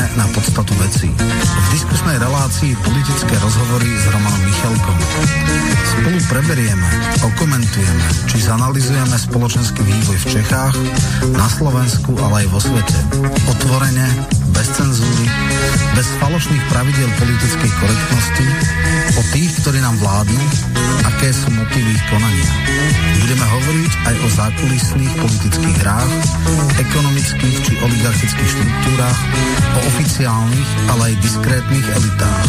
prejdeme na podstatu veci. V diskusnej relácii politické rozhovory s Romanom Michalkom. Spolu preberieme, okomentujeme, či zanalizujeme spoločenský vývoj v Čechách, na Slovensku, ale aj vo svete. Otvorene, bez cenzúry, bez falošných pravidel politickej korektnosti, o tých, ktorí nám vládnu, aké sú motívy ich konania. Budeme hovoriť aj o zákulisných politických hrách, ekonomických či oligarchických štruktúrach, o oficiálnych, ale aj diskrétnych elitách.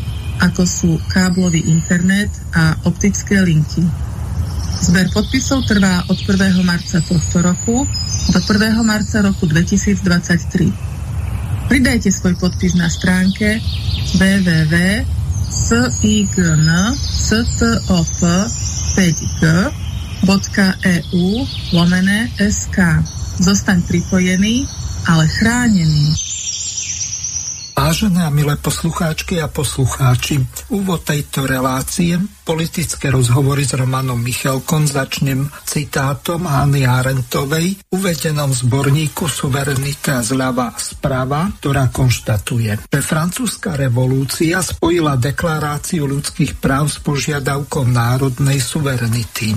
ako sú káblový internet a optické linky. Zber podpisov trvá od 1. marca tohto roku do 1. marca roku 2023. Pridajte svoj podpis na stránke www.sign.stop5g.eu lomené. Zostaň pripojený, ale chránený. Vážené a milé poslucháčky a poslucháči, úvod tejto relácie, politické rozhovory s Romanom Michalkom začnem citátom Hany Arentovej, uvedenom v zborníku Suverenita zľava sprava, ktorá konštatuje, že francúzska revolúcia spojila deklaráciu ľudských práv s požiadavkou národnej suverenity.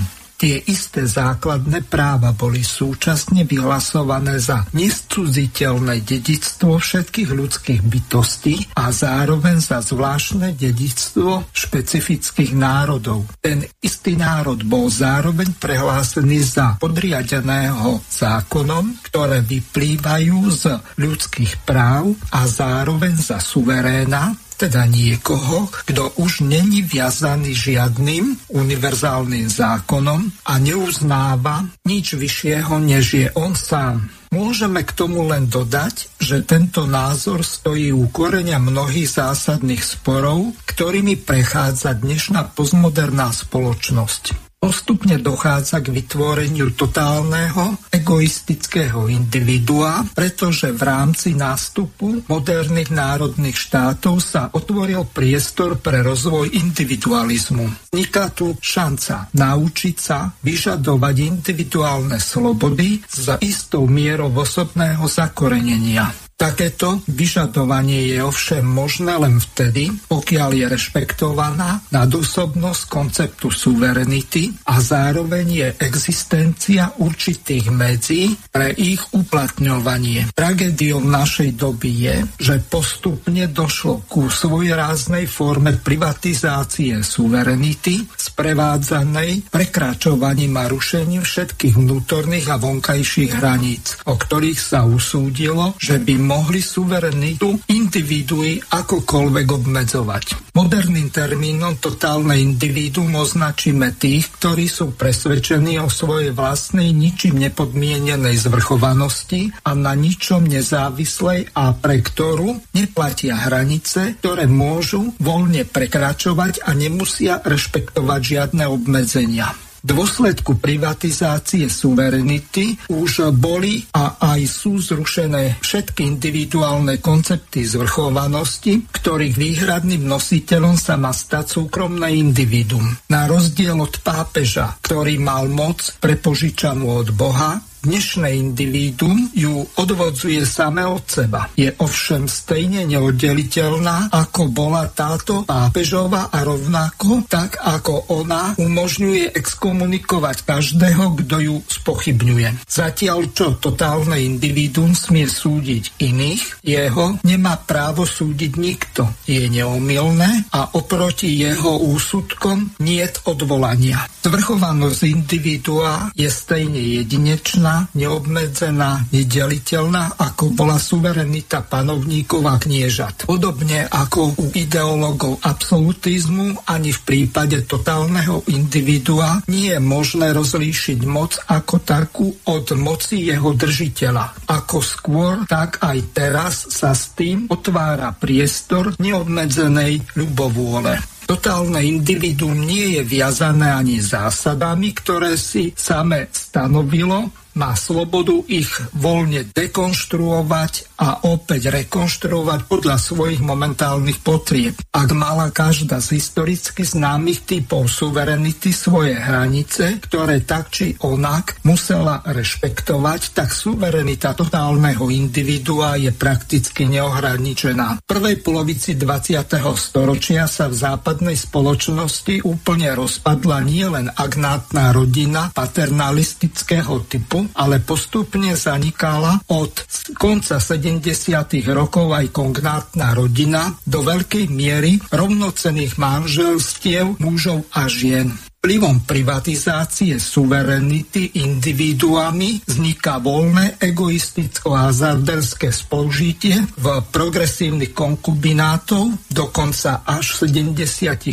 Tie isté základné práva boli súčasne vyhlasované za nescudziteľné dedictvo všetkých ľudských bytostí a zároveň za zvláštne dedictvo špecifických národov. Ten istý národ bol zároveň prehlásený za podriadeného zákonom, ktoré vyplývajú z ľudských práv a zároveň za suveréna, teda niekoho, kto už není viazaný žiadnym univerzálnym zákonom a neuznáva nič vyššieho, než je on sám. Môžeme k tomu len dodať, že tento názor stojí u koreňa mnohých zásadných sporov, ktorými prechádza dnešná postmoderná spoločnosť. Postupne dochádza k vytvoreniu totálneho egoistického individua, pretože v rámci nástupu moderných národných štátov sa otvoril priestor pre rozvoj individualizmu. Vzniká tu šanca naučiť sa vyžadovať individuálne slobody za istou mierou osobného zakorenenia. Takéto vyžadovanie je ovšem možné len vtedy, pokiaľ je rešpektovaná nadosobnosť konceptu suverenity a zároveň je existencia určitých medzí pre ich uplatňovanie. Tragédiou našej doby je, že postupne došlo ku svojráznej forme privatizácie suverenity sprevádzanej prekračovaním a rušením všetkých vnútorných a vonkajších hraníc, o ktorých sa usúdilo, že by mohli suverenitu individui akokoľvek obmedzovať. Moderným termínom totálne individuum označíme tých, ktorí sú presvedčení o svojej vlastnej ničím nepodmienenej zvrchovanosti a na ničom nezávislej a pre ktorú neplatia hranice, ktoré môžu voľne prekračovať a nemusia rešpektovať žiadne obmedzenia dôsledku privatizácie suverenity už boli a aj sú zrušené všetky individuálne koncepty zvrchovanosti, ktorých výhradným nositeľom sa má stať súkromné individuum. Na rozdiel od pápeža, ktorý mal moc prepožičanú od Boha, dnešné individuum ju odvodzuje same od seba. Je ovšem stejne neoddeliteľná, ako bola táto pápežová a rovnako tak, ako ona umožňuje exkomunikovať každého, kto ju spochybňuje. Zatiaľ, čo totálne individuum smie súdiť iných, jeho nemá právo súdiť nikto. Je neomilné a oproti jeho úsudkom niet odvolania. Zvrchovanosť individua je stejne jedinečná neobmedzená, nedeliteľná, ako bola suverenita panovníkov a kniežat. Podobne ako u ideológov absolutizmu, ani v prípade totálneho individua nie je možné rozlíšiť moc ako takú od moci jeho držiteľa. Ako skôr, tak aj teraz sa s tým otvára priestor neobmedzenej ľubovôle. Totálne individuum nie je viazané ani zásadami, ktoré si same stanovilo, má slobodu ich voľne dekonštruovať a opäť rekonštruovať podľa svojich momentálnych potrieb. Ak mala každá z historicky známych typov suverenity svoje hranice, ktoré tak či onak musela rešpektovať, tak suverenita totálneho individua je prakticky neohraničená. V prvej polovici 20. storočia sa v západnej spoločnosti úplne rozpadla nielen agnátna rodina paternalistického typu, ale postupne zanikala od konca 70. rokov aj kongnátna rodina do veľkej miery rovnocených manželstiev mužov a žien. Vplyvom privatizácie suverenity individuami vzniká voľné egoisticko-hazarderské spolužitie v progresívnych konkubinátov, dokonca až 74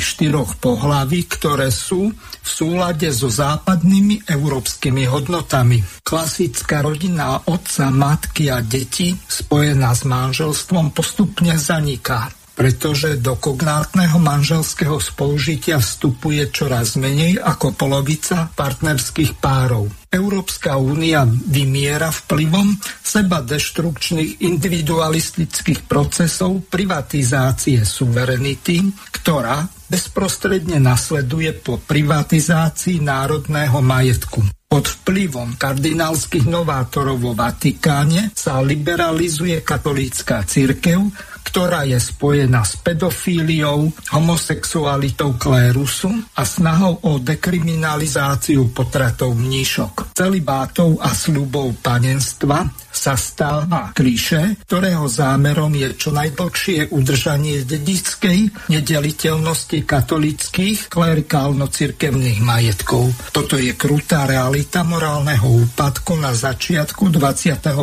pohlaví, ktoré sú v súlade so západnými európskymi hodnotami. Klasická rodina otca, matky a deti spojená s manželstvom postupne zaniká pretože do kognátneho manželského spolužitia vstupuje čoraz menej ako polovica partnerských párov. Európska únia vymiera vplyvom seba deštrukčných individualistických procesov privatizácie suverenity, ktorá bezprostredne nasleduje po privatizácii národného majetku. Pod vplyvom kardinálskych novátorov vo Vatikáne sa liberalizuje katolícka církev ktorá je spojená s pedofíliou, homosexualitou klérusu a snahou o dekriminalizáciu potratov mníšok, celibátov a sľubov panenstva sa stáva kliše, ktorého zámerom je čo najdlhšie udržanie dedickej nedeliteľnosti katolických klerikálno-cirkevných majetkov. Toto je krutá realita morálneho úpadku na začiatku 21.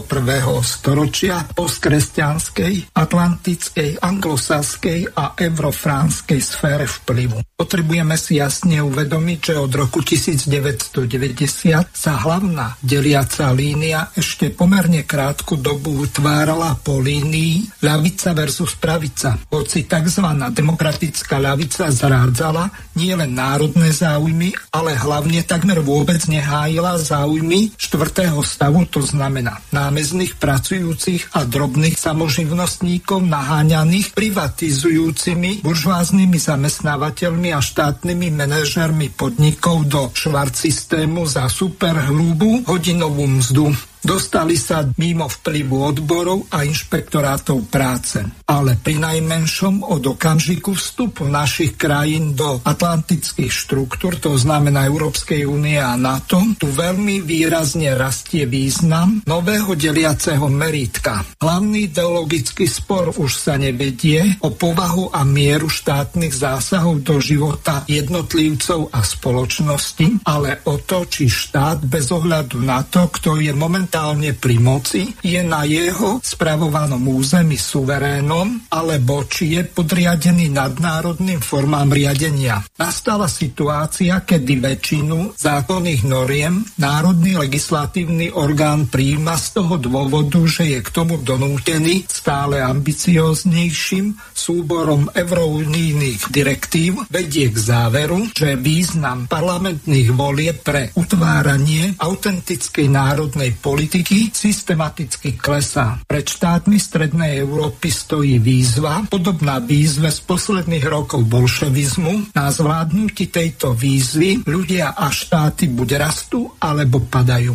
storočia postkresťanskej, atlantickej, anglosaskej a eurofránskej sfére vplyvu. Potrebujeme si jasne uvedomiť, že od roku 1990 sa hlavná deliaca línia ešte pomerne pomerne krátku dobu utvárala po línii ľavica versus pravica. Hoci tzv. demokratická ľavica zrádzala nielen národné záujmy, ale hlavne takmer vôbec nehájila záujmy štvrtého stavu, to znamená námezných pracujúcich a drobných samoživnostníkov naháňaných privatizujúcimi buržváznymi zamestnávateľmi a štátnymi manažermi podnikov do švart systému za super hlúbu hodinovú mzdu. Dostali sa mimo vplyvu odborov a inšpektorátov práce. Ale pri najmenšom od okamžiku vstupu našich krajín do atlantických štruktúr, to znamená Európskej únie a NATO, tu veľmi výrazne rastie význam nového deliaceho meritka. Hlavný ideologický spor už sa nevedie o povahu a mieru štátnych zásahov do života jednotlivcov a spoločnosti, ale o to, či štát bez ohľadu na to, kto je momentálne momentálne pri moci, je na jeho spravovanom území suverénom, alebo či je podriadený nadnárodným formám riadenia. Nastala situácia, kedy väčšinu zákonných noriem národný legislatívny orgán príjma z toho dôvodu, že je k tomu donútený stále ambicioznejším súborom eurounijných direktív, vedie k záveru, že význam parlamentných volie pre utváranie autentickej národnej politiky politiky systematicky klesá. Pred štátmi Strednej Európy stojí výzva, podobná výzve z posledných rokov bolševizmu. Na zvládnutí tejto výzvy ľudia a štáty buď rastú, alebo padajú.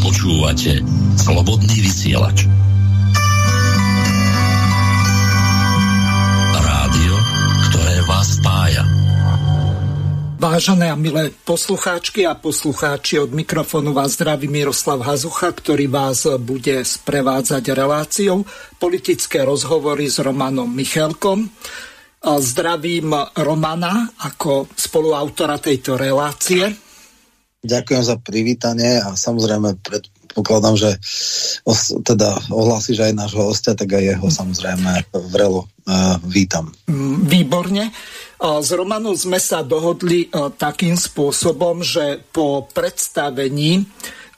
Počúvate Slobodný vysielač. Rádio, ktoré vás spája. Vážené a milé poslucháčky a poslucháči, od mikrofónu vás zdraví Miroslav Hazucha, ktorý vás bude sprevádzať reláciou politické rozhovory s Romanom Michelkom. Zdravím Romana ako spoluautora tejto relácie. Ďakujem za privítanie a samozrejme predpokladám, že os, teda ohlásiš aj nášho hostia, tak aj jeho samozrejme vrelo uh, vítam. Mm, výborne. S Romanom sme sa dohodli takým spôsobom, že po predstavení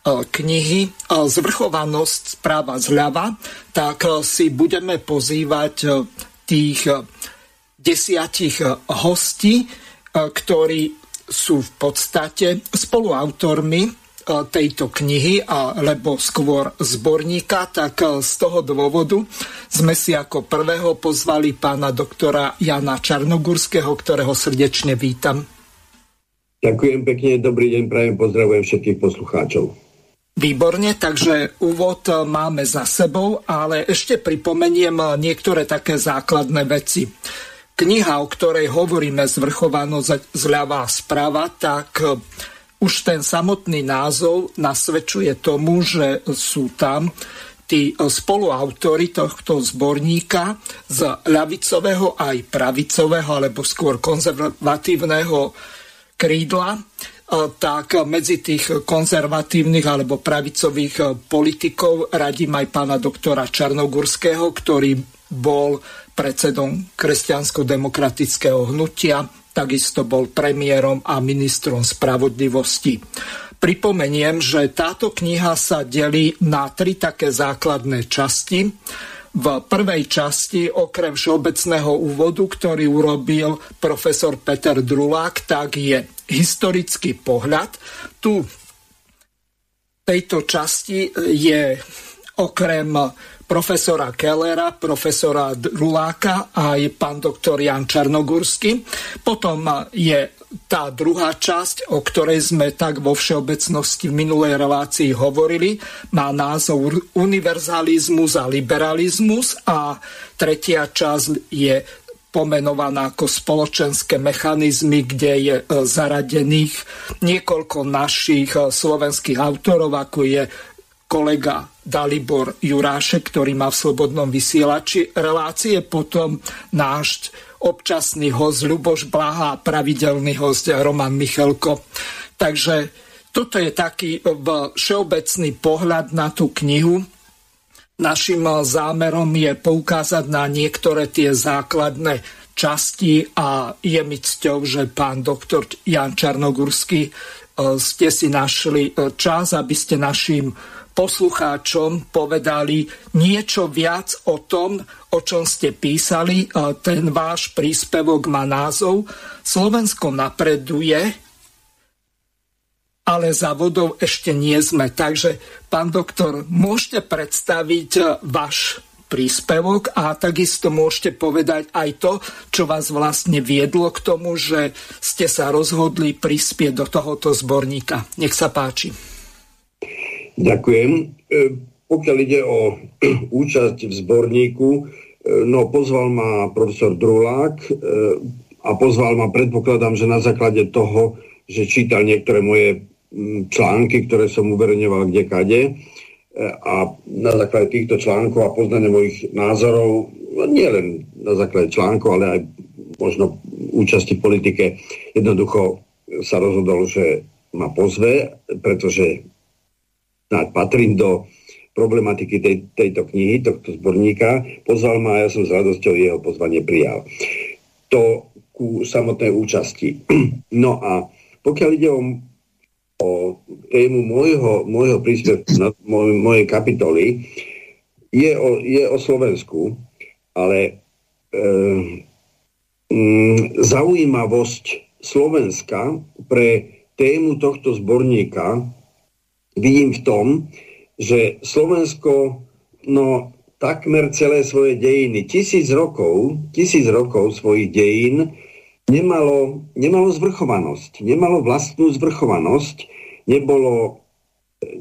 knihy Zvrchovanosť správa zľava, tak si budeme pozývať tých desiatich hostí, ktorí sú v podstate spoluautormi e, tejto knihy, alebo skôr zborníka, tak e, z toho dôvodu sme si ako prvého pozvali pána doktora Jana Čarnogurského, ktorého srdečne vítam. Ďakujem pekne, dobrý deň, prajem, pozdravujem všetkých poslucháčov. Výborne, takže úvod e, máme za sebou, ale ešte pripomeniem niektoré také základné veci kniha, o ktorej hovoríme zvrchovanosť zľava a správa, tak už ten samotný názov nasvedčuje tomu, že sú tam tí e, spoluautori tohto zborníka z ľavicového aj pravicového, alebo skôr konzervatívneho krídla, e, tak medzi tých konzervatívnych alebo pravicových politikov radím aj pána doktora Čarnogurského, ktorý bol predsedom kresťansko-demokratického hnutia, takisto bol premiérom a ministrom spravodlivosti. Pripomeniem, že táto kniha sa delí na tri také základné časti. V prvej časti, okrem všeobecného úvodu, ktorý urobil profesor Peter Drulák, tak je historický pohľad. Tu v tejto časti je okrem profesora Kellera, profesora Druláka a aj pán doktor Jan Čarnogórsky. Potom je tá druhá časť, o ktorej sme tak vo všeobecnosti v minulej relácii hovorili, má názov univerzalizmus a liberalizmus a tretia časť je pomenovaná ako spoločenské mechanizmy, kde je e, zaradených niekoľko našich e, slovenských autorov, ako je kolega Dalibor Jurášek, ktorý má v Slobodnom vysielači relácie, potom náš občasný host Ľuboš Blaha a pravidelný host Roman Michelko. Takže toto je taký všeobecný pohľad na tú knihu. Našim zámerom je poukázať na niektoré tie základné časti a je mi cťou, že pán doktor Jan Čarnogurský e, ste si našli e, čas, aby ste našim poslucháčom povedali niečo viac o tom, o čom ste písali. Ten váš príspevok má názov Slovensko napreduje, ale za vodou ešte nie sme. Takže, pán doktor, môžete predstaviť e, váš príspevok a takisto môžete povedať aj to, čo vás vlastne viedlo k tomu, že ste sa rozhodli prispieť do tohoto zborníka. Nech sa páči. Ďakujem. E, pokiaľ ide o účasť v zborníku, e, no pozval ma profesor Drulák e, a pozval ma, predpokladám, že na základe toho, že čítal niektoré moje články, ktoré som uverejňoval kdekade a na základe týchto článkov a poznania mojich názorov, no nie len na základe článkov, ale aj možno účasti v politike, jednoducho sa rozhodol, že ma pozve, pretože patrím do problematiky tej, tejto knihy, tohto zborníka, pozval ma a ja som s radosťou jeho pozvanie prijal. To ku samotnej účasti. No a pokiaľ ide o, o tému môjho, môjho príspevku, moj, mojej kapitoly, je o, je o Slovensku, ale e, mm, zaujímavosť Slovenska pre tému tohto zborníka vidím v tom, že Slovensko no, takmer celé svoje dejiny, tisíc rokov, tisíc rokov svojich dejín nemalo, nemalo zvrchovanosť, nemalo vlastnú zvrchovanosť, nebolo,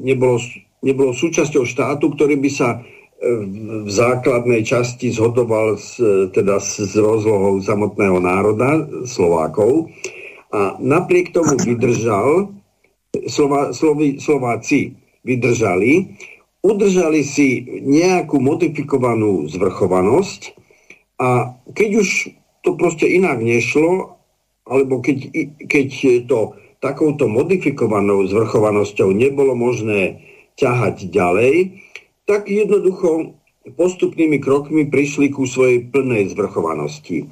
nebolo, nebolo súčasťou štátu, ktorý by sa e, v základnej časti zhodoval s, teda s rozlohou samotného národa, Slovákov. A napriek tomu vydržal Slova, Slovi, Slováci vydržali, udržali si nejakú modifikovanú zvrchovanosť a keď už to proste inak nešlo, alebo keď, keď to takouto modifikovanou zvrchovanosťou nebolo možné ťahať ďalej, tak jednoducho postupnými krokmi prišli ku svojej plnej zvrchovanosti.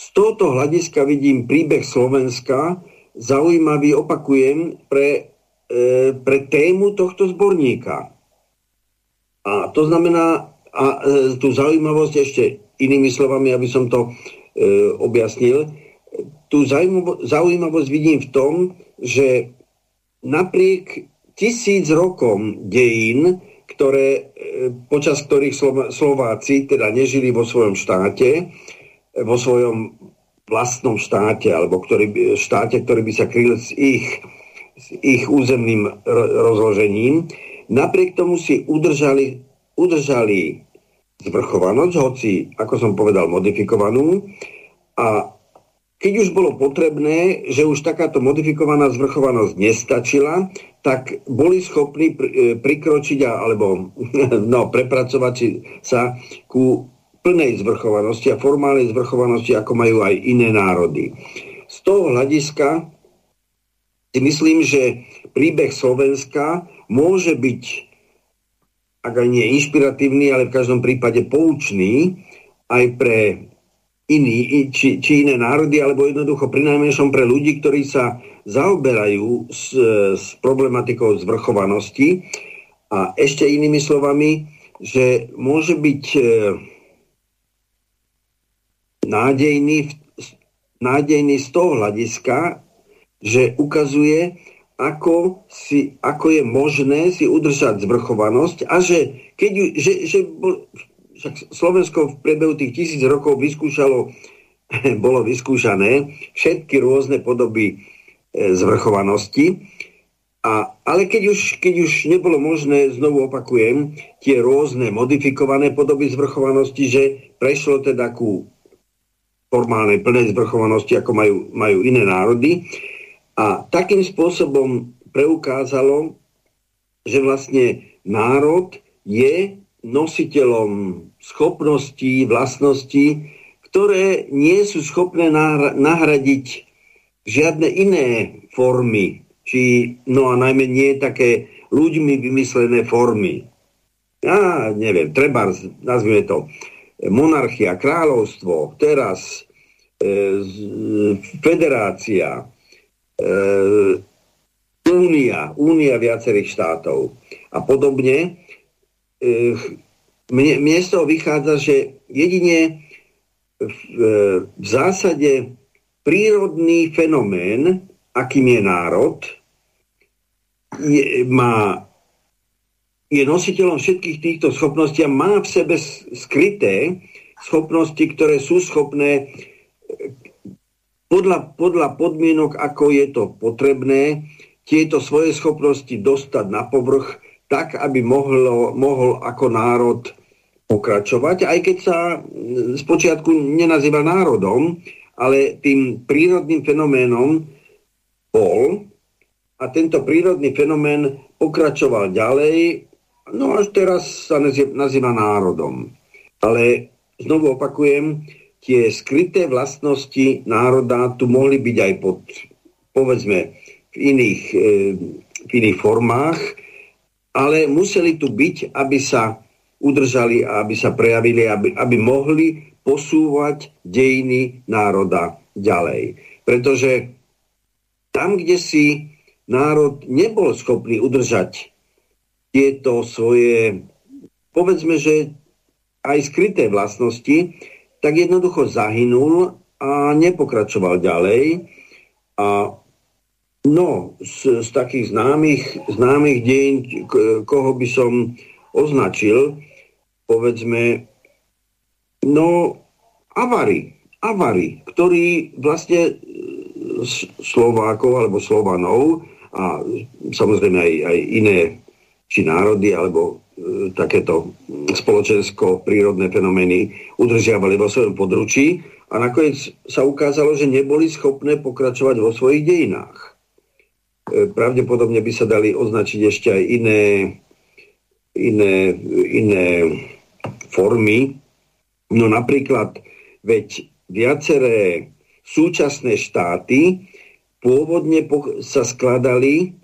Z tohoto hľadiska vidím príbeh Slovenska zaujímavý, opakujem, pre, e, pre tému tohto zborníka. A to znamená, a e, tú zaujímavosť ešte inými slovami, aby som to e, objasnil, tú zaujímavosť vidím v tom, že napriek tisíc rokom dejín, ktoré, e, počas ktorých Slováci teda nežili vo svojom štáte, vo svojom vlastnom štáte, alebo ktorý, štáte, ktorý by sa kryl s ich, s ich územným rozložením, napriek tomu si udržali, udržali zvrchovanosť, hoci, ako som povedal, modifikovanú. A keď už bolo potrebné, že už takáto modifikovaná zvrchovanosť nestačila, tak boli schopní e, prikročiť alebo no, prepracovať sa ku plnej zvrchovanosti a formálnej zvrchovanosti, ako majú aj iné národy. Z toho hľadiska si myslím, že príbeh Slovenska môže byť, ak aj nie inšpiratívny, ale v každom prípade poučný aj pre iní, či, či iné národy, alebo jednoducho pri najmenšom pre ľudí, ktorí sa zaoberajú s, s problematikou zvrchovanosti. A ešte inými slovami, že môže byť e, nádejný, nádejný z toho hľadiska, že ukazuje, ako, si, ako je možné si udržať zvrchovanosť a že, keď, že, že bol, však Slovensko v priebehu tých tisíc rokov vyskúšalo, bolo vyskúšané všetky rôzne podoby e, zvrchovanosti. A, ale keď už, keď už nebolo možné, znovu opakujem, tie rôzne modifikované podoby zvrchovanosti, že prešlo teda ku formálnej plnej zvrchovanosti, ako majú, majú iné národy. A takým spôsobom preukázalo, že vlastne národ je nositeľom schopností, vlastností, ktoré nie sú schopné nahradiť žiadne iné formy, či, no a najmä nie také ľuďmi vymyslené formy. Ja neviem, treba, nazvime to, monarchia, kráľovstvo, teraz e, federácia, e, únia, únia viacerých štátov a podobne. Eh, mne, mne z toho vychádza, že jedine v, v zásade prírodný fenomén, akým je národ, je, má, je nositeľom všetkých týchto schopností a má v sebe skryté schopnosti, ktoré sú schopné eh, podľa, podľa podmienok, ako je to potrebné, tieto svoje schopnosti dostať na povrch tak, aby mohlo, mohol ako národ pokračovať, aj keď sa z počiatku nenazýva národom, ale tým prírodným fenoménom bol a tento prírodný fenomén pokračoval ďalej, no až teraz sa nazýva národom. Ale znovu opakujem, tie skryté vlastnosti národa tu mohli byť aj pod, povedzme, v iných, e, v iných formách, ale museli tu byť, aby sa udržali a aby sa prejavili, aby, aby mohli posúvať dejiny národa ďalej. Pretože tam, kde si národ nebol schopný udržať tieto svoje, povedzme, že aj skryté vlastnosti, tak jednoducho zahynul a nepokračoval ďalej. A No, z, z takých známych, známych deň, koho by som označil, povedzme, no, Avary. Avary, ktorí vlastne e, Slovákov alebo Slovanov a samozrejme aj, aj iné či národy alebo e, takéto spoločensko-prírodné fenomény udržiavali vo svojom područí a nakoniec sa ukázalo, že neboli schopné pokračovať vo svojich dejinách. E, pravdepodobne by sa dali označiť ešte aj iné, iné, iné formy. No napríklad, veď viaceré súčasné štáty pôvodne sa skladali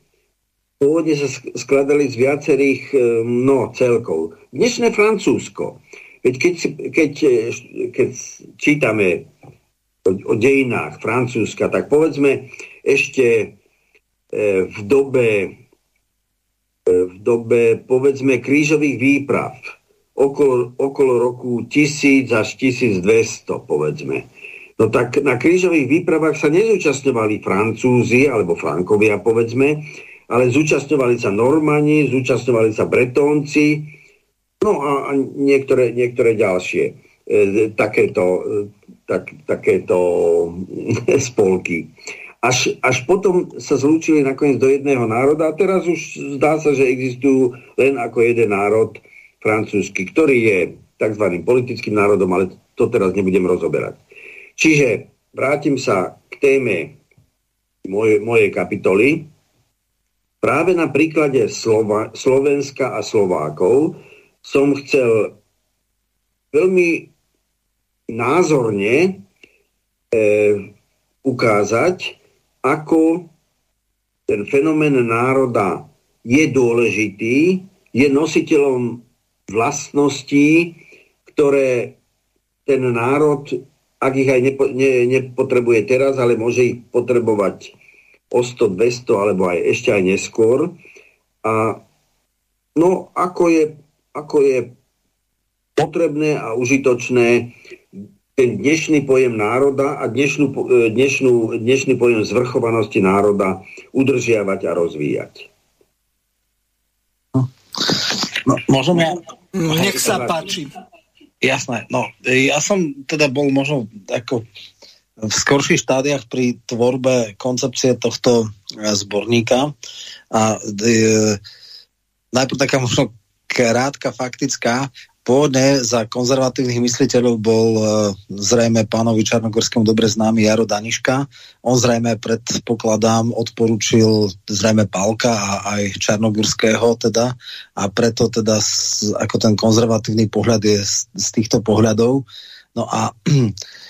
pôvodne sa skladali z viacerých no, celkov. Dnešné Francúzsko, veď keď, keď, e, keď čítame o, o dejinách Francúzska, tak povedzme ešte e, v dobe v dobe povedzme krížových výprav okolo, okolo roku 1000 až 1200 povedzme. No tak na krížových výpravách sa nezúčastňovali Francúzi alebo Frankovia povedzme, ale zúčastňovali sa Normani, zúčastňovali sa Bretónci, no a, a niektoré, niektoré ďalšie e, takéto, e, tak, takéto spolky. Až, až potom sa zlúčili nakoniec do jedného národa a teraz už zdá sa, že existujú len ako jeden národ francúzsky, ktorý je tzv. politickým národom, ale to teraz nebudem rozoberať. Čiže vrátim sa k téme moje, mojej kapitoly, práve na príklade Slova, Slovenska a Slovákov som chcel veľmi názorne e, ukázať, ako ten fenomén národa je dôležitý, je nositeľom vlastností, ktoré ten národ, ak ich aj nepo, ne, nepotrebuje teraz, ale môže ich potrebovať o 100, 200 alebo aj ešte aj neskôr. A no ako je, ako je potrebné a užitočné ten dnešný pojem národa a dnešnú, e, dnešnú, dnešný pojem zvrchovanosti národa udržiavať a rozvíjať. No, môžem ja... Nech sa páči. Jasné. No, ja som teda bol možno ako v skorších štádiách pri tvorbe koncepcie tohto e, zborníka. A e, najprv taká možno krátka faktická. Pôvodne za konzervatívnych mysliteľov bol e, zrejme pánovi Čarnogorskému dobre známy Jaro Daniška. On zrejme predpokladám odporučil zrejme Pálka a aj Čarnogurského teda a preto teda ako ten konzervatívny pohľad je z, z týchto pohľadov. No a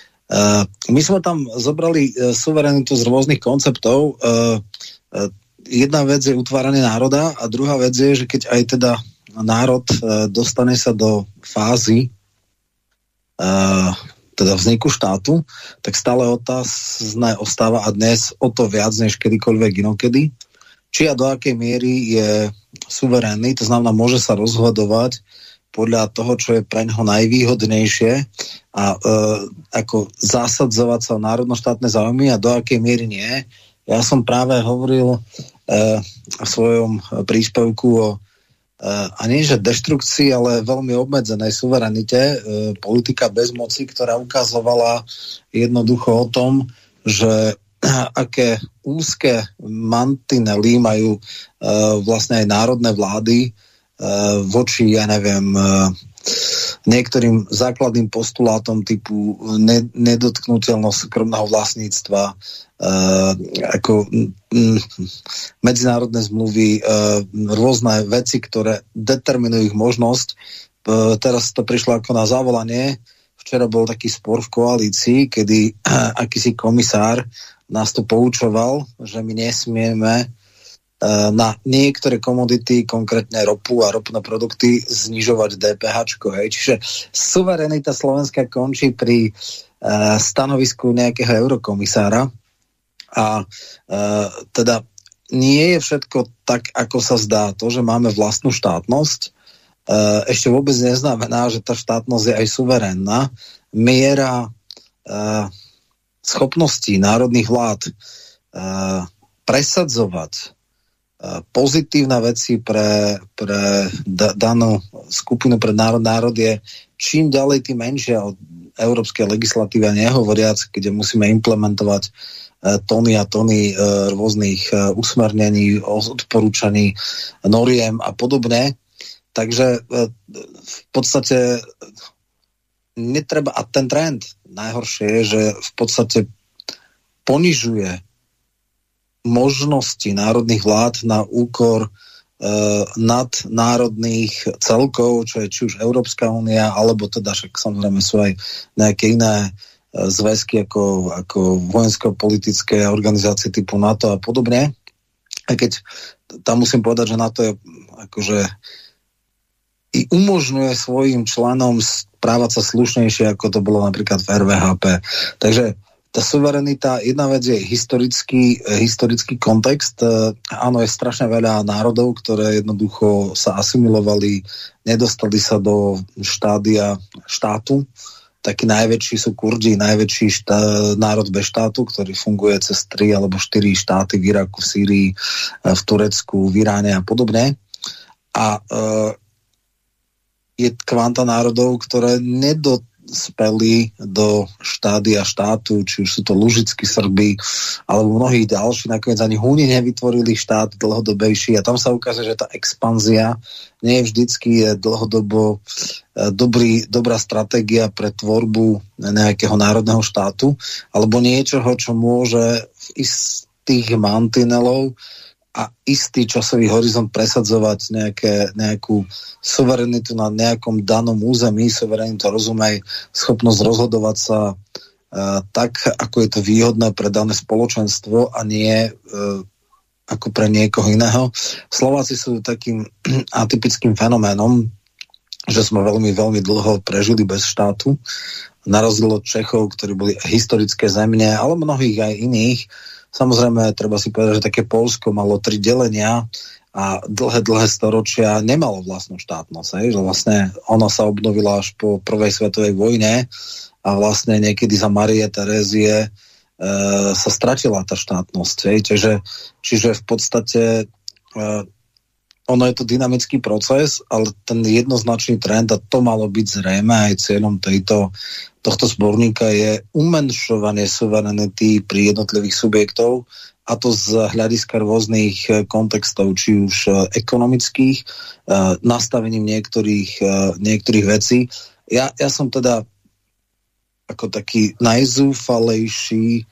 my sme tam zobrali uh, suverenitu z rôznych konceptov. Uh, jedna vec je utváranie národa a druhá vec je, že keď aj teda národ dostane sa do fázy teda vzniku štátu, tak stále otázne ostáva a dnes o to viac než kedykoľvek inokedy, či a do akej miery je suverénny, to znamená, môže sa rozhodovať podľa toho, čo je pre ňoho najvýhodnejšie a e, ako zasadzovať sa o národnoštátne záujmy a do akej miery nie. Ja som práve hovoril e, v svojom príspevku o e, a nie že deštrukcii, ale veľmi obmedzenej suverenite, e, politika bez moci, ktorá ukazovala jednoducho o tom, že aké úzke mantinely majú e, vlastne aj národné vlády Eh, voči, ja neviem, eh, niektorým základným postulátom typu ne, nedotknutelnosť súkromného vlastníctva, uh, ako mm, medzinárodné zmluvy, uh, rôzne veci, ktoré determinujú ich možnosť. Uh, teraz to prišlo ako na zavolanie. Včera bol taký spor v koalícii, kedy uh, akýsi komisár nás to poučoval, že my nesmieme E, na niektoré komodity, konkrétne ropu a ropné produkty, znižovať DPH. Čiže suverenita Slovenska končí pri uh, stanovisku nejakého eurokomisára a uh, teda nie je všetko tak, ako sa zdá. To, že máme vlastnú štátnosť, uh, ešte vôbec neznamená, že tá štátnosť je aj suverénna. Miera schopností národných vlád presadzovať pozitívna veci pre, pre danú skupinu, pre národ, národ je čím ďalej, tým menšia od európskej legislatívy a nehovoriac, kde musíme implementovať tóny a tóny rôznych usmernení, odporúčaní, noriem a podobne. Takže v podstate netreba, a ten trend najhoršie je, že v podstate ponižuje možnosti národných vlád na úkor e, nadnárodných celkov, čo je či už Európska únia, alebo teda však samozrejme sú aj nejaké iné e, zväzky ako, ako vojensko-politické organizácie typu NATO a podobne. A keď tam musím povedať, že NATO je akože i umožňuje svojim členom správať sa slušnejšie, ako to bolo napríklad v RVHP. Takže tá suverenita, jedna vec je historický, historický kontext. E, áno, je strašne veľa národov, ktoré jednoducho sa asimilovali, nedostali sa do štádia štátu. Taký najväčší sú Kurdi, najväčší štá, národ bez štátu, ktorý funguje cez 3 alebo 4 štáty v Iraku, v Sýrii, e, v Turecku, v Iráne a podobne. A e, je kvanta národov, ktoré nedot speli do štádia štátu, či už sú to lužickí Srby, alebo mnohí ďalší, nakoniec ani Húni nevytvorili štát dlhodobejší a tam sa ukáže, že tá expanzia nie je vždycky dlhodobo e, dobrý, dobrá stratégia pre tvorbu nejakého národného štátu, alebo niečoho, čo môže v istých mantinelov a istý časový horizont presadzovať nejaké, nejakú suverenitu na nejakom danom území, suverenitu rozumej, schopnosť rozhodovať sa uh, tak, ako je to výhodné pre dané spoločenstvo a nie uh, ako pre niekoho iného. Slováci sú takým atypickým fenoménom, že sme veľmi, veľmi dlho prežili bez štátu, na od Čechov, ktorí boli historické zemne, ale mnohých aj iných, Samozrejme, treba si povedať, že také Polsko malo tri delenia a dlhé, dlhé storočia nemalo vlastnú štátnosť. Hej? Že vlastne ona sa obnovila až po prvej svetovej vojne a vlastne niekedy za Marie Terézie e, sa stratila tá štátnosť. Hej? Čiže, čiže v podstate e, ono je to dynamický proces, ale ten jednoznačný trend, a to malo byť zrejme aj cieľom tejto, tohto zborníka, je umenšovanie suverenity pri jednotlivých subjektov, a to z hľadiska rôznych eh, kontextov, či už eh, ekonomických, eh, nastavením niektorých, niektorých vecí. Ja, ja som teda ako taký najzúfalejší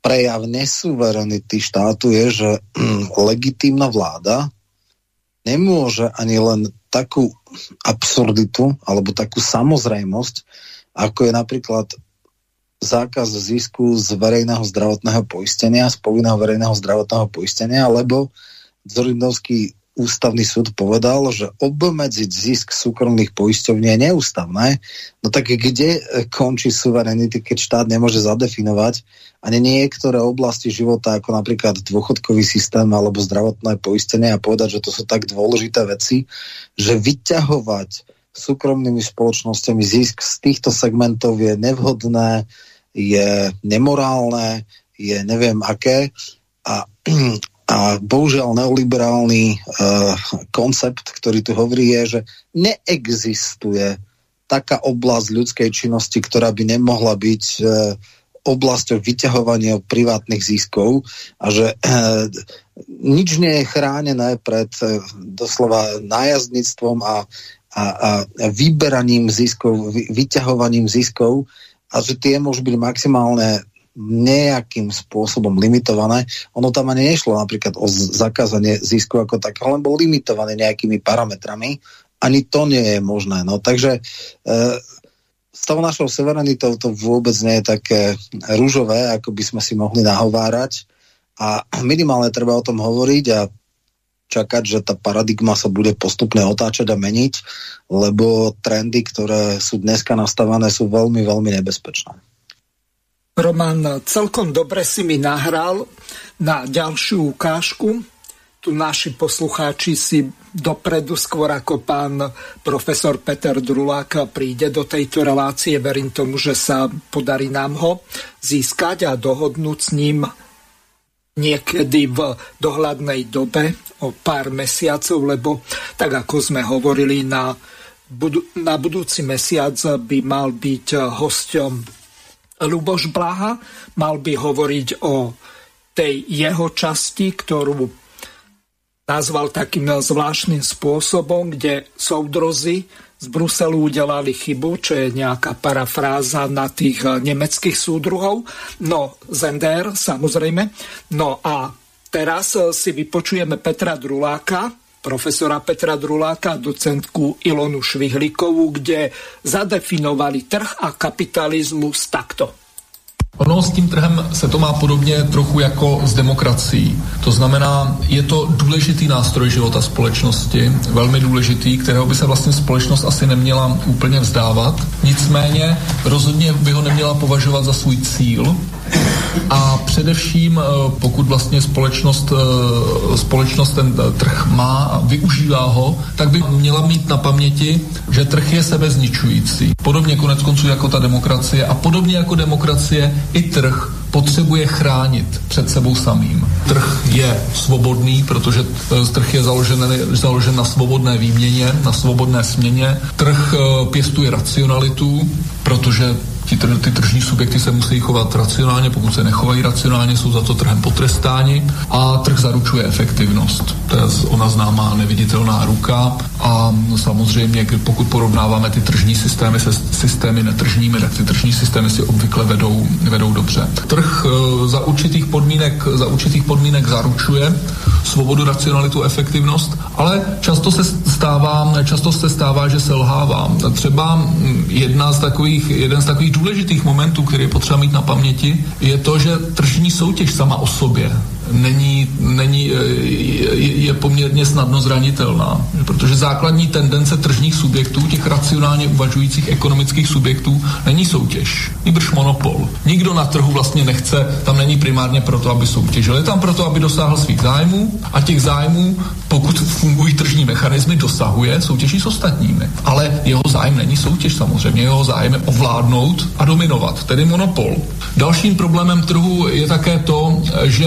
prejav nesuverenity štátu je, že legitímna vláda nemôže ani len takú absurditu alebo takú samozrejmosť, ako je napríklad zákaz zisku z verejného zdravotného poistenia, z povinného verejného zdravotného poistenia, lebo Zorindovský ústavný súd povedal, že obmedziť zisk súkromných poisťovní je neústavné. No tak kde končí suverenity, keď štát nemôže zadefinovať ani niektoré oblasti života, ako napríklad dôchodkový systém alebo zdravotné poistenie a povedať, že to sú tak dôležité veci, že vyťahovať súkromnými spoločnosťami zisk z týchto segmentov je nevhodné, je nemorálne, je neviem aké a a bohužiaľ neoliberálny uh, koncept, ktorý tu hovorí, je, že neexistuje taká oblasť ľudskej činnosti, ktorá by nemohla byť uh, oblasťou vyťahovania privátnych ziskov a že uh, nič nie je chránené pred uh, doslova nájazdníctvom a, a, a vyberaním ziskov, vy, vyťahovaním ziskov a že tie môžu byť maximálne nejakým spôsobom limitované. Ono tam ani nešlo napríklad o zakázanie zisku ako tak, len bol limitované nejakými parametrami. Ani to nie je možné. No, takže e, s tou našou suverenitou to vôbec nie je také rúžové, ako by sme si mohli nahovárať. A minimálne treba o tom hovoriť a čakať, že tá paradigma sa bude postupne otáčať a meniť, lebo trendy, ktoré sú dneska nastavené, sú veľmi, veľmi nebezpečné. Roman, celkom dobre si mi nahral na ďalšiu ukážku. Tu naši poslucháči si dopredu, skôr ako pán profesor Peter Drulák príde do tejto relácie. Verím tomu, že sa podarí nám ho získať a dohodnúť s ním niekedy v dohľadnej dobe o pár mesiacov, lebo tak ako sme hovorili, na, budu- na budúci mesiac by mal byť hosťom Luboš Blaha. Mal by hovoriť o tej jeho časti, ktorú nazval takým zvláštnym spôsobom, kde soudrozy z Bruselu udelali chybu, čo je nejaká parafráza na tých nemeckých súdruhov. No, Zender, samozrejme. No a teraz si vypočujeme Petra Druláka, profesora Petra Druláka, docentku Ilonu Švihlikovú, kde zadefinovali trh a kapitalizmus takto. Ono s tím trhem se to má podobně trochu jako s demokracií. To znamená, je to důležitý nástroj života společnosti, velmi důležitý, kterého by se vlastně společnost asi neměla úplně vzdávat. Nicméně rozhodně by ho neměla považovat za svůj cíl, a především, eh, pokud vlastně společnost, eh, společnost ten eh, trh má a využívá ho, tak by měla mít na paměti, že trh je sebezničující. Podobně konec konců jako ta demokracie a podobně jako demokracie i trh potřebuje chránit před sebou samým. Trh je svobodný, protože trh je založen, založen na svobodné výměně, na svobodné směně. Trh pěstuje racionalitu, protože ti, ty tržní subjekty se musí chovat racionálně, pokud se nechovají racionálně, jsou za to trhem potrestáni a trh zaručuje efektivnost. To je ona známá neviditelná ruka a samozřejmě, pokud porovnáváme ty tržní systémy se systémy netržními, tak ty tržní systémy si obvykle vedou, vedou dobře. Trh e, za určitých podmínek, za určitých podmínek zaručuje svobodu, racionalitu, efektivnost, ale často se stává, často se stává, že selhává. Třeba jedna z takových, jeden z takových důležitých momentů, který je potřeba mít na paměti, je to, že tržní soutěž sama o sobě není, není, eh, je, poměrně snadno zranitelná. Protože základní tendence tržních subjektů, těch racionálně uvažujících ekonomických subjektů, není soutěž, nýbrž monopol. Nikdo na trhu vlastně nechce, tam není primárně proto, aby soutěžil. Je tam proto, aby dosáhl svých zájmů a těch zájmů, pokud fungují tržní mechanismy, dosahuje soutěží s ostatními. Ale jeho zájem není soutěž samozřejmě, jeho zájem je ovládnout a dominovat, tedy monopol. Dalším problémem trhu je také to, že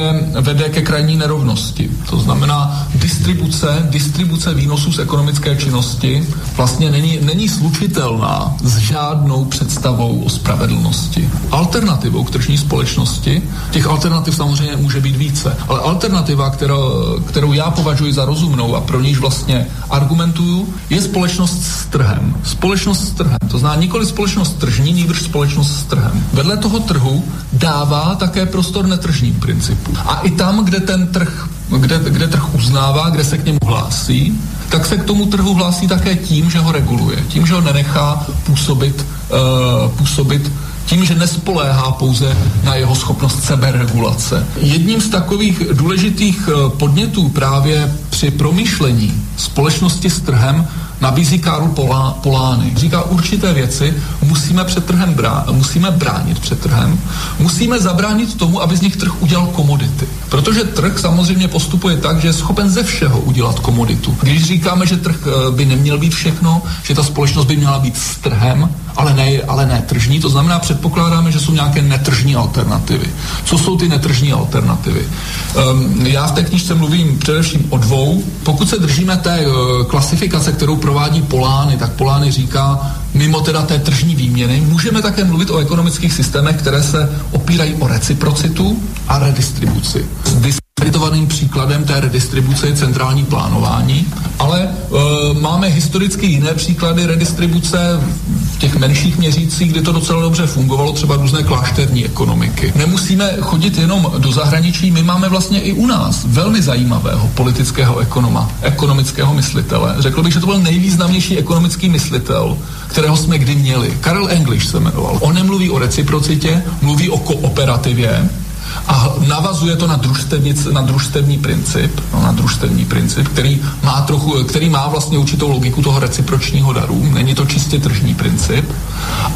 vede ke krajní nerovnosti. To znamená, distribuce, distribuce výnosů z ekonomické činnosti vlastně není, není slučitelná s žádnou představou o spravedlnosti. Alternativou k tržní společnosti, těch alternativ samozřejmě může být více, ale alternativa, kterou, kterou já považuji za rozumnou a pro níž vlastně argumentuju, je společnost s trhem. Společnost s trhem. To znamená nikoli společnost tržní, níbrž společnost s trhem. Vedle toho trhu dává také prostor netržním principu. A i tam, kde ten trh, kde, kde trh uznává, kde se k němu hlásí, tak se k tomu trhu hlásí také tím, že ho reguluje, tím, že ho nenechá působit, uh, působit tím, že nespoléhá pouze na jeho schopnost seberegulace. Jedním z takových důležitých eh, podnětů právě při promýšlení společnosti s trhem nabízí Karl Polá, Polány. Říká určité věci, musíme před trhem brá, musíme bránit před trhem, musíme zabránit tomu, aby z nich trh udělal komodity. Protože trh samozřejmě postupuje tak, že je schopen ze všeho udělat komoditu. Když říkáme, že trh eh, by neměl být všechno, že ta společnost by měla být s trhem, ale ne, ale ne tržní, to znamená, předpokládáme, že jsou nějaké netržní alternativy. Co jsou ty netržní alternativy? Um, já v té knižce mluvím především o dvou. Pokud se držíme té uh, klasifikace, kterou provádí Polány, tak Polány říká, mimo teda té tržní výměny, můžeme také mluvit o ekonomických systémech, které se opírají o reciprocitu a redistribuci. Diskreditovaným příkladem té redistribuce je centrální plánování, ale e, máme historicky jiné příklady redistribuce v těch menších měřících, kde to docela dobře fungovalo, třeba různé klášterní ekonomiky. Nemusíme chodit jenom do zahraničí, my máme vlastně i u nás velmi zajímavého politického ekonoma, ekonomického myslitele. Řekl bych, že to byl nejvýznamnější ekonomický myslitel, kterého jsme kdy měli. Karel English se jmenoval. On nemluví o reciprocitě, mluví o kooperativě, a navazuje to na, družstevnic, na družstevní princip, no, na družstevní princip, který má, trochu, který má vlastně určitou logiku toho recipročního daru. Není to čistě tržní princip.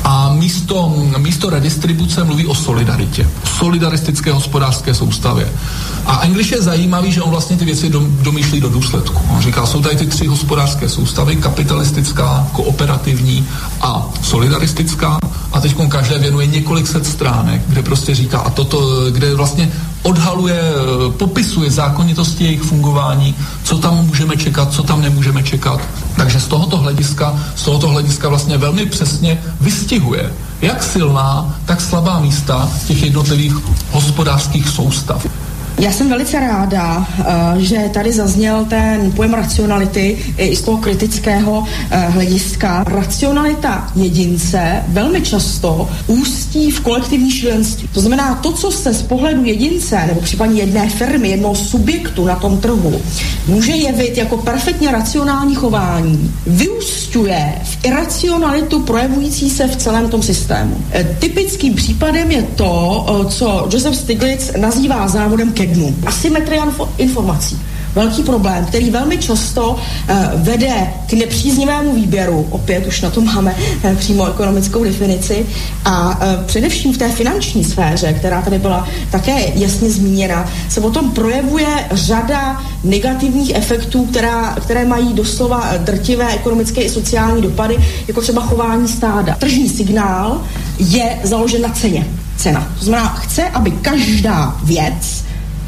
A místo, místo redistribuce mluví o solidaritě, solidaristické hospodářské soustavě. A English je zajímavý, že on vlastně ty věci domýšlí do důsledku. On říká, jsou tady ty tři hospodářské soustavy, kapitalistická, kooperativní a solidaristická. A teď každé věnuje několik set stránek, kde prostě říká, a toto, kde vlastně odhaluje, popisuje zákonitosti jejich fungování, co tam můžeme čekat, co tam nemůžeme čekat. Takže z tohoto hlediska, z tohoto hlediska vlastně velmi přesně vystihuje, jak silná, tak slabá místa těch jednotlivých hospodářských soustav. Já jsem velice ráda, eh, že tady zazněl ten pojem racionality i z toho kritického eh, hlediska. Racionalita jedince velmi často ústí v kolektivní šílenství. To znamená, to, co se z pohledu jedince nebo případně jedné firmy, jednoho subjektu na tom trhu může jevit jako perfektně racionální chování, vyústňuje v iracionalitu projevující se v celém tom systému. E, typickým případem je to, co Joseph Stiglitz nazývá závodem ke dnu. Asymetria informací velký problém, který velmi často uh, vede k nepříznivému výběru. Opět už na to máme uh, přímo ekonomickou definici. A uh, především v té finanční sféře, která tady byla také jasně zmíněna, se potom projevuje řada negativních efektů, která, které mají doslova drtivé ekonomické i sociální dopady, jako třeba chování stáda. Tržní signál je založen na ceně. Cena. To znamená, chce, aby každá věc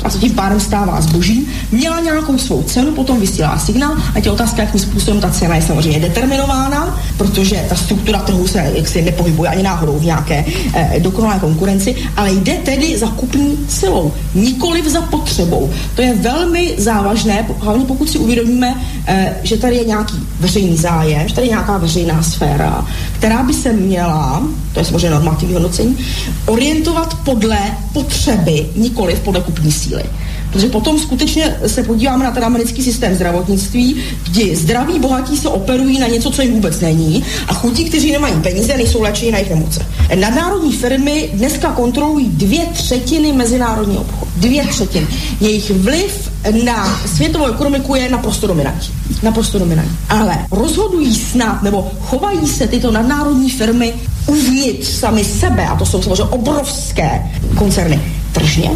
a co tím pádem stává zboží, měla nějakou svou cenu, potom vysílá signál a tě otázka, jakým způsobem ta cena je samozřejmě determinována, protože ta struktura trhu se jaksi nepohybuje ani náhodou v nějaké eh, dokonalé konkurenci, ale jde tedy za kupní silou, nikoliv za potřebou. To je velmi závažné, hlavně pokud si uvědomíme, eh, že tady je nějaký veřejný zájem, že tady je nějaká veřejná sféra, která by se měla, to je samozřejmě normativní hodnocení, orientovat podle potřeby, nikoliv podle kupní síly síly. Protože potom skutečně se podíváme na ten americký systém zdravotnictví, kdy zdraví bohatí se operují na něco, co jim vůbec není a chudí, kteří nemají peníze, nejsou léčeni na jejich nemoce. Nadnárodní firmy dneska kontrolují dvě třetiny mezinárodního obchodu. Dvě třetiny. Jejich vliv na světovou ekonomiku je naprosto dominantní. Naprosto dominantní. Ale rozhodují snad, nebo chovají se tyto nadnárodní firmy uvnitř sami sebe, a to jsou samozřejmě obrovské koncerny, tržně?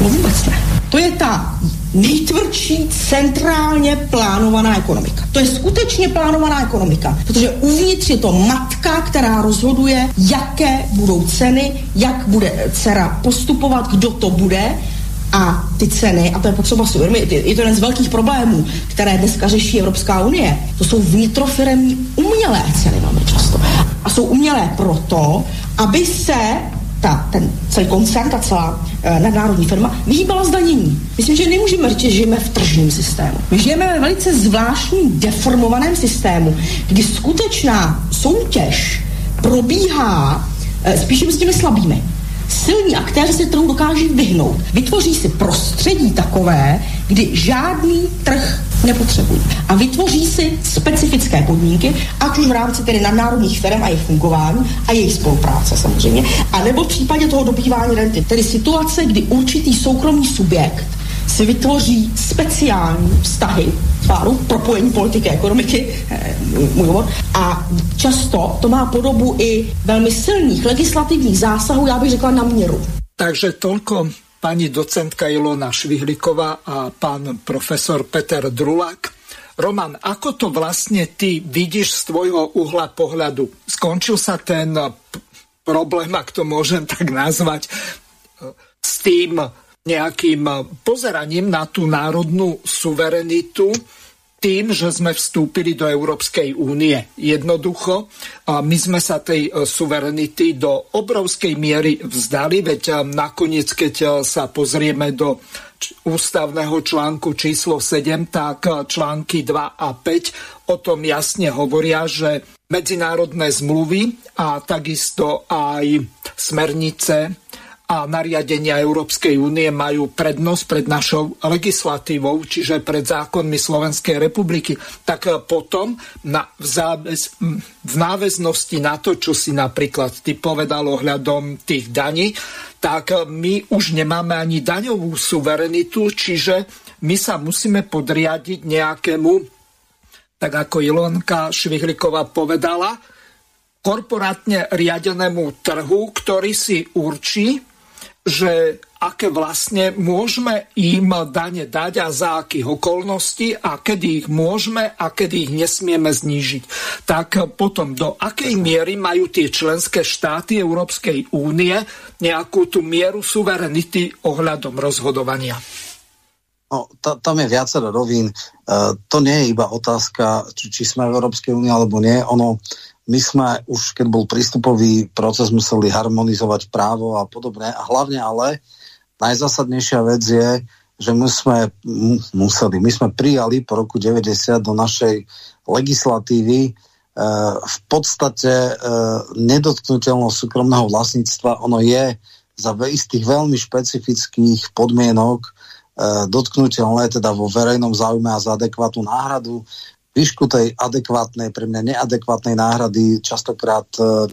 No vůbec ne. To je ta nejtvrdší centrálně plánovaná ekonomika. To je skutečně plánovaná ekonomika, protože uvnitř je to matka, která rozhoduje, jaké budou ceny, jak bude dcera postupovat, kdo to bude a ty ceny, a to je potřeba si uvědomit, je to jeden z velkých problémů, které dneska řeší Evropská unie, to jsou vnitrofiremní umělé ceny velmi často. A jsou umělé proto, aby se ta, ten celý koncern, ta celá e, nadnárodní firma vyhýbala zdanění. Myslím, že nemůžeme říct, že žijeme v tržním systému. My žijeme ve velice zvláštním, deformovaném systému, kdy skutečná soutěž probíhá e, spíše s těmi slabými. Silní aktéři se trhu dokáží vyhnout. Vytvoří si prostředí takové, kdy žádný trh nepotřebují. A vytvoří si specifické podmínky, ať už v rámci tedy nadnárodních firm a jejich fungování a jejich spolupráce samozřejmě, a nebo v případě toho dobývání renty. Tedy situace, kdy určitý soukromý subjekt si vytvoří speciální vztahy tváru propojení politiky a ekonomiky, eh, můj hovor, a často to má podobu i velmi silných legislativních zásahů, já bych řekla na měru. Takže tolko pani docentka Ilona Švihliková a pán profesor Peter Drulák. Roman, ako to vlastne ty vidíš z tvojho uhla pohľadu? Skončil sa ten problém, ak to môžem tak nazvať, s tým nejakým pozeraním na tú národnú suverenitu, tým, že sme vstúpili do Európskej únie. Jednoducho, my sme sa tej e, suverenity do obrovskej miery vzdali, veď e, nakoniec, keď sa pozrieme do ústavného článku číslo 7, tak články 2 a 5 o tom jasne hovoria, že medzinárodné zmluvy a takisto aj smernice a nariadenia Európskej únie majú prednosť pred našou legislatívou, čiže pred zákonmi Slovenskej republiky, tak e, potom na, v, záväz, v náväznosti na to, čo si napríklad ty povedal ohľadom tých daní, tak e, my už nemáme ani daňovú suverenitu, čiže my sa musíme podriadiť nejakému, tak ako Ilonka Švihliková povedala, korporátne riadenému trhu, ktorý si určí, že aké vlastne môžeme im dane dať a za akých okolností a kedy ich môžeme a kedy ich nesmieme znížiť. Tak potom do akej miery majú tie členské štáty Európskej únie nejakú tú mieru suverenity ohľadom rozhodovania? No, tam je viacero rovín. Uh, to nie je iba otázka, či, či sme v Európskej únii alebo nie. Ono my sme už, keď bol prístupový proces, museli harmonizovať právo a podobne. A hlavne ale najzásadnejšia vec je, že my sme museli, my sme prijali po roku 90 do našej legislatívy uh, v podstate uh, nedotknutelnosť súkromného vlastníctva. Ono je za istých veľmi špecifických podmienok uh, dotknutelné teda vo verejnom záujme a za adekvátnu náhradu. Výšku tej adekvátnej, pre mňa neadekvátnej náhrady častokrát uh,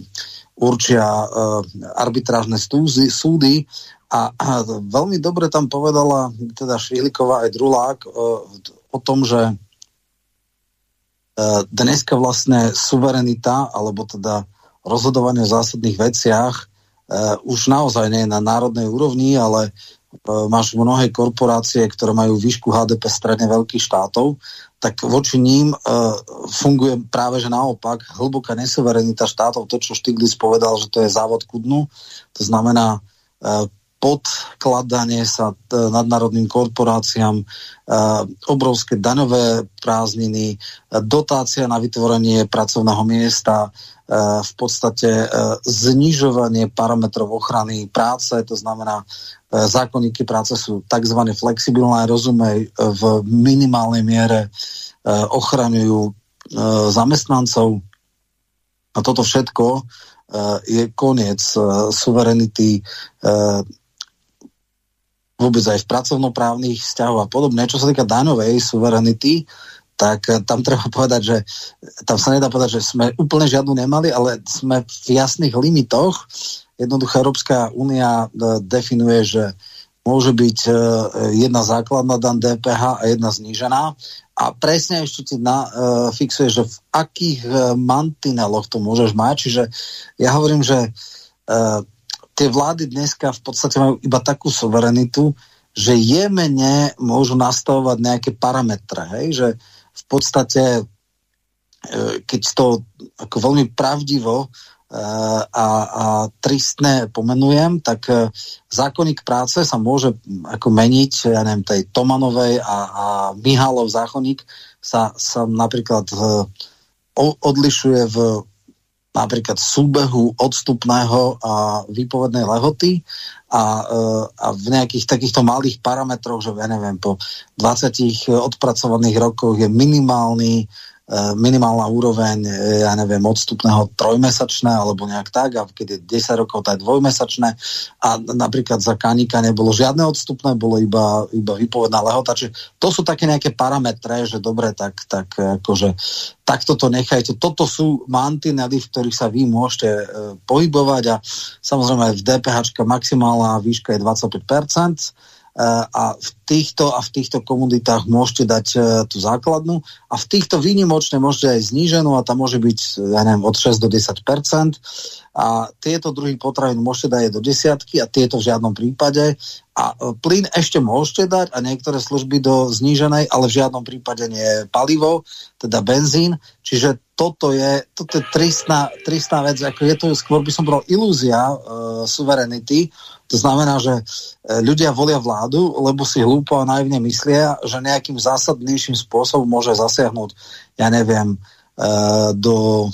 určia uh, arbitrážne stúzy, súdy. A, a veľmi dobre tam povedala teda Švihliková aj Drulák uh, o tom, že uh, dneska vlastne suverenita alebo teda rozhodovanie v zásadných veciach uh, už naozaj nie je na národnej úrovni, ale máš mnohé korporácie, ktoré majú výšku HDP stredne veľkých štátov tak voči ním uh, funguje práve že naopak hlboká nesuverenita štátov, to, čo Stiglitz povedal, že to je závod ku dnu, to znamená uh, podkladanie sa nadnárodným korporáciám, obrovské daňové prázdniny, dotácia na vytvorenie pracovného miesta, v podstate znižovanie parametrov ochrany práce, to znamená zákonníky práce sú tzv. flexibilné, rozumej, v minimálnej miere ochraňujú zamestnancov. A toto všetko je koniec suverenity vôbec aj v pracovnoprávnych vzťahoch a podobne. Čo sa týka daňovej suverenity, tak eh, tam treba povedať, že tam sa nedá povedať, že sme úplne žiadnu nemali, ale sme v jasných limitoch. Jednoducho Európska únia eh, definuje, že môže byť eh, jedna základná dan DPH a jedna znížená a presne ešte ti na, uh, fixuje, že v akých uh, mantineloch to môžeš mať. Čiže ja hovorím, že uh, tie vlády dneska v podstate majú iba takú suverenitu, že jemene môžu nastavovať nejaké parametre, hej? že v podstate e, keď to ako veľmi pravdivo e, a, a tristné pomenujem, tak e, zákonník práce sa môže ako meniť, ja neviem, tej Tomanovej a, a Mihálov zákonník sa, sa napríklad odlišuje v napríklad súbehu odstupného a výpovednej lehoty a, e, a v nejakých takýchto malých parametroch, že ja neviem, po 20 odpracovaných rokoch je minimálny minimálna úroveň, e, ja neviem, odstupného trojmesačné alebo nejak tak, a keď je 10 rokov, je dvojmesačné. A napríklad za kanika nebolo žiadne odstupné, bolo iba, iba vypovedná lehota, čiže to sú také nejaké parametre, že dobre, tak, tak akože takto to nechajte. Toto sú mantinely, v ktorých sa vy môžete e, pohybovať a samozrejme v DPH maximálna výška je 25%, a v týchto a v týchto komunitách môžete dať uh, tú základnú a v týchto výnimočne môžete aj zníženú a tam môže byť, ja neviem, od 6 do 10% a tieto druhy potravín môžete dať aj do desiatky a tieto v žiadnom prípade a uh, plyn ešte môžete dať a niektoré služby do zníženej, ale v žiadnom prípade nie palivo, teda benzín, čiže toto je, toto je tristná, tristná vec, ako je to skôr by som povedal ilúzia uh, suverenity, to znamená, že e, ľudia volia vládu, lebo si hlúpo a naivne myslia, že nejakým zásadnejším spôsobom môže zasiahnuť, ja neviem, e, do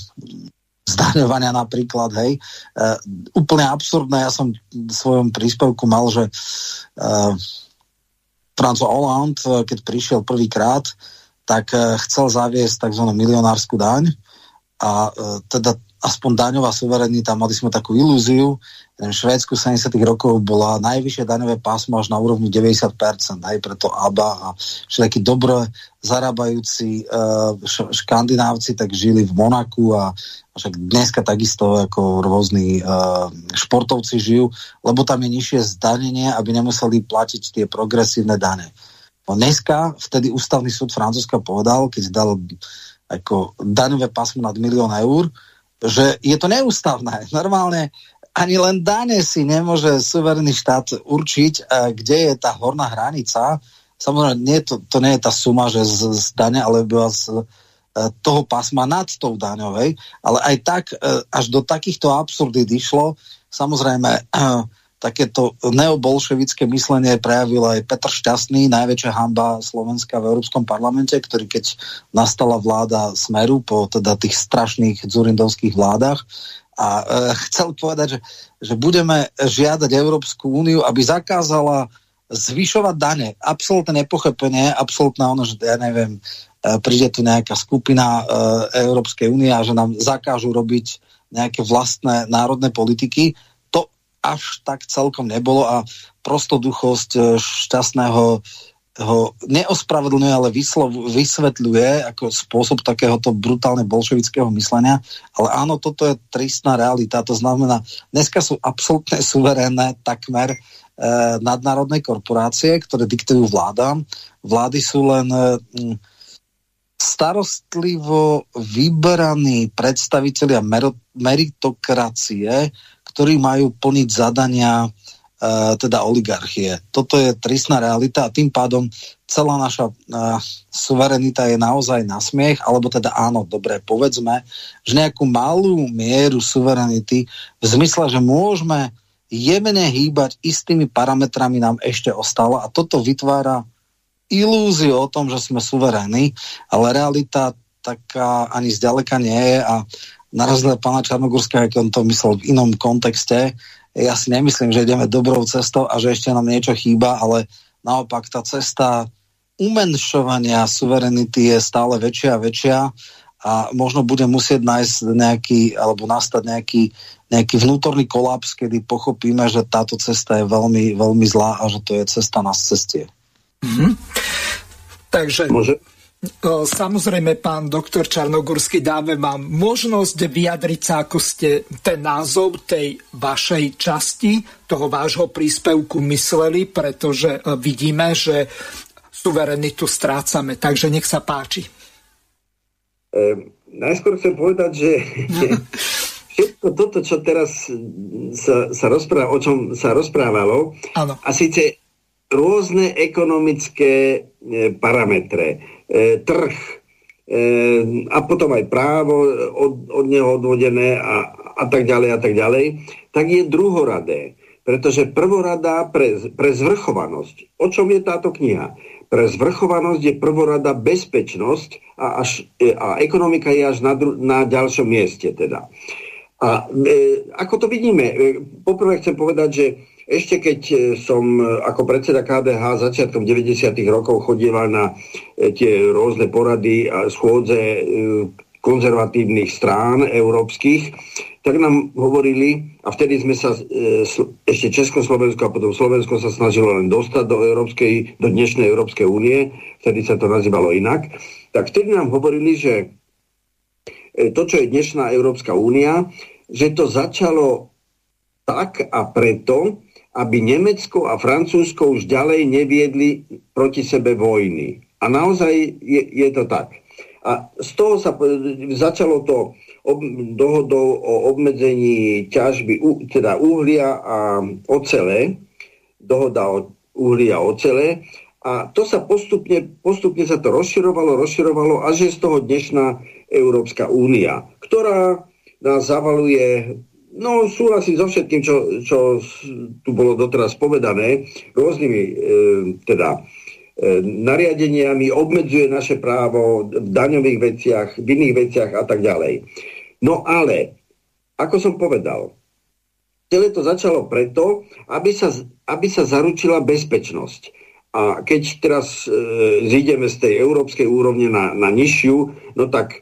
zdaňovania napríklad, hej. Uh, úplne absurdné, ja som v svojom príspevku mal, že uh, François Hollande, keď prišiel prvýkrát, tak uh, chcel zaviesť tzv. milionárskú daň a uh, teda aspoň daňová suverenita, mali sme takú ilúziu, v Švédsku 70 rokov bola najvyššie daňové pásmo až na úrovni 90%, aj preto ABA a všetky dobre zarábajúci uh, škandinávci tak žili v Monaku a však dneska takisto ako rôzni uh, športovci žijú, lebo tam je nižšie zdanenie, aby nemuseli platiť tie progresívne dane. No dneska vtedy ústavný súd Francúzska povedal, keď dal ako daňové pásmo nad milión eur, že je to neústavné. Normálne ani len dáne si nemôže suverený štát určiť, eh, kde je tá horná hranica. Samozrejme, nie, to, to nie je tá suma, že z, z dane, ale z eh, toho pásma nad tou daňovej, ale aj tak eh, až do takýchto absurdít išlo. Samozrejme, takéto neobolševické myslenie prejavil aj Petr Šťastný, najväčšia hamba Slovenska v Európskom parlamente, ktorý keď nastala vláda Smeru po teda tých strašných dzurindovských vládach, A e, chcel povedať, že, že budeme žiadať Európsku úniu, aby zakázala zvyšovať dane. Absolutne nepochopenie, absolútne ono, že ja neviem, e, príde tu nejaká skupina e, Európskej únie a že nám zakážu robiť nejaké vlastné národné politiky. Až tak celkom nebolo a prostoduchosť e, šťastného ho neospravedlňuje, ale vysvetľuje ako spôsob takéhoto brutálne bolševického myslenia. Ale áno, toto je tristná realita. To znamená, dneska sú absolútne suverénne takmer e, nadnárodné korporácie, ktoré diktujú vládam. Vlády sú len e, starostlivo vyberaní predstavitelia meritokracie, ktorí majú plniť zadania Uh, teda oligarchie. Toto je tristná realita a tým pádom celá naša uh, suverenita je naozaj na smiech, alebo teda áno, dobre, povedzme, že nejakú malú mieru suverenity v zmysle, že môžeme jemne hýbať istými parametrami nám ešte ostalo a toto vytvára ilúziu o tom, že sme suverénni, ale realita taká ani zďaleka nie je a na rozdiel pána Čarnogórska, ako on to myslel v inom kontexte, ja si nemyslím, že ideme dobrou cestou a že ešte nám niečo chýba, ale naopak tá cesta umenšovania suverenity je stále väčšia a väčšia a možno bude musieť nájsť nejaký, alebo nastať nejaký, nejaký vnútorný kolaps, kedy pochopíme, že táto cesta je veľmi, veľmi zlá a že to je cesta na cestie. Mm-hmm. Takže... Môže? Samozrejme, pán doktor Čarnogórsky, dáme vám možnosť vyjadriť sa, ako ste ten názov tej vašej časti, toho vášho príspevku mysleli, pretože e, vidíme, že suverenitu strácame. Takže nech sa páči. E, najskôr chcem povedať, že všetko toto, čo teraz sa, sa rozpráva, o čom sa rozprávalo, ano. a síce rôzne ekonomické e, parametre, trh e, a potom aj právo od, od neho odvodené a, a tak ďalej a tak ďalej, tak je druhoradé. Pretože prvorada pre, pre zvrchovanosť, o čom je táto kniha? Pre zvrchovanosť je prvorada bezpečnosť a, až, e, a ekonomika je až na, dru, na ďalšom mieste. Teda. A e, ako to vidíme? E, poprvé chcem povedať, že ešte keď e, som e, ako predseda KDH začiatkom 90. rokov chodieval na e, tie rôzne porady a schôdze konzervatívnych strán európskych, tak nám hovorili, a vtedy sme sa ešte Československo a potom Slovensko sa snažilo len dostať do, Európskej, do dnešnej Európskej únie, vtedy sa to nazývalo inak, tak vtedy nám hovorili, že to, čo je dnešná Európska únia, že to začalo tak a preto, aby Nemecko a Francúzsko už ďalej neviedli proti sebe vojny. A naozaj je, je to tak. A z toho sa začalo to ob, dohodou o obmedzení ťažby teda uhlia a ocele, dohoda o uhlia a ocele, a to sa postupne, postupne sa to rozširovalo, rozširovalo, až je z toho dnešná Európska únia, ktorá nás zavaluje No, súhlasím so všetkým, čo, čo tu bolo doteraz povedané, rôznymi e, teda e, nariadeniami, obmedzuje naše právo v daňových veciach, v iných veciach a tak ďalej. No ale, ako som povedal, celé to začalo preto, aby sa, aby sa zaručila bezpečnosť. A keď teraz e, zídeme z tej európskej úrovne na, na nižšiu, no tak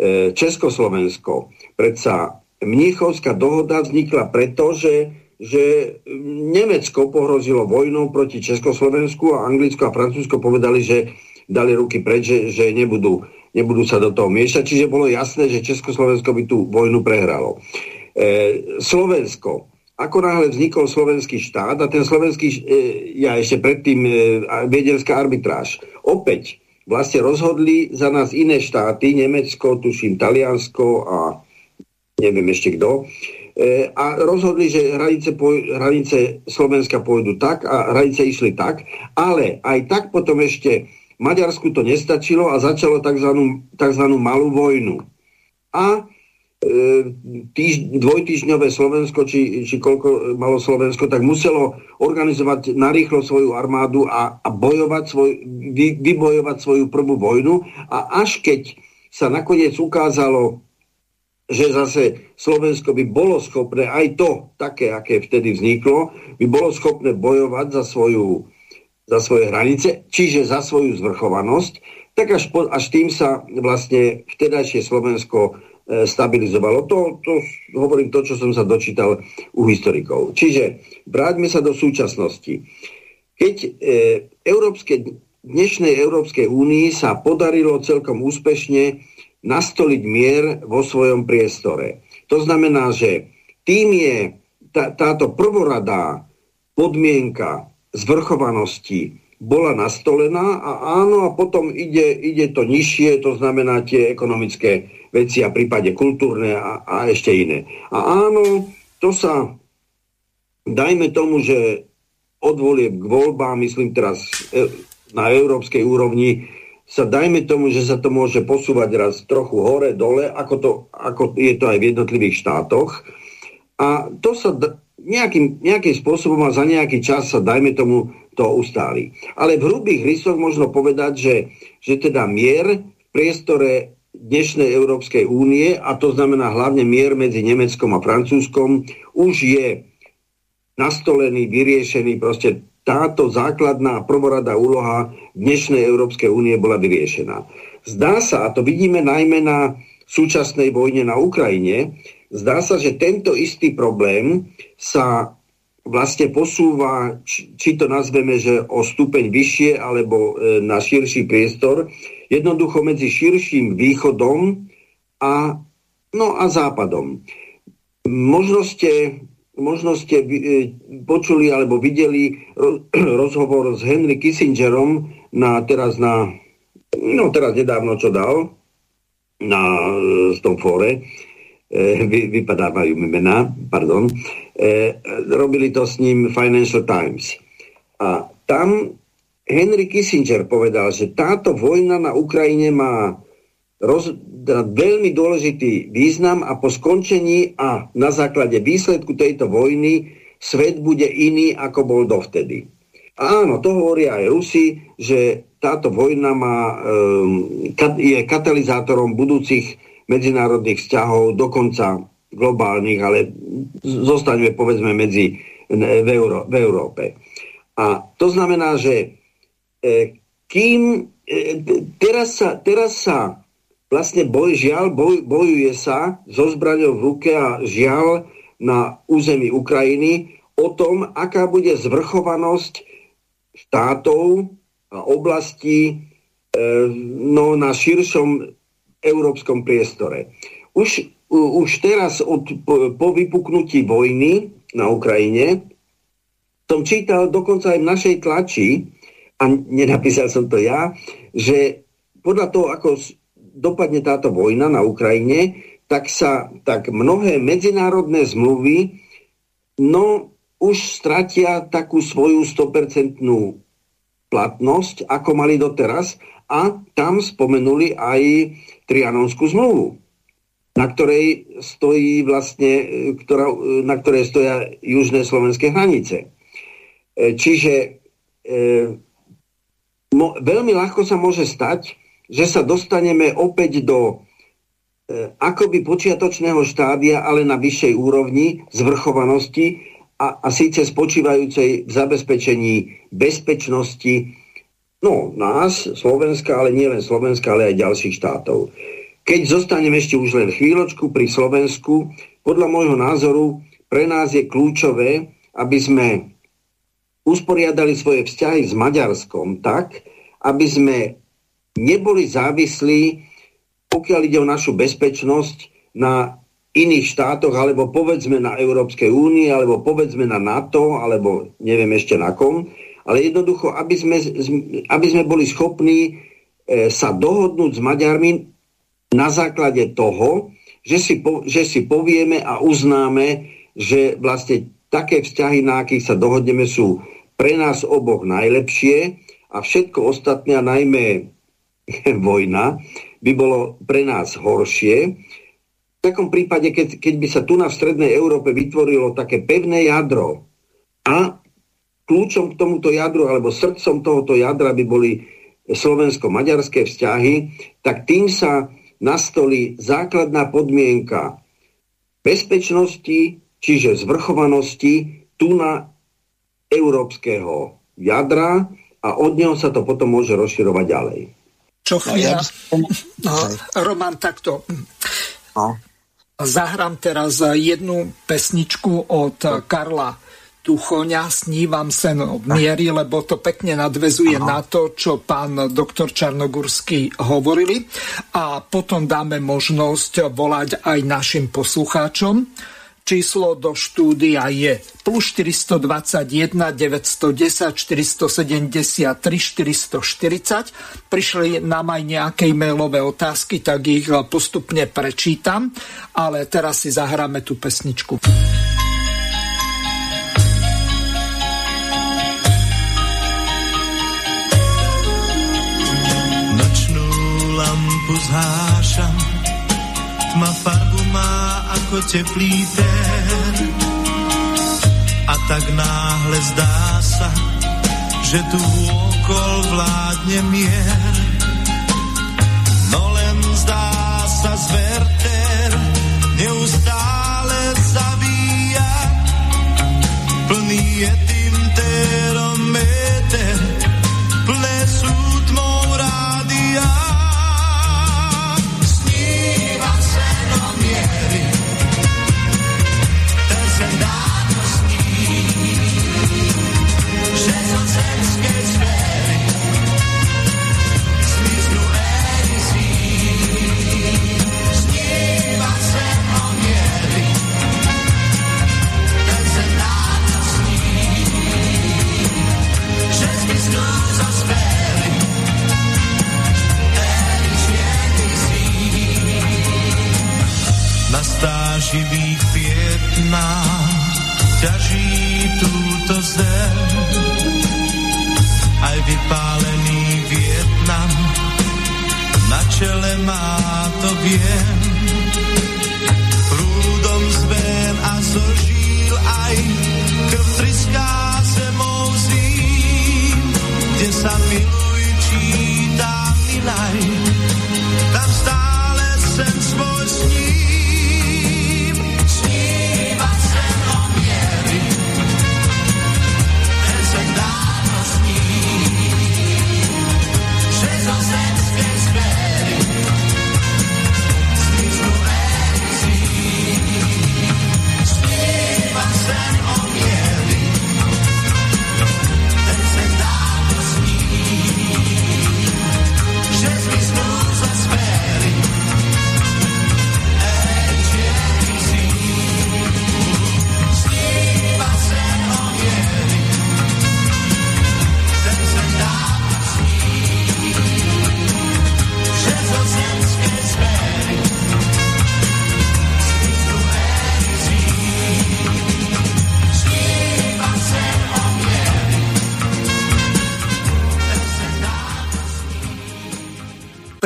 e, Československo predsa Mníchovská dohoda vznikla preto, že, že Nemecko pohrozilo vojnou proti Československu a Anglicko a Francúzsko povedali, že dali ruky preč, že, že nebudú, nebudú sa do toho miešať. Čiže bolo jasné, že Československo by tú vojnu prehralo. E, Slovensko. Ako náhle vznikol slovenský štát a ten slovenský, e, ja ešte predtým e, viedenská arbitráž, opäť vlastne rozhodli za nás iné štáty, Nemecko, tuším Taliansko a neviem ešte kto, e, a rozhodli, že hranice, hranice Slovenska pôjdu tak a hranice išli tak, ale aj tak potom ešte Maďarsku to nestačilo a začalo tzv. malú vojnu. A e, týž, dvojtýždňové Slovensko, či, či koľko malo Slovensko, tak muselo organizovať narýchlo svoju armádu a, a bojovať svoj, vy, vybojovať svoju prvú vojnu. A až keď sa nakoniec ukázalo že zase Slovensko by bolo schopné, aj to také, aké vtedy vzniklo, by bolo schopné bojovať za, svoju, za svoje hranice, čiže za svoju zvrchovanosť, tak až, po, až tým sa vlastne vtedajšie Slovensko e, stabilizovalo. To, to hovorím to, čo som sa dočítal u historikov. Čiže vráťme sa do súčasnosti. Keď e, európske, dnešnej Európskej únii sa podarilo celkom úspešne nastoliť mier vo svojom priestore. To znamená, že tým je tá, táto prvoradá podmienka zvrchovanosti bola nastolená a áno, a potom ide, ide to nižšie, to znamená tie ekonomické veci a prípade kultúrne a, a ešte iné. A áno, to sa, dajme tomu, že odvolie k voľbám, myslím teraz e, na európskej úrovni, sa dajme tomu, že sa to môže posúvať raz trochu hore, dole, ako, to, ako je to aj v jednotlivých štátoch. A to sa nejakým, nejakým spôsobom a za nejaký čas sa, dajme tomu, to ustáli. Ale v hrubých rysoch možno povedať, že, že teda mier v priestore dnešnej Európskej únie, a to znamená hlavne mier medzi Nemeckom a Francúzskom, už je nastolený, vyriešený, proste táto základná prvoradá úloha dnešnej Európskej únie bola vyriešená. Zdá sa, a to vidíme najmä na súčasnej vojne na Ukrajine, zdá sa, že tento istý problém sa vlastne posúva, či, či to nazveme, že o stupeň vyššie alebo e, na širší priestor, jednoducho medzi širším východom a, no a západom. Možno ste možno ste e, počuli alebo videli rozhovor s Henry Kissingerom na, teraz na, no teraz nedávno čo dal, na z tom fóre, e, vy, vypadávajú mená, pardon, e, robili to s ním Financial Times. A tam Henry Kissinger povedal, že táto vojna na Ukrajine má roz, veľmi dôležitý význam a po skončení a na základe výsledku tejto vojny svet bude iný, ako bol dovtedy. A áno, to hovoria aj Rusi, že táto vojna má, um, je katalizátorom budúcich medzinárodných vzťahov, dokonca globálnych, ale zostaňme povedzme medzi, v, Euró- v Európe. A to znamená, že e, kým e, teraz, sa, teraz sa vlastne boj, žiaľ, boj, bojuje sa so zbraňou v ruke a žiaľ na území Ukrajiny o tom, aká bude zvrchovanosť štátov a oblastí e, no, na širšom európskom priestore. Už, už teraz od, po, po vypuknutí vojny na Ukrajine som čítal dokonca aj v našej tlači, a nenapísal som to ja, že podľa toho, ako dopadne táto vojna na Ukrajine, tak sa tak mnohé medzinárodné zmluvy no už stratia takú svoju 100% platnosť, ako mali doteraz a tam spomenuli aj Trianonskú zmluvu, na ktorej stojí vlastne, ktorá, na ktorej stoja južné slovenské hranice. E, čiže e, mo, veľmi ľahko sa môže stať, že sa dostaneme opäť do e, akoby počiatočného štádia, ale na vyššej úrovni zvrchovanosti a, a síce spočívajúcej v zabezpečení bezpečnosti no, nás, Slovenska, ale nie len Slovenska, ale aj ďalších štátov. Keď zostaneme ešte už len chvíľočku pri Slovensku, podľa môjho názoru pre nás je kľúčové, aby sme usporiadali svoje vzťahy s Maďarskom tak, aby sme neboli závislí, pokiaľ ide o našu bezpečnosť, na iných štátoch, alebo povedzme na Európskej únii, alebo povedzme na NATO, alebo neviem ešte na kom, ale jednoducho, aby sme, aby sme boli schopní e, sa dohodnúť s Maďarmi na základe toho, že si, po, že si povieme a uznáme, že vlastne také vzťahy, na akých sa dohodneme, sú pre nás oboch najlepšie a všetko ostatné, a najmä vojna, by bolo pre nás horšie. V takom prípade, keď, keď by sa tu na Strednej Európe vytvorilo také pevné jadro a kľúčom k tomuto jadru alebo srdcom tohoto jadra by boli slovensko-maďarské vzťahy, tak tým sa nastolí základná podmienka bezpečnosti, čiže zvrchovanosti tu na európskeho jadra a od neho sa to potom môže rozširovať ďalej. Čo chvíľa? No, Roman, takto. No. Zahrám teraz jednu pesničku od Karla Tuchoňa Snívam sen od miery, lebo to pekne nadvezuje Aha. na to, čo pán doktor Čarnogurský hovorili. A potom dáme možnosť volať aj našim poslucháčom. Číslo do štúdia je plus 421 910 473 440. Prišli nám aj nejaké mailové otázky, tak ich postupne prečítam, ale teraz si zahráme tú pesničku. Nočnú lampu zhášam Tma farbu má ako teplý ten. A tak náhle zdá sa, že tu okol vládne mier. No len zdá sa zverter, neustále zavíja. Plný je živých pietnách ťaží túto zem. Aj vypálený Vietnam na čele má to viem. Prúdom zven a zožíl aj krv triská zemou zím, kde sa miluj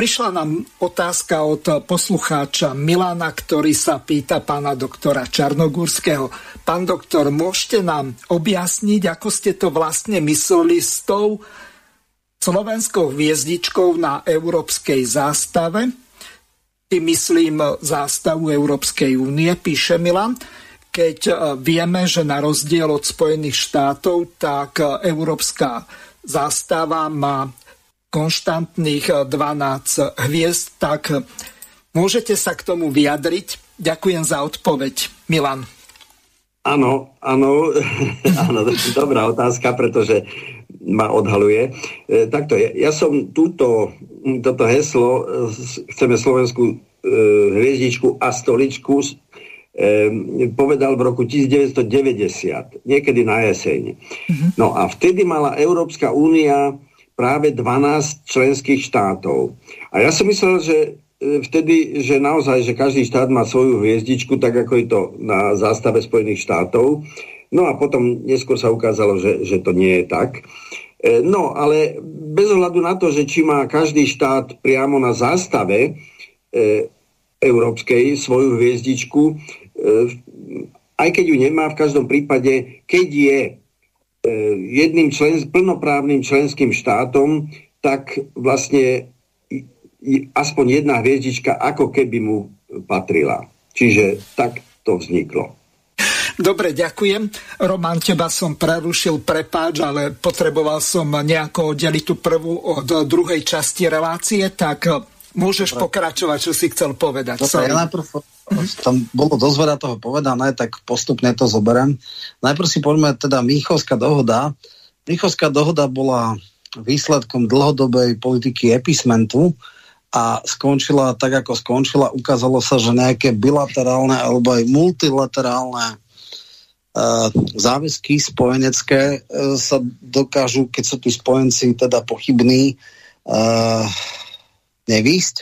Prišla nám otázka od poslucháča Milana, ktorý sa pýta pána doktora Čarnogurského. Pán doktor, môžete nám objasniť, ako ste to vlastne mysleli s tou slovenskou hviezdičkou na európskej zástave? Tým myslím zástavu Európskej únie, píše Milan keď e, vieme, že na rozdiel od Spojených štátov, tak e, európska zástava má konštantných 12 eh, hviezd, tak eh, môžete sa k tomu vyjadriť. Ďakujem za odpoveď. Milan. Áno, áno, áno, dobrá otázka, pretože ma odhaluje. E, takto, ja, ja som túto, toto heslo, chceme Slovensku e, hviezdičku a stoličku, e, povedal v roku 1990, niekedy na jeseň. Mm-hmm. No a vtedy mala Európska únia práve 12 členských štátov. A ja som myslel, že e, vtedy, že naozaj, že každý štát má svoju hviezdičku, tak ako je to na zástave Spojených štátov. No a potom neskôr sa ukázalo, že, že to nie je tak. E, no, ale bez ohľadu na to, že či má každý štát priamo na zástave e, európskej svoju hviezdičku, e, aj keď ju nemá, v každom prípade, keď je jedným člen, plnoprávnym členským štátom, tak vlastne aspoň jedna hviezdička ako keby mu patrila. Čiže tak to vzniklo. Dobre, ďakujem. Roman, teba som prerušil, prepáč, ale potreboval som nejako oddeliť tú prvú od druhej časti relácie, tak môžeš Dobre. pokračovať, čo si chcel povedať. Dobre, ja najprv, tam bolo dosť veľa toho povedané, tak postupne to zoberiem. Najprv si poďme teda Míchovská dohoda. Míchovská dohoda bola výsledkom dlhodobej politiky epismentu, a skončila tak, ako skončila. Ukázalo sa, že nejaké bilaterálne alebo aj multilaterálne uh, záväzky spojenecké uh, sa dokážu, keď sú tí spojenci teda pochybní, nevísť.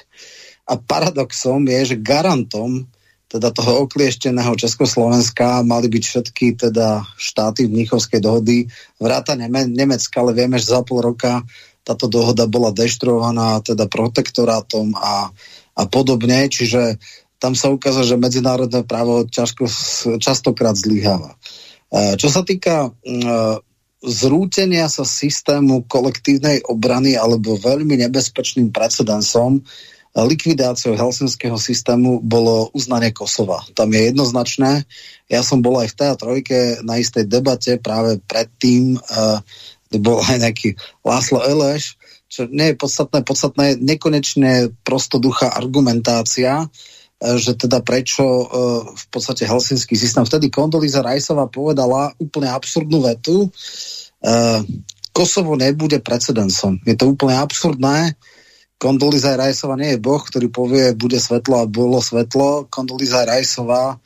A paradoxom je, že garantom teda toho okliešteného Československa mali byť všetky teda štáty v Mnichovskej dohody, vráta Nemecka, ale vieme, že za pol roka táto dohoda bola deštruovaná teda protektorátom a, a podobne, čiže tam sa ukázalo, že medzinárodné právo ťažko, častokrát zlyháva. E, čo sa týka e, zrútenia sa systému kolektívnej obrany alebo veľmi nebezpečným precedensom, likvidáciou helsinského systému bolo uznanie Kosova. Tam je jednoznačné. Ja som bol aj v TA3 na istej debate práve predtým, uh, bol aj nejaký Láslo Eleš, čo nie je podstatné, podstatné je nekonečne prostoduchá argumentácia, e, že teda prečo e, v podstate helsinský systém. Vtedy Kondoliza Rajsová povedala úplne absurdnú vetu, e, Kosovo nebude precedensom. Je to úplne absurdné. Kondoliza Rajsová nie je boh, ktorý povie, bude svetlo a bolo svetlo. Kondoliza Rajsová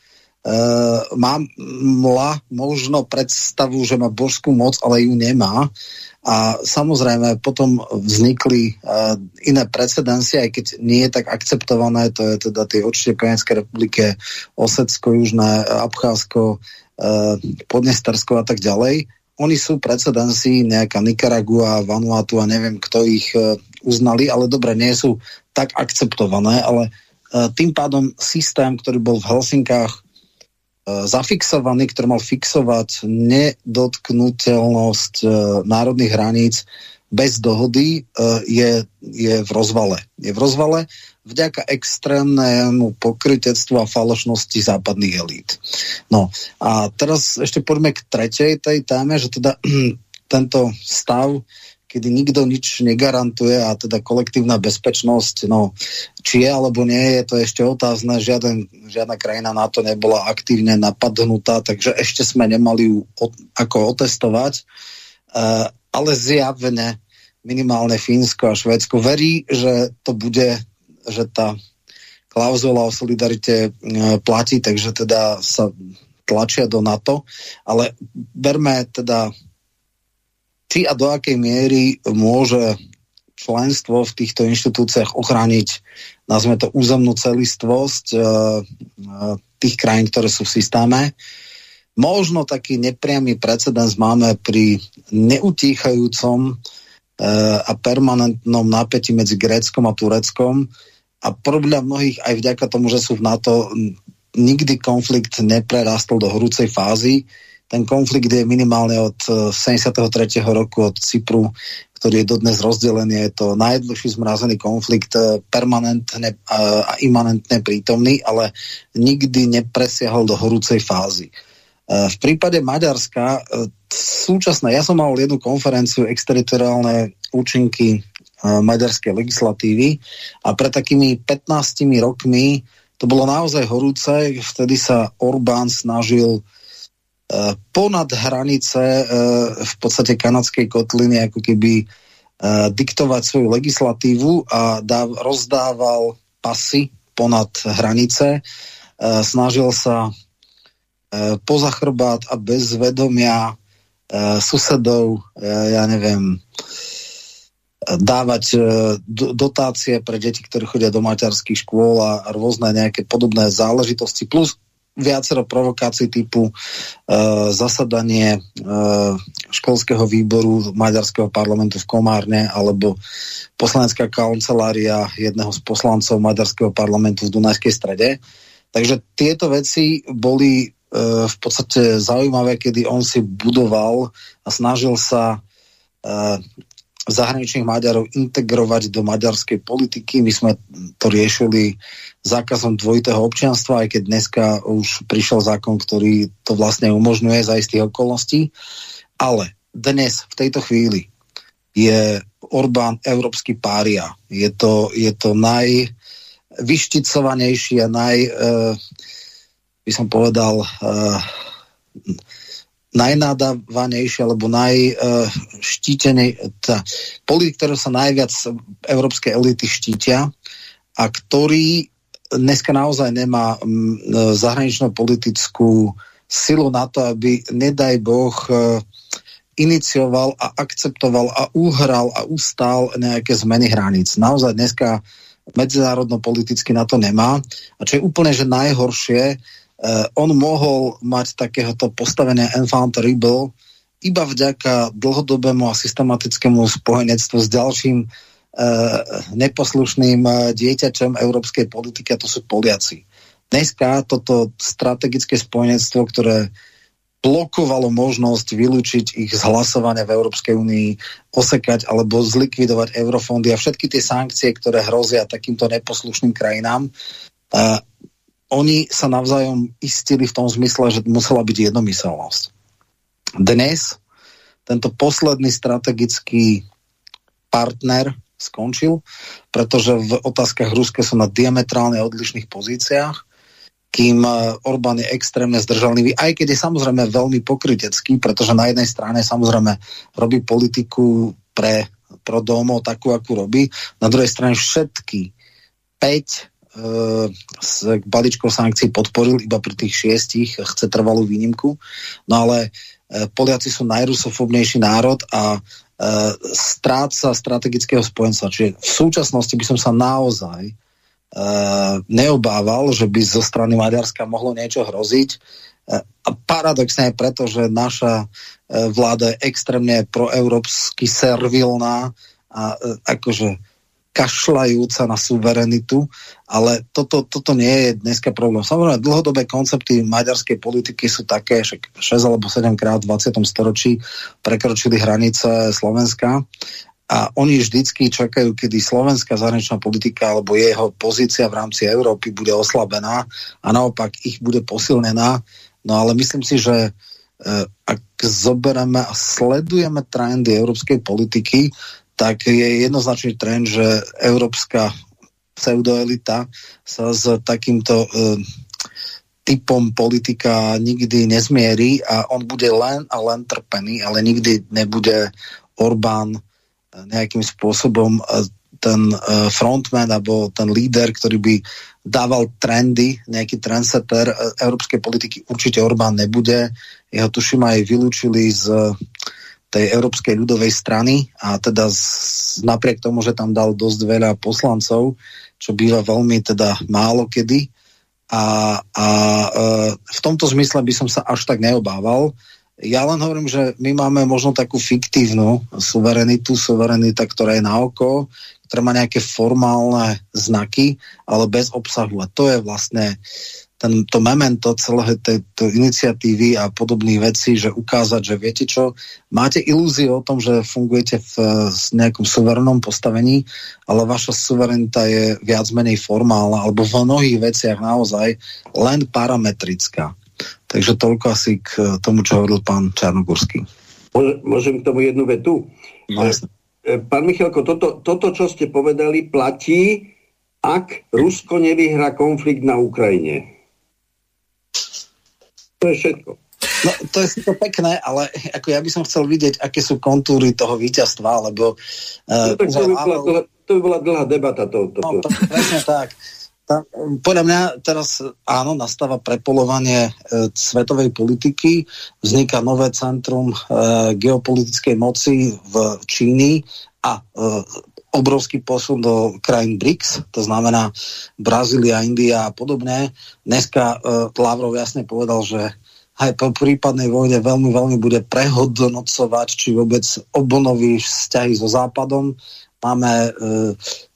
Uh, mám mla možno predstavu, že má božskú moc, ale ju nemá. A samozrejme potom vznikli uh, iné precedencie, aj keď nie je tak akceptované, to je teda tie určite Pianecké republike, Osecko, Južné, Abcházsko, uh, Podnestersko a tak ďalej. Oni sú precedenci, nejaká Nicaragua, Vanuatu a neviem, kto ich uh, uznali, ale dobre, nie sú tak akceptované, ale tým pádom systém, ktorý bol v Helsinkách E, zafixovaný, ktorý mal fixovať nedotknutelnosť e, národných hraníc bez dohody, e, je, je v rozvale. Je v rozvale vďaka extrémnemu pokrytectvu a falošnosti západných elít. No a teraz ešte poďme k tretej tej téme, že teda tento stav kedy nikto nič negarantuje a teda kolektívna bezpečnosť, no či je alebo nie je, to ešte otázne, Žiaden, žiadna krajina na to nebola aktívne napadnutá, takže ešte sme nemali ju od, ako otestovať, uh, ale zjavne minimálne Fínsko a Švédsko verí, že to bude, že tá klauzula o solidarite uh, platí, takže teda sa tlačia do NATO, ale berme teda či a do akej miery môže členstvo v týchto inštitúciách ochrániť, nazvime to, územnú celistvosť e, tých krajín, ktoré sú v systéme. Možno taký nepriamy precedens máme pri neutíchajúcom e, a permanentnom napätí medzi Gréckom a Tureckom a podľa mnohých aj vďaka tomu, že sú v NATO, nikdy konflikt neprerastol do horúcej fázy ten konflikt je minimálne od 73. Eh, roku od Cypru, ktorý je dodnes rozdelený. Je to najdlhší zmrazený konflikt, eh, permanentne eh, a imanentne prítomný, ale nikdy nepresiahol do horúcej fázy. V prípade Maďarska súčasné, ja som mal jednu konferenciu exteritoriálne účinky maďarskej legislatívy a pred takými 15 rokmi to bolo naozaj horúce, vtedy sa Orbán snažil ponad hranice eh, v podstate kanadskej kotliny ako keby eh, diktovať svoju legislatívu a dáv, rozdával pasy ponad hranice, snažil sa poza chrbát a bez vedomia susedov, ja neviem, dávať dotácie pre deti, ktorí chodia do materských škôl a rôzne nejaké podobné záležitosti. Plus viacero provokácií typu uh, zasadanie uh, školského výboru Maďarského parlamentu v Komárne alebo poslanecká kancelária jedného z poslancov Maďarského parlamentu v Dunajskej strede. Takže tieto veci boli uh, v podstate zaujímavé, kedy on si budoval a snažil sa uh, zahraničných Maďarov integrovať do maďarskej politiky. My sme to riešili zákazom dvojitého občianstva, aj keď dneska už prišiel zákon, ktorý to vlastne umožňuje za istých okolností. Ale dnes, v tejto chvíli, je Orbán európsky pária. Je to, je to najvyšticovanejší a naj, uh, by som povedal, uh, najnádávanejší alebo najštítenej, politik, ktorý sa najviac európskej elity štítia a ktorý dneska naozaj nemá zahraničnú politickú silu na to, aby, nedaj Boh, uh, inicioval a akceptoval a uhral a ustál nejaké zmeny hraníc. Naozaj dneska medzinárodno-politicky na to nemá. A čo je úplne že najhoršie, on mohol mať takéhoto postavenie enfant terrible iba vďaka dlhodobému a systematickému spojenectvu s ďalším eh, neposlušným eh, dieťačom európskej politiky, a to sú Poliaci. Dneska toto strategické spojenectvo, ktoré blokovalo možnosť vylúčiť ich z v Európskej únii, osekať alebo zlikvidovať eurofondy a všetky tie sankcie, ktoré hrozia takýmto neposlušným krajinám. Oni sa navzájom istili v tom zmysle, že musela byť jednomyselnosť. Dnes tento posledný strategický partner skončil, pretože v otázkach Ruska sú na diametrálne odlišných pozíciách kým e, Orbán je extrémne zdržanlivý, aj keď je samozrejme veľmi pokrytecký, pretože na jednej strane samozrejme robí politiku pre pro domo takú, akú robí, na druhej strane všetky 5 e, s balíčkou sankcií podporil iba pri tých šiestich, chce trvalú výnimku, no ale e, Poliaci sú najrusofobnejší národ a e, stráca strategického spojenca. Čiže v súčasnosti by som sa naozaj neobával, že by zo strany Maďarska mohlo niečo hroziť. A paradoxne je preto, že naša vláda je extrémne proeurópsky servilná a akože kašľajúca na suverenitu, ale toto, toto nie je dneska problém. Samozrejme, dlhodobé koncepty maďarskej politiky sú také, že 6 alebo 7 krát v 20. storočí prekročili hranice Slovenska a oni vždycky čakajú, kedy slovenská zahraničná politika alebo jeho pozícia v rámci Európy bude oslabená a naopak ich bude posilnená. No ale myslím si, že e, ak zoberieme a sledujeme trendy európskej politiky, tak je jednoznačný trend, že európska pseudoelita sa s takýmto e, typom politika nikdy nezmierí a on bude len a len trpený, ale nikdy nebude Orbán nejakým spôsobom e, ten e, frontman alebo ten líder, ktorý by dával trendy, nejaký trendsetter e, európskej politiky určite Orbán nebude. Jeho tuším aj vylúčili z tej Európskej ľudovej strany a teda z, napriek tomu, že tam dal dosť veľa poslancov, čo býva veľmi teda málo kedy. A, a e, v tomto zmysle by som sa až tak neobával. Ja len hovorím, že my máme možno takú fiktívnu suverenitu, suverenita, ktorá je na oko, ktorá má nejaké formálne znaky, ale bez obsahu. A to je vlastne ten, to memento celého tejto iniciatívy a podobných vecí, že ukázať, že viete čo, máte ilúziu o tom, že fungujete v nejakom suverenom postavení, ale vaša suverenita je viac menej formálna, alebo v mnohých veciach naozaj len parametrická. Takže toľko asi k tomu, čo hovoril pán Čarnogurský. Môžem k tomu jednu vetu? No, e, pán Michalko, toto, toto, čo ste povedali, platí, ak Rusko nevyhrá konflikt na Ukrajine. To je všetko. No, to je to pekné, ale ako ja by som chcel vidieť, aké sú kontúry toho víťazstva, lebo... Uh, no, tak to, by bola dlhá, to by bola dlhá debata. To, to, no, to, presne tak. Tá, podľa mňa teraz áno, nastáva prepolovanie e, svetovej politiky, vzniká nové centrum e, geopolitickej moci v Číni a e, obrovský posun do krajín BRICS, to znamená Brazília, India a podobne. Dneska e, Lavrov jasne povedal, že aj po prípadnej vojne veľmi, veľmi bude prehodnocovať, či vôbec obnoví vzťahy so Západom máme e,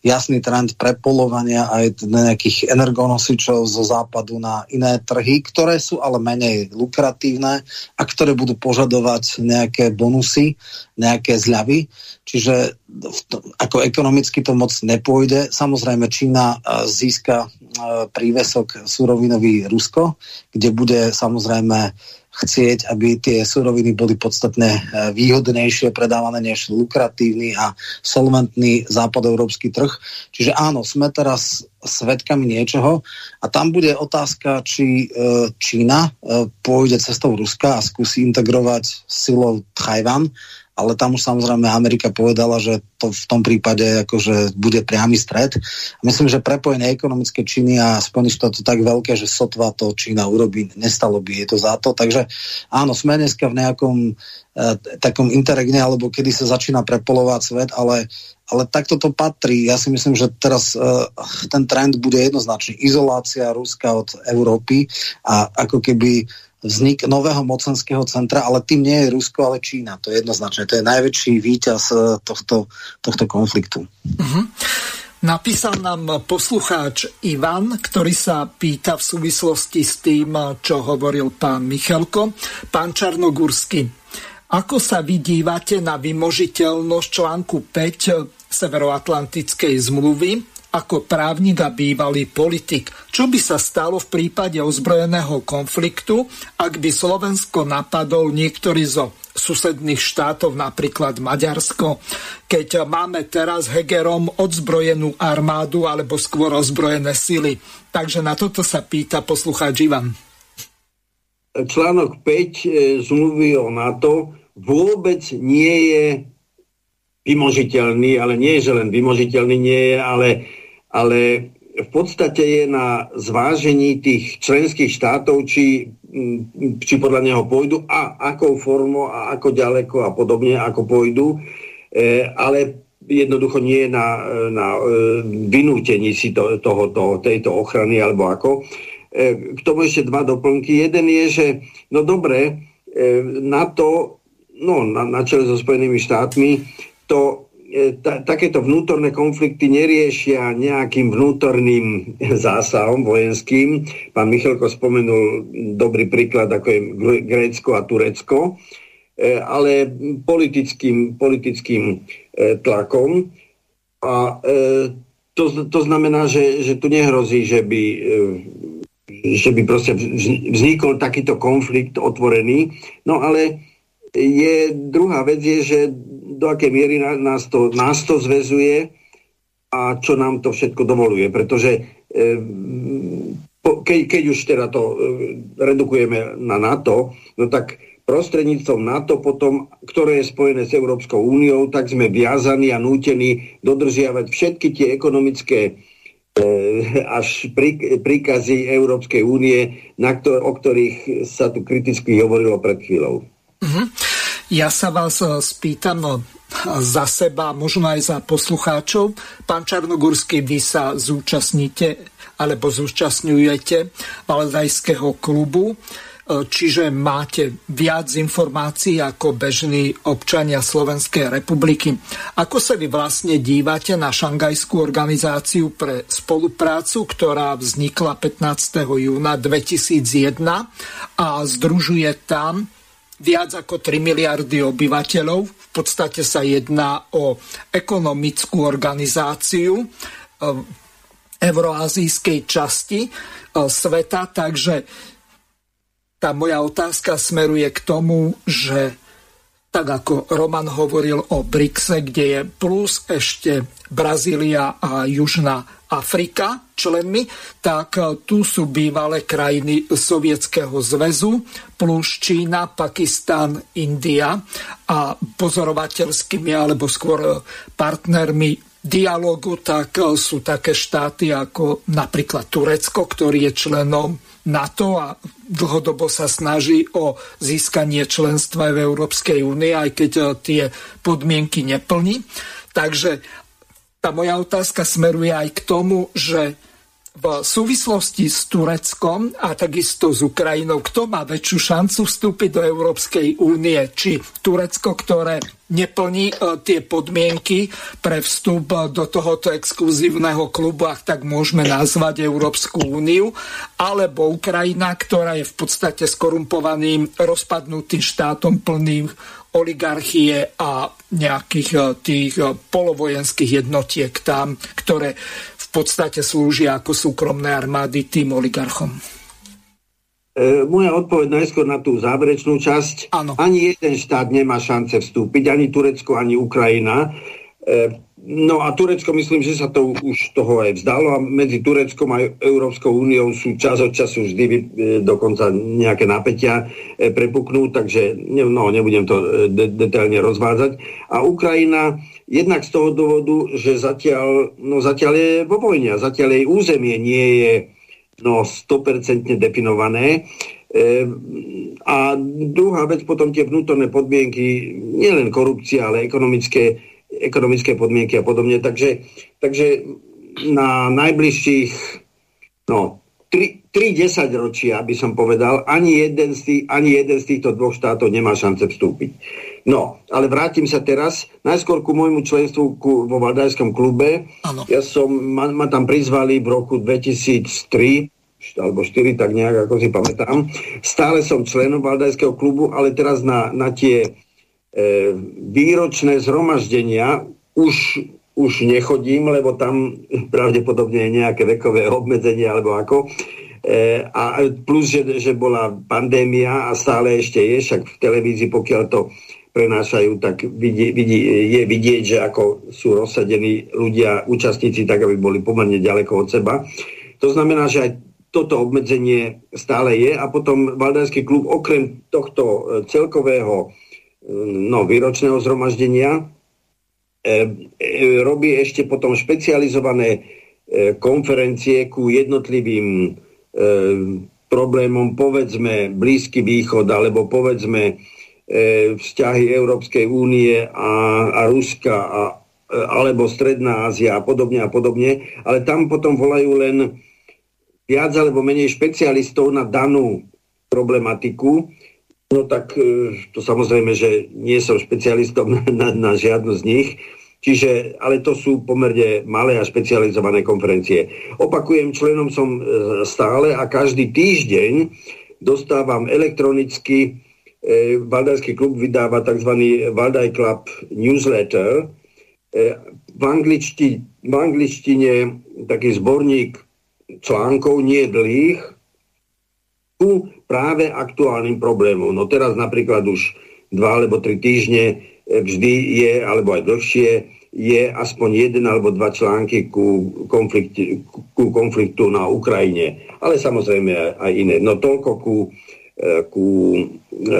jasný trend prepolovania aj nejakých energonosičov zo západu na iné trhy, ktoré sú ale menej lukratívne a ktoré budú požadovať nejaké bonusy, nejaké zľavy. Čiže to, ako ekonomicky to moc nepôjde. Samozrejme Čína e, získa e, prívesok surovinový Rusko, kde bude samozrejme chcieť, aby tie suroviny boli podstatne e, výhodnejšie predávané než lukratívny a solventný západoeurópsky trh. Čiže áno, sme teraz svetkami niečoho a tam bude otázka, či e, Čína e, pôjde cestou Ruska a skúsi integrovať silou Tajvan ale tam už samozrejme Amerika povedala, že to v tom prípade akože bude priamy stred. Myslím, že prepojenie ekonomické Číny a Spojených štátov tak veľké, že sotva to Čína urobí, nestalo by je to za to. Takže áno, sme dneska v nejakom e, takom interregne, alebo kedy sa začína prepolovať svet, ale, ale takto to patrí. Ja si myslím, že teraz e, ten trend bude jednoznačný. Izolácia Ruska od Európy a ako keby vznik nového mocenského centra, ale tým nie je Rusko, ale Čína. To je jednoznačné. To je najväčší víťaz eh, tohto, tohto konfliktu. Uh-huh. Napísal nám poslucháč Ivan, ktorý sa pýta v súvislosti s tým, čo hovoril pán Michalko. Pán Čarnogórsky, ako sa vydívate na vymožiteľnosť článku 5 Severoatlantickej zmluvy ako právnik a bývalý politik. Čo by sa stalo v prípade ozbrojeného konfliktu, ak by Slovensko napadol niektorý zo susedných štátov, napríklad Maďarsko, keď máme teraz Hegerom odzbrojenú armádu alebo skôr ozbrojené sily. Takže na toto sa pýta poslucháč Ivan. Článok 5 e, zmluvy o NATO vôbec nie je vymožiteľný, ale nie je, že len vymožiteľný nie je, ale ale v podstate je na zvážení tých členských štátov, či, mm, či podľa neho pôjdu a akou formou a ako ďaleko a podobne, ako pôjdu. E, ale jednoducho nie na, na e, vynútení si to, toho, toho, tejto ochrany alebo ako. E, k tomu ešte dva doplnky. Jeden je, že no dobre, e, na to, no na, na čele so Spojenými štátmi, to ta, takéto vnútorné konflikty neriešia nejakým vnútorným zásahom vojenským. Pán Michalko spomenul dobrý príklad, ako je Grécko a Turecko, e, ale politickým, politickým e, tlakom. A to, to znamená, že, že tu nehrozí, že by, že by proste vznikol takýto konflikt otvorený. No ale je druhá vec je, že do akej miery nás to, nás to zväzuje a čo nám to všetko dovoluje. Pretože e, ke, keď už teda to e, redukujeme na NATO, no tak prostredníctvom NATO potom, ktoré je spojené s Európskou úniou, tak sme viazaní a nútení dodržiavať všetky tie ekonomické e, až príkazy Európskej únie, na ktor- o ktorých sa tu kriticky hovorilo pred chvíľou. Uh-huh. Ja sa vás e, spýtam no, za seba, možno aj za poslucháčov. Pán Čarnogórsky, vy sa zúčastníte alebo zúčastňujete Valdajského klubu, e, čiže máte viac informácií ako bežní občania Slovenskej republiky. Ako sa vy vlastne dívate na šangajskú organizáciu pre spoluprácu, ktorá vznikla 15. júna 2001 a združuje tam viac ako 3 miliardy obyvateľov. V podstate sa jedná o ekonomickú organizáciu e, euroazijskej časti e, sveta, takže tá moja otázka smeruje k tomu, že tak ako Roman hovoril o BRICSe, kde je plus ešte Brazília a Južná Afrika členmi, tak e, tu sú bývalé krajiny Sovietskeho zväzu plus Čína, Pakistan, India a pozorovateľskými alebo skôr e, partnermi dialogu, tak e, sú také štáty ako napríklad Turecko, ktorý je členom NATO a dlhodobo sa snaží o získanie členstva v Európskej únie, aj keď tie podmienky neplní. Takže tá moja otázka smeruje aj k tomu, že v súvislosti s Tureckom a takisto s Ukrajinou, kto má väčšiu šancu vstúpiť do Európskej únie? Či Turecko, ktoré neplní e, tie podmienky pre vstup do tohoto exkluzívneho klubu, ak tak môžeme nazvať Európsku úniu, alebo Ukrajina, ktorá je v podstate skorumpovaným, rozpadnutým štátom plným oligarchie a nejakých e, tých e, polovojenských jednotiek tam, ktoré podstate slúžia ako súkromné armády tým oligarchom? E, moja odpoveď najskôr na tú záverečnú časť. Ano. Ani jeden štát nemá šance vstúpiť, ani Turecko, ani Ukrajina. E, no a Turecko, myslím, že sa to už toho aj vzdalo a medzi Tureckom a Európskou úniou sú čas od času vždy e, dokonca nejaké napätia e, prepuknú, takže no, nebudem to e, de- detailne rozvádzať. A Ukrajina Jednak z toho dôvodu, že zatiaľ, no zatiaľ je vo vojne a zatiaľ jej územie nie je no, 100% definované. E, a druhá vec potom tie vnútorné podmienky, nielen korupcia, ale ekonomické, ekonomické podmienky a podobne. Takže, takže na najbližších no, 3, 10 ročia, by som povedal, ani jeden, z tých, ani jeden z týchto dvoch štátov nemá šance vstúpiť. No, ale vrátim sa teraz najskôr ku môjmu členstvu ku, vo Valdajskom klube. Ano. Ja som, ma, ma tam prizvali v roku 2003 alebo 4, tak nejak, ako si pamätám. Stále som členom Valdajského klubu, ale teraz na, na tie výročné zhromaždenia už, už nechodím, lebo tam pravdepodobne je nejaké vekové obmedzenie alebo ako. E, a plus, že, že bola pandémia a stále ešte je, však v televízii, pokiaľ to prenášajú, tak vidí, vidí, je vidieť, že ako sú rozsadení ľudia, účastníci, tak aby boli pomerne ďaleko od seba. To znamená, že aj toto obmedzenie stále je a potom Valdajský klub okrem tohto e, celkového e, no, výročného zhromaždenia e, e, robí ešte potom špecializované e, konferencie ku jednotlivým e, problémom, povedzme Blízky východ, alebo povedzme E, vzťahy Európskej únie a, a Ruska a, e, alebo Stredná Ázia a podobne a podobne, ale tam potom volajú len viac alebo menej špecialistov na danú problematiku. No tak e, to samozrejme, že nie som špecialistom na, na, žiadnu z nich, Čiže, ale to sú pomerne malé a špecializované konferencie. Opakujem, členom som stále a každý týždeň dostávam elektronicky e, Valdajský klub vydáva tzv. Valdaj Club newsletter. E, v, angličti, v angličtine taký zborník článkov, nie dlhých, ku práve aktuálnym problémom. No teraz napríklad už dva alebo tri týždne e, vždy je, alebo aj dlhšie, je aspoň jeden alebo dva články ku, konfliktu, ku konfliktu na Ukrajine, ale samozrejme aj iné. No toľko ku ku e,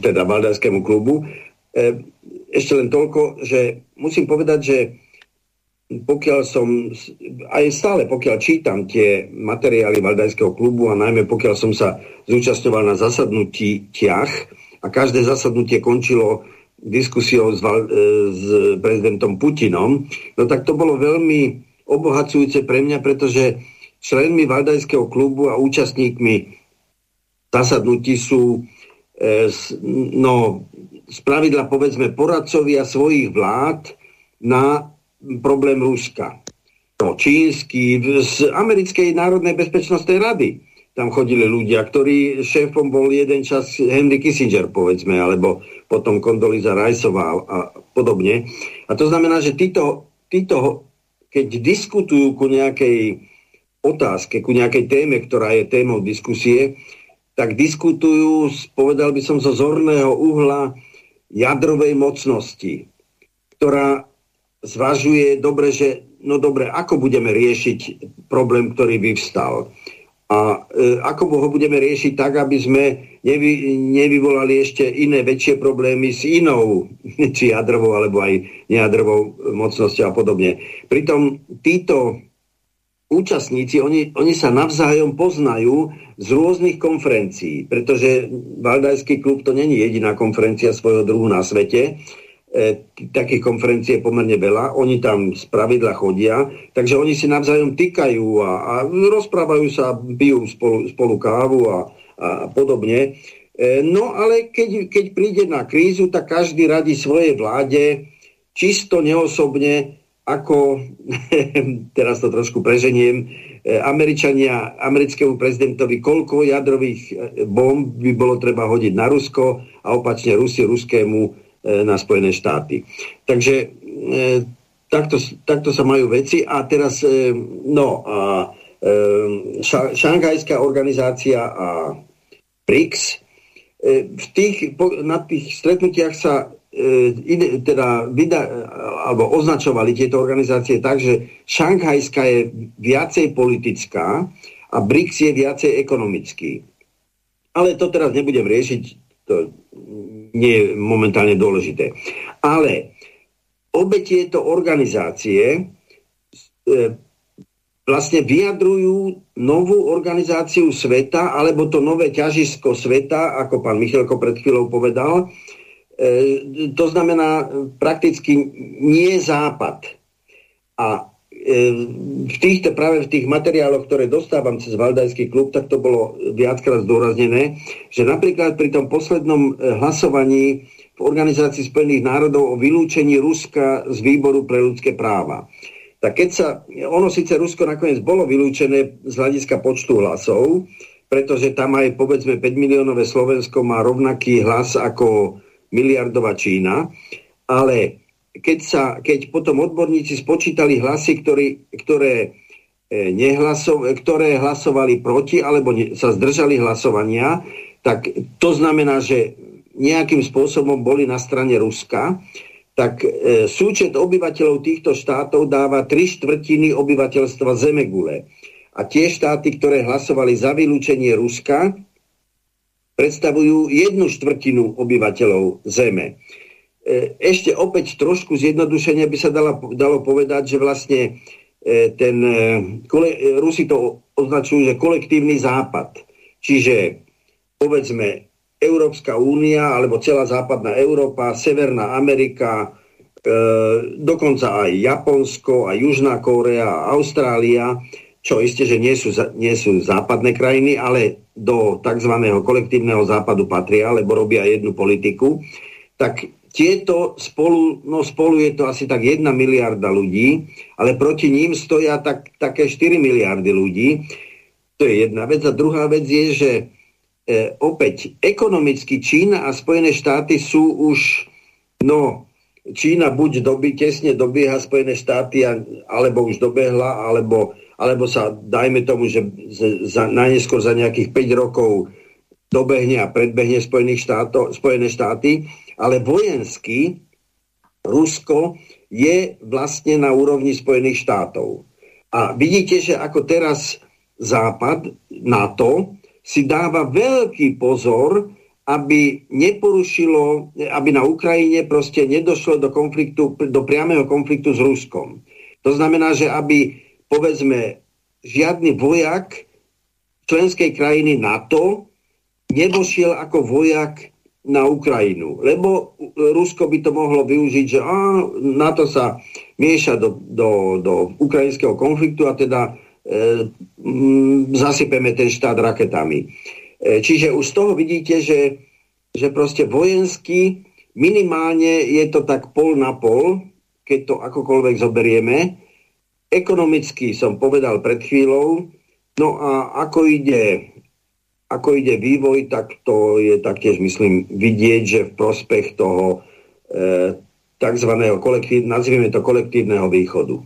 teda Valdajskému klubu. E, ešte len toľko, že musím povedať, že pokiaľ som, aj stále pokiaľ čítam tie materiály Valdajského klubu a najmä pokiaľ som sa zúčastňoval na zasadnutí tiach a každé zasadnutie končilo diskusiou s, e, s prezidentom Putinom, no tak to bolo veľmi obohacujúce pre mňa, pretože členmi Valdajského klubu a účastníkmi zasadnutí sú e, no, spravidla povedzme poradcovia svojich vlád na problém Ruska. No, čínsky, z Americkej národnej bezpečnostnej rady. Tam chodili ľudia, ktorí šéfom bol jeden čas Henry Kissinger, povedzme, alebo potom Kondoliza Rajsová a podobne. A to znamená, že títo, títo keď diskutujú ku nejakej otázke, ku nejakej téme, ktorá je témou diskusie, tak diskutujú, povedal by som, zo zorného uhla jadrovej mocnosti, ktorá zvažuje dobre, že no dobre, ako budeme riešiť problém, ktorý vyvstal. A e, ako ho budeme riešiť tak, aby sme nevy, nevyvolali ešte iné väčšie problémy s inou, či jadrovou, alebo aj nejadrovou mocnosťou a podobne. Pritom títo účastníci, oni, oni sa navzájom poznajú z rôznych konferencií, pretože Valdajský klub to není jediná konferencia svojho druhu na svete. E, takých konferencií je pomerne veľa, oni tam z pravidla chodia, takže oni si navzájom týkajú a, a rozprávajú sa, pijú spolu, spolu kávu a, a podobne. E, no ale keď, keď príde na krízu, tak každý radí svojej vláde čisto neosobne, ako, teraz to trošku preženiem, e, Američania, americkému prezidentovi, koľko jadrových bomb by bolo treba hodiť na Rusko a opačne Rusi ruskému na Spojené štáty. Takže e, takto, takto sa majú veci a teraz e, no a šanghajská organizácia a BRICS v tých, na tých stretnutiach sa teda vyda, alebo označovali tieto organizácie tak, že šanghajská je viacej politická a BRICS je viacej ekonomický. Ale to teraz nebudem riešiť, to nie je momentálne dôležité. Ale obe tieto organizácie e, vlastne vyjadrujú novú organizáciu sveta, alebo to nové ťažisko sveta, ako pán Michalko pred chvíľou povedal. E, to znamená prakticky nie západ. A v týchto, práve v tých materiáloch, ktoré dostávam cez Valdajský klub, tak to bolo viackrát zdôraznené, že napríklad pri tom poslednom e, hlasovaní v Organizácii Spojených národov o vylúčení Ruska z výboru pre ľudské práva. Tak keď sa, ono síce Rusko nakoniec bolo vylúčené z hľadiska počtu hlasov, pretože tam aj povedzme 5 miliónové Slovensko má rovnaký hlas ako miliardová Čína, ale keď, sa, keď potom odborníci spočítali hlasy, ktorý, ktoré, e, nehlasov, ktoré hlasovali proti alebo ne, sa zdržali hlasovania, tak to znamená, že nejakým spôsobom boli na strane Ruska, tak e, súčet obyvateľov týchto štátov dáva tri štvrtiny obyvateľstva Zemegule. A tie štáty, ktoré hlasovali za vylúčenie Ruska, predstavujú jednu štvrtinu obyvateľov Zeme. E, ešte opäť trošku zjednodušenia by sa dala, dalo povedať, že vlastne e, ten, e, Rusi to označujú, že kolektívny západ. Čiže povedzme Európska únia alebo celá západná Európa, Severná Amerika, e, dokonca aj Japonsko, aj Južná Kórea, Austrália, čo isté, že nie sú, nie sú západné krajiny, ale do tzv. kolektívneho západu patria, lebo robia jednu politiku, tak tieto spolu, no spolu je to asi tak 1 miliarda ľudí, ale proti ním stoja tak, také 4 miliardy ľudí. To je jedna vec. A druhá vec je, že e, opäť ekonomicky Čína a Spojené štáty sú už, no, Čína buď doby, tesne dobieha Spojené štáty, a, alebo už dobehla, alebo, alebo sa, dajme tomu, že za, najneskôr za nejakých 5 rokov dobehne a predbehne Spojených štáto, Spojené štáty ale vojensky Rusko je vlastne na úrovni Spojených štátov. A vidíte, že ako teraz Západ, NATO, si dáva veľký pozor, aby neporušilo, aby na Ukrajine proste nedošlo do konfliktu, do priamého konfliktu s Ruskom. To znamená, že aby, povedzme, žiadny vojak členskej krajiny NATO nevošiel ako vojak na Ukrajinu. Lebo Rusko by to mohlo využiť, že á, na to sa mieša do, do, do ukrajinského konfliktu a teda e, m, zasypeme ten štát raketami. E, čiže už z toho vidíte, že, že proste vojensky minimálne je to tak pol na pol, keď to akokoľvek zoberieme. Ekonomicky som povedal pred chvíľou, no a ako ide ako ide vývoj, tak to je taktiež, myslím, vidieť, že v prospech toho e, tzv. kolektív, nazvime to kolektívneho východu.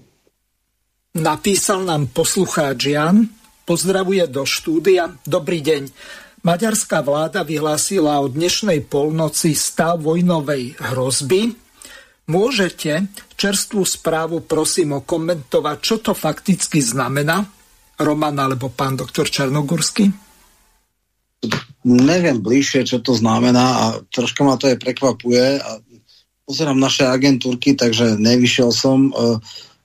Napísal nám poslucháč Jan, pozdravuje do štúdia. Dobrý deň. Maďarská vláda vyhlásila od dnešnej polnoci stav vojnovej hrozby. Môžete čerstvú správu prosím okomentovať, čo to fakticky znamená? Roman alebo pán doktor Čarnogórsky? Neviem bližšie, čo to znamená a troška ma to aj prekvapuje a pozerám naše agentúrky, takže nevyšiel som uh,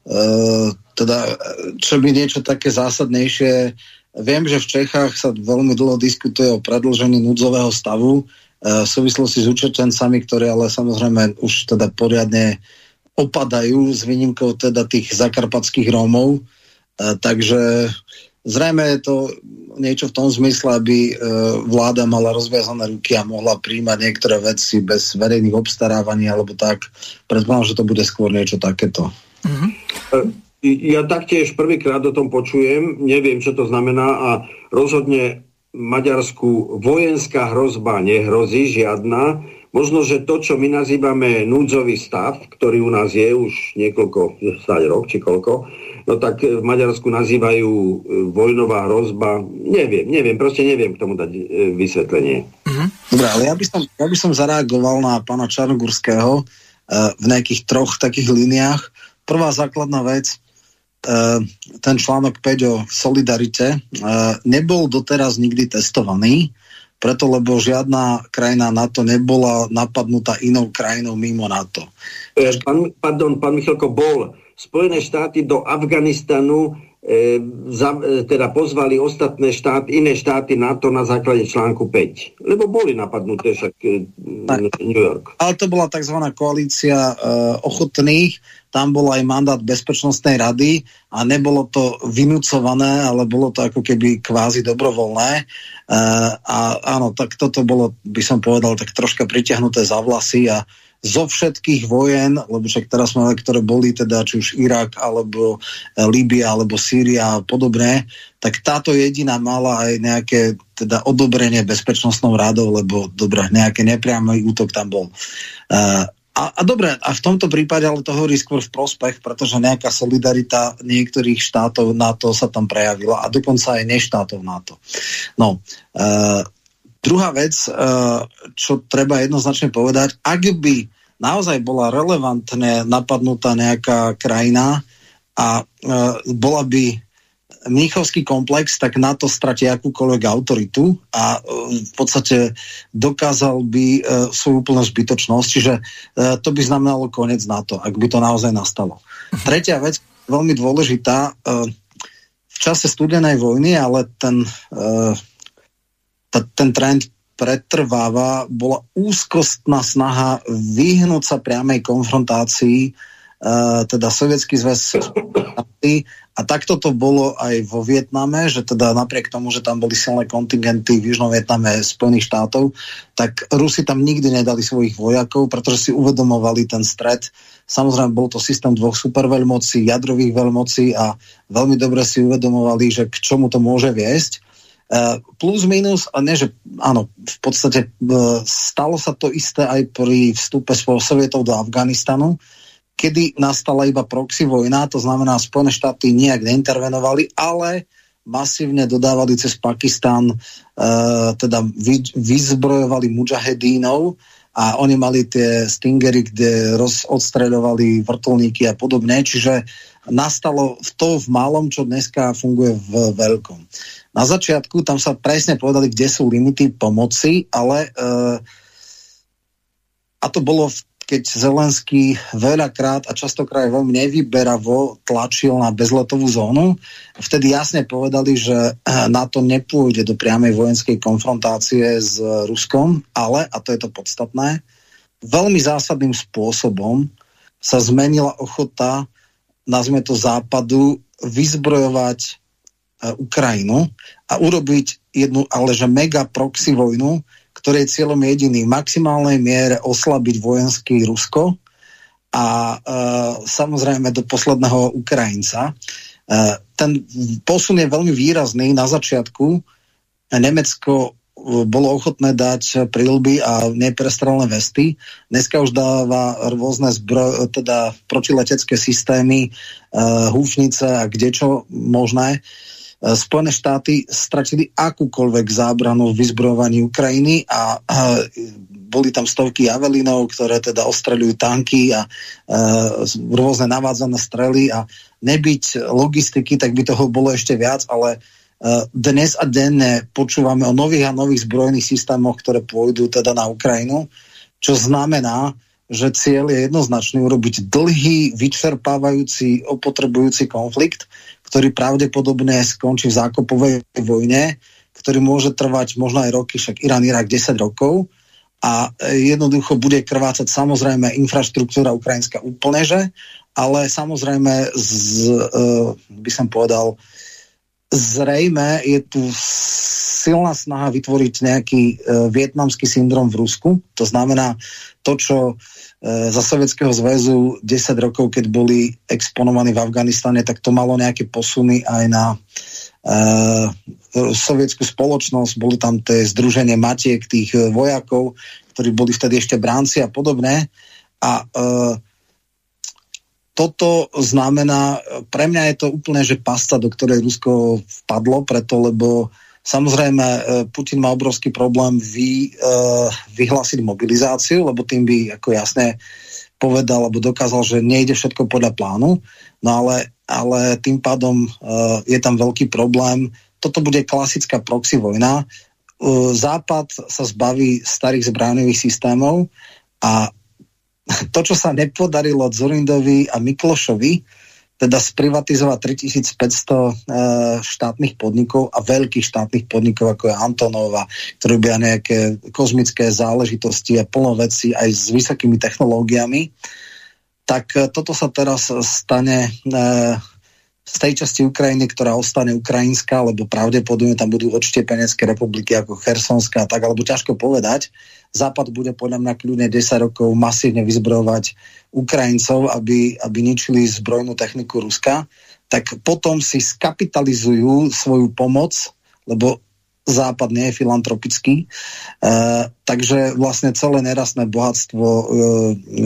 uh, teda, čo by niečo také zásadnejšie Viem, že v Čechách sa veľmi dlho diskutuje o predlžení núdzového stavu. v súvislosti s učečencami, ktoré ale samozrejme už teda poriadne opadajú s výnimkou teda tých zakarpatských Rómov. Takže zrejme je to niečo v tom zmysle, aby vláda mala rozviazané ruky a mohla príjmať niektoré veci bez verejných obstarávaní alebo tak. Predpokladám, že to bude skôr niečo takéto. Mm-hmm. Ja taktiež prvýkrát o tom počujem, neviem, čo to znamená a rozhodne Maďarsku vojenská hrozba nehrozí žiadna. Možno, že to, čo my nazývame núdzový stav, ktorý u nás je už niekoľko, stáť rok či koľko, no tak v Maďarsku nazývajú e, vojnová hrozba. Neviem, neviem, proste neviem k tomu dať e, vysvetlenie. Mhm. Dobre, ale ja by, som, ja by som zareagoval na pána Čarnogurského e, v nejakých troch takých líniách. Prvá základná vec, ten článok 5 o solidarite nebol doteraz nikdy testovaný, preto lebo žiadna krajina NATO nebola napadnutá inou krajinou mimo NATO. Pán, pardon, pán Michalko, bol Spojené štáty do Afganistanu e, za, e, teda pozvali ostatné štáty, iné štáty NATO na základe článku 5. Lebo boli napadnuté však e, New York. Ale to bola tzv. koalícia e, ochotných, tam bol aj mandát Bezpečnostnej rady a nebolo to vynúcované, ale bolo to ako keby kvázi dobrovoľné. E, a áno, tak toto bolo, by som povedal, tak troška pritiahnuté za vlasy a zo všetkých vojen, lebo však teraz máme, ktoré boli teda či už Irak, alebo e, Líbia, alebo Sýria a podobné, tak táto jediná mala aj nejaké teda odobrenie bezpečnostnou radou, lebo dobre, nejaký nepriamy útok tam bol. Uh, a, a dobre, a v tomto prípade ale to hovorí skôr v prospech, pretože nejaká solidarita niektorých štátov NATO sa tam prejavila a dokonca aj neštátov NATO. No, uh, druhá vec, uh, čo treba jednoznačne povedať, ak by naozaj bola relevantne napadnutá nejaká krajina a uh, bola by Mnichovský komplex, tak na to stratí akúkoľvek autoritu a e, v podstate dokázal by svoju úplnú zbytočnosť, čiže to by znamenalo koniec na to, ak by to naozaj nastalo. Mhm. Tretia vec, veľmi dôležitá, v čase studenej vojny, ale ten, ten trend pretrváva, bola úzkostná snaha vyhnúť sa priamej konfrontácii teda Sovietský zväz a takto to bolo aj vo Vietname, že teda napriek tomu, že tam boli silné kontingenty v Južnom Vietname Spojených štátov, tak Rusi tam nikdy nedali svojich vojakov, pretože si uvedomovali ten stred. Samozrejme, bol to systém dvoch superveľmocí, jadrových veľmocí a veľmi dobre si uvedomovali, že k čomu to môže viesť. Plus minus, a nie, že áno, v podstate uh, stalo sa to isté aj pri vstupe Sovietov do Afganistanu, kedy nastala iba proxy vojna, to znamená Spojené štáty nejak neintervenovali, ale masívne dodávali cez Pakistan, uh, teda vy, vyzbrojovali mujahedínov a oni mali tie stingery, kde roz, odstredovali vrtulníky a podobne, čiže nastalo to v malom, čo dneska funguje v veľkom. Na začiatku tam sa presne povedali, kde sú limity pomoci, ale uh, a to bolo keď Zelenský veľakrát a častokrát veľmi nevyberavo tlačil na bezletovú zónu, vtedy jasne povedali, že na to nepôjde do priamej vojenskej konfrontácie s Ruskom, ale, a to je to podstatné, veľmi zásadným spôsobom sa zmenila ochota, nazme to západu, vyzbrojovať e, Ukrajinu a urobiť jednu, ale mega proxy vojnu, ktorej cieľom je jediný v maximálnej miere oslabiť vojenský Rusko a e, samozrejme do posledného Ukrajinca. E, ten posun je veľmi výrazný. Na začiatku Nemecko e, bolo ochotné dať prilby a neprestrelné vesty. Dneska už dáva rôzne zbro, teda protiletecké systémy, uh, húfnice a kdečo možné. Spojené štáty stratili akúkoľvek zábranu v vyzbrojovaní Ukrajiny a, a boli tam stovky Avelinov, ktoré teda ostreľujú tanky a, a eh, rôzne navádzané strely a nebyť logistiky, tak by toho bolo ešte viac, ale dnes a denne počúvame o nových a nových zbrojných systémoch, ktoré pôjdu teda na Ukrajinu, čo znamená, že cieľ je jednoznačný urobiť dlhý, vyčerpávajúci, opotrebujúci konflikt, ktorý pravdepodobne skončí v zákopovej vojne, ktorý môže trvať možno aj roky, však Irán, Irak 10 rokov a jednoducho bude krvácať samozrejme infraštruktúra ukrajinská úplne, že, ale samozrejme z, uh, by som povedal, zrejme je tu silná snaha vytvoriť nejaký uh, vietnamský syndrom v Rusku. To znamená to, čo uh, za Sovietskeho zväzu 10 rokov, keď boli exponovaní v Afganistane, tak to malo nejaké posuny aj na uh, sovietskú spoločnosť, boli tam tie združenie matiek tých e, vojakov, ktorí boli vtedy ešte bránci a podobné. A uh, toto znamená, pre mňa je to úplne, že pasta, do ktorej Rusko vpadlo, preto lebo samozrejme Putin má obrovský problém vy, uh, vyhlásiť mobilizáciu, lebo tým by ako jasne povedal, alebo dokázal, že nejde všetko podľa plánu, no ale, ale tým pádom uh, je tam veľký problém toto bude klasická proxy vojna. Západ sa zbaví starých zbraňových systémov a to, čo sa nepodarilo Zurindovi a Miklošovi, teda sprivatizovať 3500 e, štátnych podnikov a veľkých štátnych podnikov, ako je Antonova, ktoré robia nejaké kozmické záležitosti a plno veci aj s vysokými technológiami, tak e, toto sa teraz stane e, z tej časti Ukrajiny, ktorá ostane ukrajinská, lebo pravdepodobne tam budú odštiepenecké republiky ako Chersonská, tak alebo ťažko povedať. Západ bude podľa mňa kľudne 10 rokov masívne vyzbrojovať Ukrajincov, aby, aby ničili zbrojnú techniku Ruska, tak potom si skapitalizujú svoju pomoc, lebo západ nie je filantropický. E, takže vlastne celé nerastné bohatstvo, e,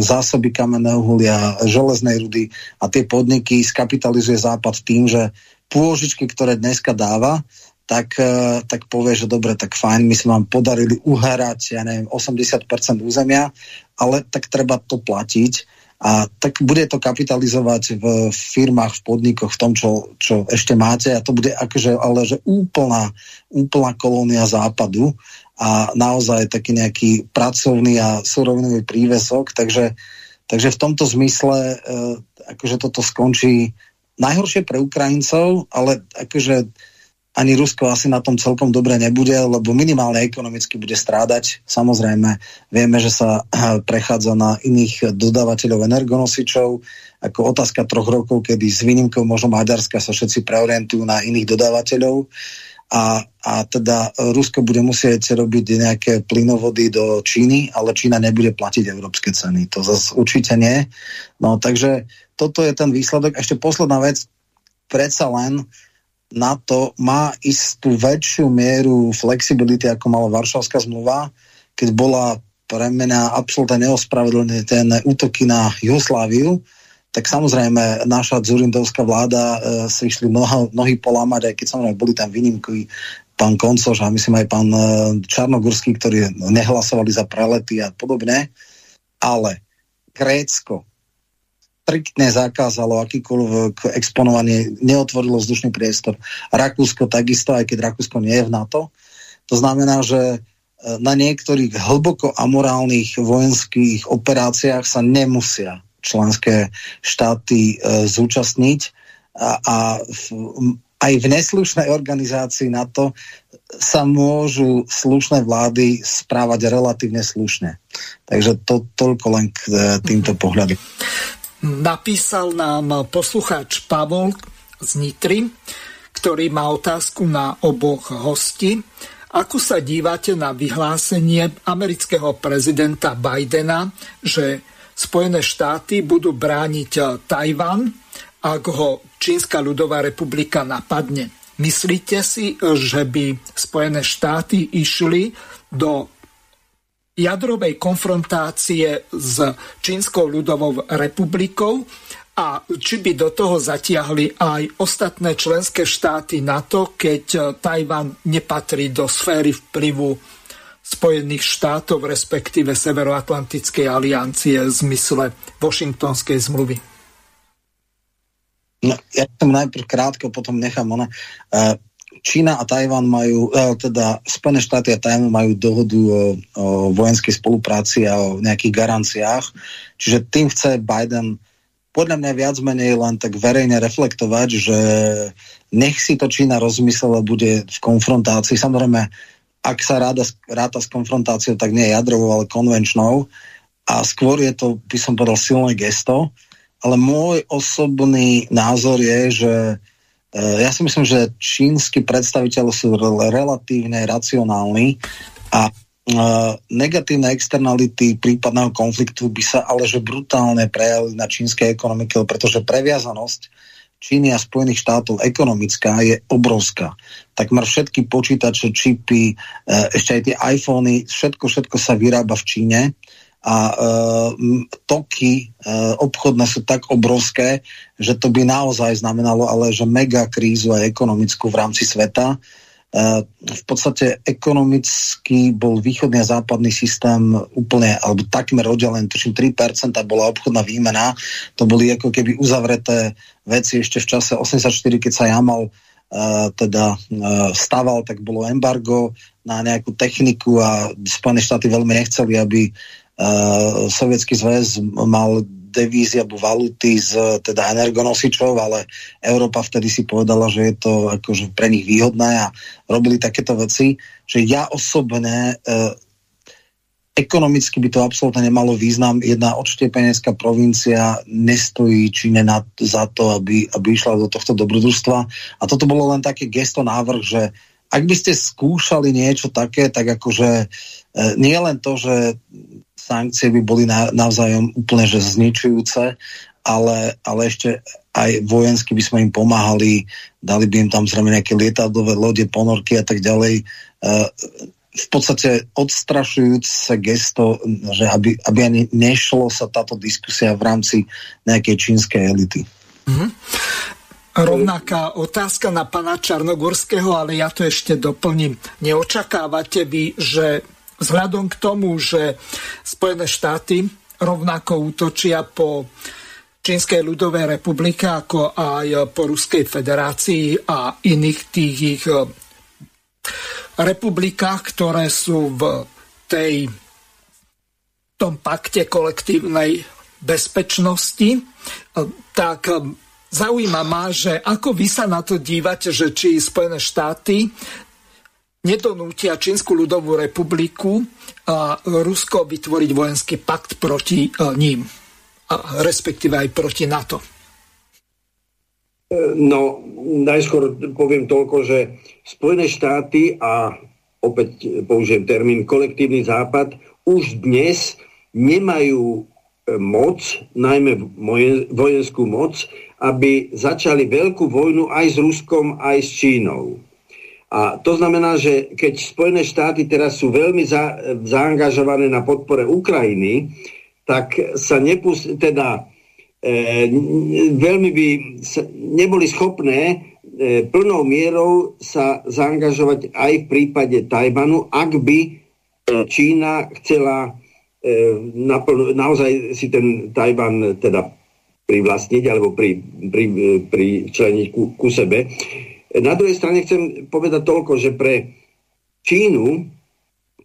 zásoby kamenného hulia, železnej rudy a tie podniky skapitalizuje západ tým, že pôžičky, ktoré dneska dáva, tak, e, tak povie, že dobre, tak fajn, my sme vám podarili uherať, ja neviem, 80% územia, ale tak treba to platiť a tak bude to kapitalizovať v firmách, v podnikoch, v tom, čo, čo ešte máte. A to bude akože, ale že úplná, úplná kolónia západu a naozaj taký nejaký pracovný a surovinový prívesok, takže, takže v tomto zmysle e, akože toto skončí najhoršie pre Ukrajincov, ale akože ani Rusko asi na tom celkom dobre nebude, lebo minimálne ekonomicky bude strádať. Samozrejme, vieme, že sa prechádza na iných dodávateľov energonosičov, ako otázka troch rokov, kedy s výnimkou možno Maďarska sa všetci preorientujú na iných dodávateľov a, a teda Rusko bude musieť robiť nejaké plynovody do Číny, ale Čína nebude platiť európske ceny. To zase určite nie. No takže toto je ten výsledok. Ešte posledná vec, predsa len NATO má istú väčšiu mieru flexibility, ako mala Varšavská zmluva, keď bola pre mňa absolútne neospravedlnené útoky na Jugosláviu, tak samozrejme naša dzurindovská vláda e, si išli mnoho, nohy polámať, aj keď samozrejme boli tam výnimky pán Koncoš a myslím aj pán e, Čarnogurský, ktorí nehlasovali za prelety a podobne. Ale Grécko, striktne zakázalo akýkoľvek exponovanie, neotvorilo vzdušný priestor. Rakúsko takisto, aj keď Rakúsko nie je v NATO. To znamená, že e, na niektorých hlboko amorálnych vojenských operáciách sa nemusia členské štáty e, zúčastniť a, a v, aj v neslušnej organizácii NATO sa môžu slušné vlády správať relatívne slušne. Takže to toľko len k e, týmto pohľadom. Napísal nám poslucháč Pavol z Nitry, ktorý má otázku na oboch hostí. Ako sa dívate na vyhlásenie amerického prezidenta Bidena, že Spojené štáty budú brániť Tajvan, ak ho Čínska ľudová republika napadne? Myslíte si, že by Spojené štáty išli do jadrovej konfrontácie s Čínskou ľudovou republikou a či by do toho zatiahli aj ostatné členské štáty NATO, keď Tajvan nepatrí do sféry vplyvu Spojených štátov, respektíve Severoatlantickej aliancie v zmysle Washingtonskej zmluvy. No, ja som najprv krátko, potom nechám ona. Uh, Čína a Tajvan majú, e, teda Spojené štáty a Tajvan majú dohodu o, o vojenskej spolupráci a o nejakých garanciách. Čiže tým chce Biden podľa mňa viac menej len tak verejne reflektovať, že nech si to Čína rozmyslela, bude v konfrontácii. Samozrejme, ak sa ráda, ráta s konfrontáciou, tak nie jadrovou, ale konvenčnou. A skôr je to, by som povedal, silné gesto. Ale môj osobný názor je, že ja si myslím, že čínsky predstaviteľ sú relatívne racionálni a negatívne externality prípadného konfliktu by sa ale že brutálne prejavili na čínskej ekonomike, pretože previazanosť Číny a Spojených štátov ekonomická je obrovská. Takmer všetky počítače, čipy, e, ešte aj tie iPhony, všetko, všetko sa vyrába v Číne a e, toky e, obchodné sú tak obrovské, že to by naozaj znamenalo ale, že mega krízu aj ekonomickú v rámci sveta. V podstate ekonomicky bol východný a západný systém úplne, alebo takmer oddelený, tuším 3% bola obchodná výmena, to boli ako keby uzavreté veci ešte v čase 84, keď sa Jamal uh, teda uh, staval, tak bolo embargo na nejakú techniku a Spojené štáty veľmi nechceli, aby uh, Sovietský zväz mal devízy alebo valuty z teda energonosičov, ale Európa vtedy si povedala, že je to akože pre nich výhodné a robili takéto veci, že ja osobne e, ekonomicky by to absolútne nemalo význam. Jedna odštiepenecká provincia nestojí či na, za to, aby, aby išla do tohto dobrodružstva. A toto bolo len také gesto návrh, že ak by ste skúšali niečo také, tak akože e, nie len to, že sankcie by boli na, navzájom úplne že zničujúce, ale, ale ešte aj vojensky by sme im pomáhali, dali by im tam zrejme nejaké lietadlové lode, ponorky a tak ďalej. Uh, v podstate odstrašujúce gesto, že aby, aby ani nešlo sa táto diskusia v rámci nejakej čínskej elity. Mm-hmm. Rovnaká otázka na pana Čarnogorského, ale ja to ešte doplním. Neočakávate vy, že vzhľadom k tomu, že Spojené štáty rovnako útočia po Čínskej ľudovej republike, ako aj po Ruskej federácii a iných tých ich eh, republikách, ktoré sú v tej tom pakte kolektívnej bezpečnosti, eh, tak eh, zaujíma ma, že ako vy sa na to dívate, že či Spojené štáty nedonútia Čínsku ľudovú republiku a Rusko vytvoriť vojenský pakt proti ním, a respektíve aj proti NATO. E, no, najskôr poviem toľko, že Spojené štáty a opäť použijem termín kolektívny západ už dnes nemajú e, moc, najmä vojenskú moc, aby začali veľkú vojnu aj s Ruskom, aj s Čínou. A to znamená, že keď Spojené štáty teraz sú veľmi za, zaangažované na podpore Ukrajiny, tak sa nepust, teda e, veľmi by sa, neboli schopné e, plnou mierou sa zaangažovať aj v prípade Tajvanu, ak by e, Čína chcela e, napl- naozaj si ten Tajvan teda privlastniť alebo pri, pri, pri členiť ku, ku sebe. Na druhej strane chcem povedať toľko, že pre Čínu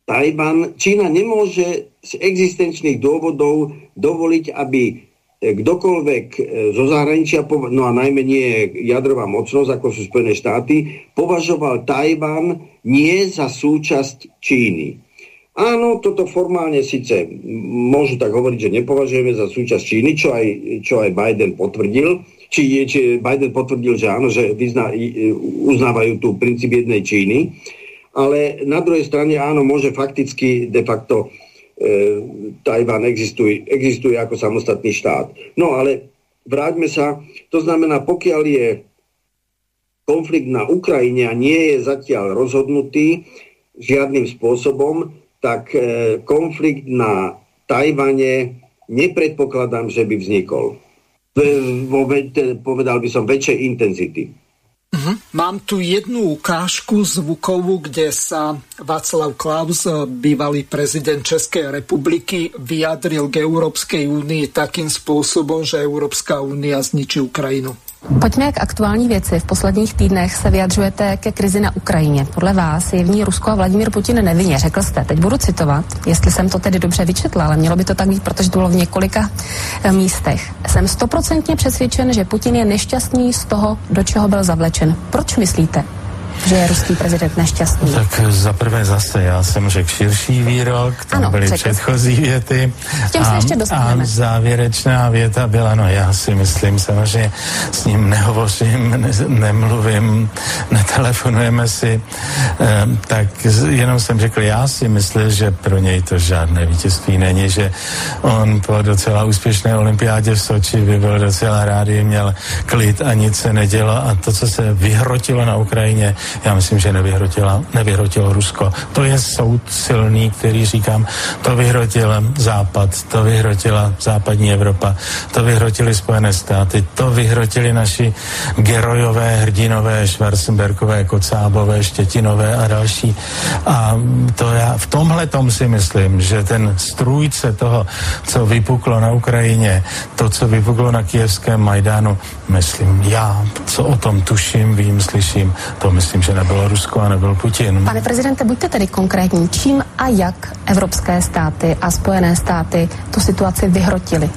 Tajvan, Čína nemôže z existenčných dôvodov dovoliť, aby kdokoľvek e, zo zahraničia, no a najmä nie jadrová mocnosť, ako sú Spojené štáty, považoval Tajvan nie za súčasť Číny. Áno, toto formálne síce môžu tak hovoriť, že nepovažujeme za súčasť Číny, čo aj, čo aj Biden potvrdil, či, či Biden potvrdil, že áno, že vyzna, uznávajú tu princíp jednej Číny, ale na druhej strane áno, môže fakticky de facto e, Tajván existuje, existuje ako samostatný štát. No ale vráťme sa, to znamená, pokiaľ je konflikt na Ukrajine a nie je zatiaľ rozhodnutý žiadnym spôsobom, tak e, konflikt na Tajvane nepredpokladám, že by vznikol vo, povedal by som, väčšej intenzity. Uh-huh. Mám tu jednu ukážku zvukovú, kde sa Václav Klaus, bývalý prezident Českej republiky, vyjadril k Európskej únii takým spôsobom, že Európska únia zničí Ukrajinu. Pojďme k aktuální věci. V posledních týdnech se vyjadřujete ke krizi na Ukrajině. Podle vás je v ní Rusko a Vladimír Putin nevinně. Řekl jste, teď budu citovat, jestli jsem to tedy dobře vyčetla, ale mělo by to tak být, protože to bylo v několika eh, místech. Jsem stoprocentně přesvědčen, že Putin je nešťastný z toho, do čeho byl zavlečen. Proč myslíte? Že je ruský prezident nešťastný? Tak za prvé zase, já jsem řekl širší výrok, tam ano, byly předchozí věty. A, ještě a závěrečná věta byla, no já si myslím samozřejmě, s ním nehovořím, ne, nemluvím, netelefonujeme si, eh, tak jenom jsem řekl, já si myslím, že pro něj to žádné vítězství není, že on po docela úspěšné olympiádě v Soči by byl docela rád, měl klid a nic se nedělo a to, co se vyhrotilo na Ukrajině, já myslím, že nevyhrotilo, Rusko. To je soud silný, který říkám, to vyhrotil Západ, to vyhrotila západní Evropa, to vyhrotili Spojené státy, to vyhrotili naši gerojové, hrdinové, Schwarzenbergové, Kocábové, Štětinové a další. A to já v tomhle tom si myslím, že ten strůjce toho, co vypuklo na Ukrajině, to, co vypuklo na kijevském Majdánu, myslím já, co o tom tuším, vím, slyším, to myslím, že nebylo Rusko a nebyl Putin. Pane prezidente, buďte tedy konkrétní. Čím a jak evropské státy a Spojené státy tu situaci vyhrotili?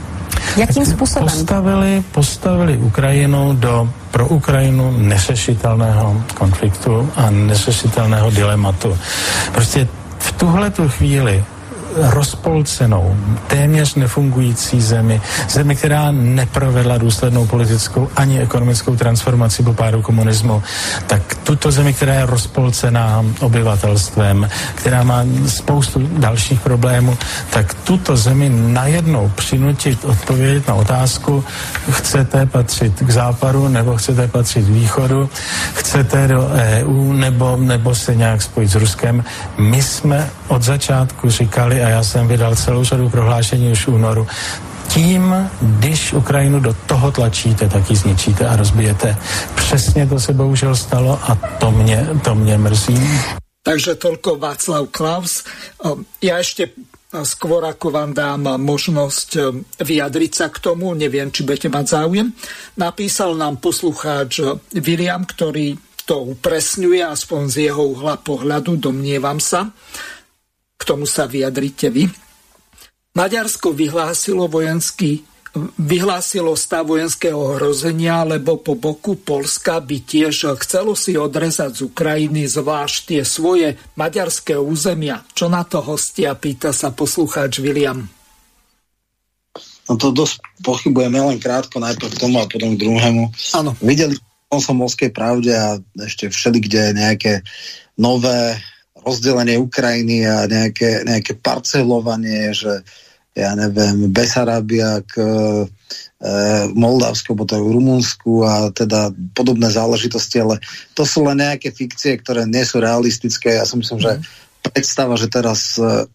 Jakým způsobem? Postavili, postavili Ukrajinu do pro Ukrajinu neřešitelného konfliktu a neřešitelného dilematu. Prostě v tuhle tu chvíli rozpolcenou, téměř nefungující zemi, zemi, která neprovedla důslednou politickou ani ekonomickou transformaci po pádu komunismu, tak tuto zemi, která je rozpolcená obyvatelstvem, která má spoustu dalších problémů, tak tuto zemi najednou přinutit odpovědět na otázku, chcete patřit k západu nebo chcete patřit k východu, chcete do EU nebo, nebo se nějak spojit s Ruskem. My jsme od začátku říkali, a já jsem vydal celou řadu prohlášení už v únoru, tím, když Ukrajinu do toho tlačíte, tak ji zničíte a rozbijete. Přesně to se bohužel stalo a to mě, to mě mrzí. Takže toľko Václav Klaus. Ja ešte skôr ako vám dám možnosť vyjadriť sa k tomu, neviem, či budete mať záujem. Napísal nám poslucháč William, ktorý to upresňuje, aspoň z jeho uhla pohľadu, domnievam sa. K tomu sa vyjadrite vy. Maďarsko vyhlásilo vojenský vyhlásilo stav vojenského hrozenia, lebo po boku Polska by tiež chcelo si odrezať z Ukrajiny zvlášť tie svoje maďarské územia. Čo na to hostia, pýta sa poslucháč William. No to dosť pochybujeme len krátko, najprv k tomu a potom k druhému. Áno. Videli som Moskej pravde a ešte všeli, kde nejaké nové rozdelenie Ukrajiny a nejaké, nejaké parcelovanie, že ja neviem, Besarabia k e, Moldavsku, potom v Rumunsku a teda podobné záležitosti, ale to sú len nejaké fikcie, ktoré nie sú realistické. Ja si myslím, že predstava, že teraz e,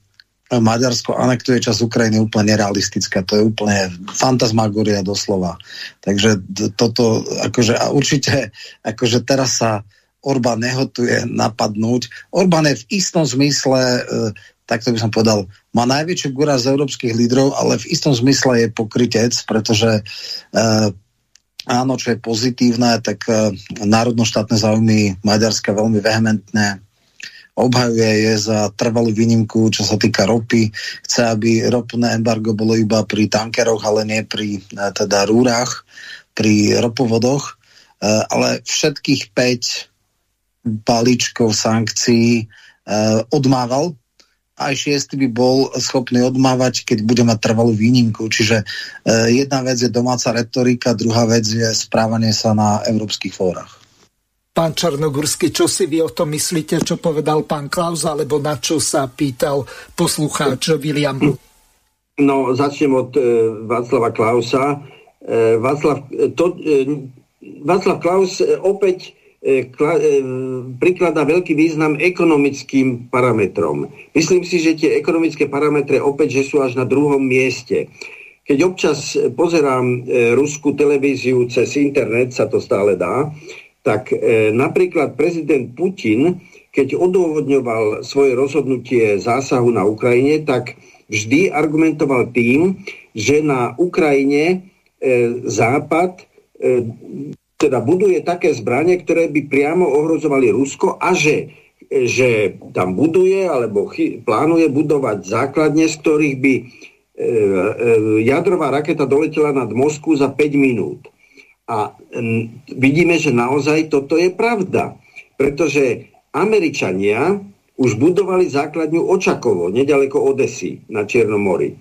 Maďarsko anektuje čas Ukrajiny úplne nerealistická. To je úplne fantasmagoria doslova. Takže toto, akože a určite, akože teraz sa Orbán nehotuje napadnúť. Orbán je v istom zmysle, e, takto by som povedal, má najväčšiu gura z európskych lídrov, ale v istom zmysle je pokrytec, pretože e, áno, čo je pozitívne, tak e, národno-štátne záujmy Maďarska veľmi vehementne obhajuje je za trvalú výnimku, čo sa týka ropy. Chce, aby ropné embargo bolo iba pri tankeroch, ale nie pri teda rúrach, pri ropovodoch. Ale všetkých 5 balíčkov sankcií uh, odmával. Aj šiestý by bol schopný odmávať, keď bude mať trvalú výnimku. Čiže uh, jedna vec je domáca retorika, druhá vec je správanie sa na európskych fórach. Pán Čarnogurský, čo si vy o tom myslíte, čo povedal pán Klaus, alebo na čo sa pýtal poslucháč William? No, začnem od e, Václava Klausa. E, Václav, to, e, Václav Klaus e, opäť E, e, prikladá veľký význam ekonomickým parametrom. Myslím si, že tie ekonomické parametre opäť, že sú až na druhom mieste. Keď občas pozerám e, ruskú televíziu cez internet, sa to stále dá, tak napríklad prezident Putin, keď odôvodňoval svoje rozhodnutie zásahu na Ukrajine, tak vždy argumentoval tým, že na Ukrajine Západ teda buduje také zbranie, ktoré by priamo ohrozovali Rusko a že, že tam buduje alebo chy, plánuje budovať základne, z ktorých by e, e, jadrová raketa doletela nad Moskvu za 5 minút. A m, vidíme, že naozaj toto je pravda. pretože Američania už budovali základňu Očakovo, nedaleko Odesy na Čiernom mori.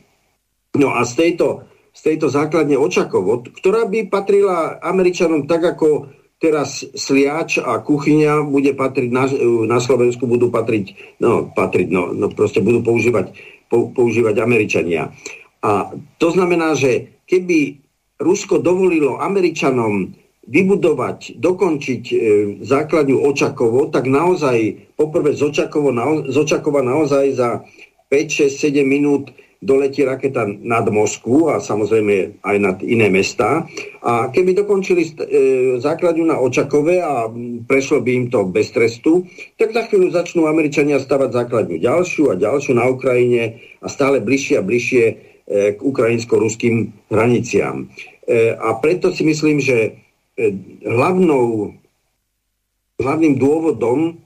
No a z tejto, z tejto základne Očakovo, ktorá by patrila Američanom tak, ako teraz sliač a kuchyňa bude patriť na, na Slovensku, budú patriť, no, patriť, no, no proste budú používať, pou, používať Američania. A to znamená, že keby Rusko dovolilo Američanom vybudovať, dokončiť e, základňu Očakovo, tak naozaj, poprvé z, Očakovo, nao, z Očakova naozaj za 5, 6, 7 minút doletí raketa nad Moskvu a samozrejme aj nad iné mesta. A keby dokončili e, základňu na Očakove a prešlo by im to bez trestu, tak za chvíľu začnú Američania stavať základňu ďalšiu a ďalšiu na Ukrajine a stále bližšie a bližšie e, k ukrajinsko-ruským hraniciám. E, a preto si myslím, že E, hlavnou, hlavným dôvodom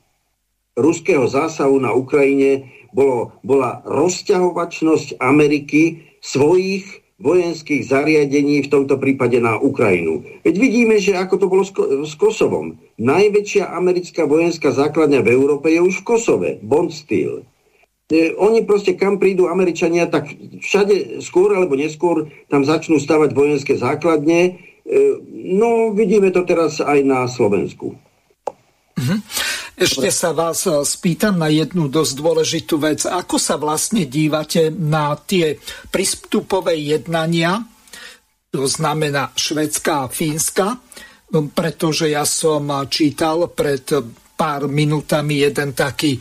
ruského zásahu na Ukrajine bolo, bola rozťahovačnosť Ameriky svojich vojenských zariadení, v tomto prípade na Ukrajinu. Veď vidíme, že ako to bolo s, Ko- s Kosovom. Najväčšia americká vojenská základňa v Európe je už v Kosove, Bond Steel. E, oni proste, kam prídu Američania, tak všade skôr alebo neskôr tam začnú stavať vojenské základne, E, no, vidíme to teraz aj na Slovensku. Mhm. Ešte sa vás e, spýtam na jednu dosť dôležitú vec. Ako sa vlastne dívate na tie prístupové jednania, to znamená Švedska a Fínska, no, pretože ja som čítal pred pár minútami jeden taký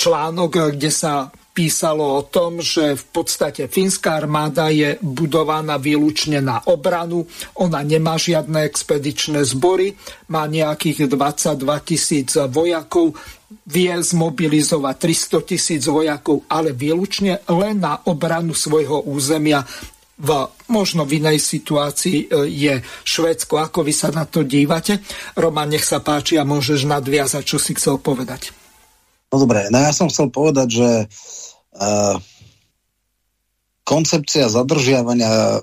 článok, kde sa písalo o tom, že v podstate fínska armáda je budovaná výlučne na obranu, ona nemá žiadne expedičné zbory, má nejakých 22 tisíc vojakov, vie zmobilizovať 300 tisíc vojakov, ale výlučne len na obranu svojho územia. V možno v inej situácii e, je Švedsko. Ako vy sa na to dívate? Roman, nech sa páči a môžeš nadviazať, čo si chcel povedať. No dobre, no ja som chcel povedať, že uh, koncepcia zadržiavania,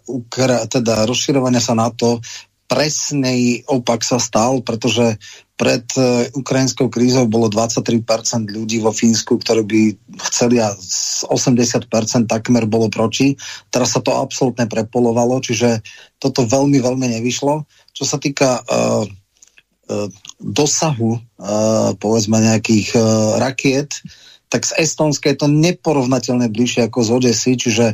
teda rozširovania sa na to, presný opak sa stal, pretože pred uh, ukrajinskou krízou bolo 23% ľudí vo Fínsku, ktorí by chceli a 80% takmer bolo proti. Teraz sa to absolútne prepolovalo, čiže toto veľmi, veľmi nevyšlo. Čo sa týka uh, dosahu povedzme nejakých rakiet, tak z Estonska je to neporovnateľne bližšie ako z Odesy, čiže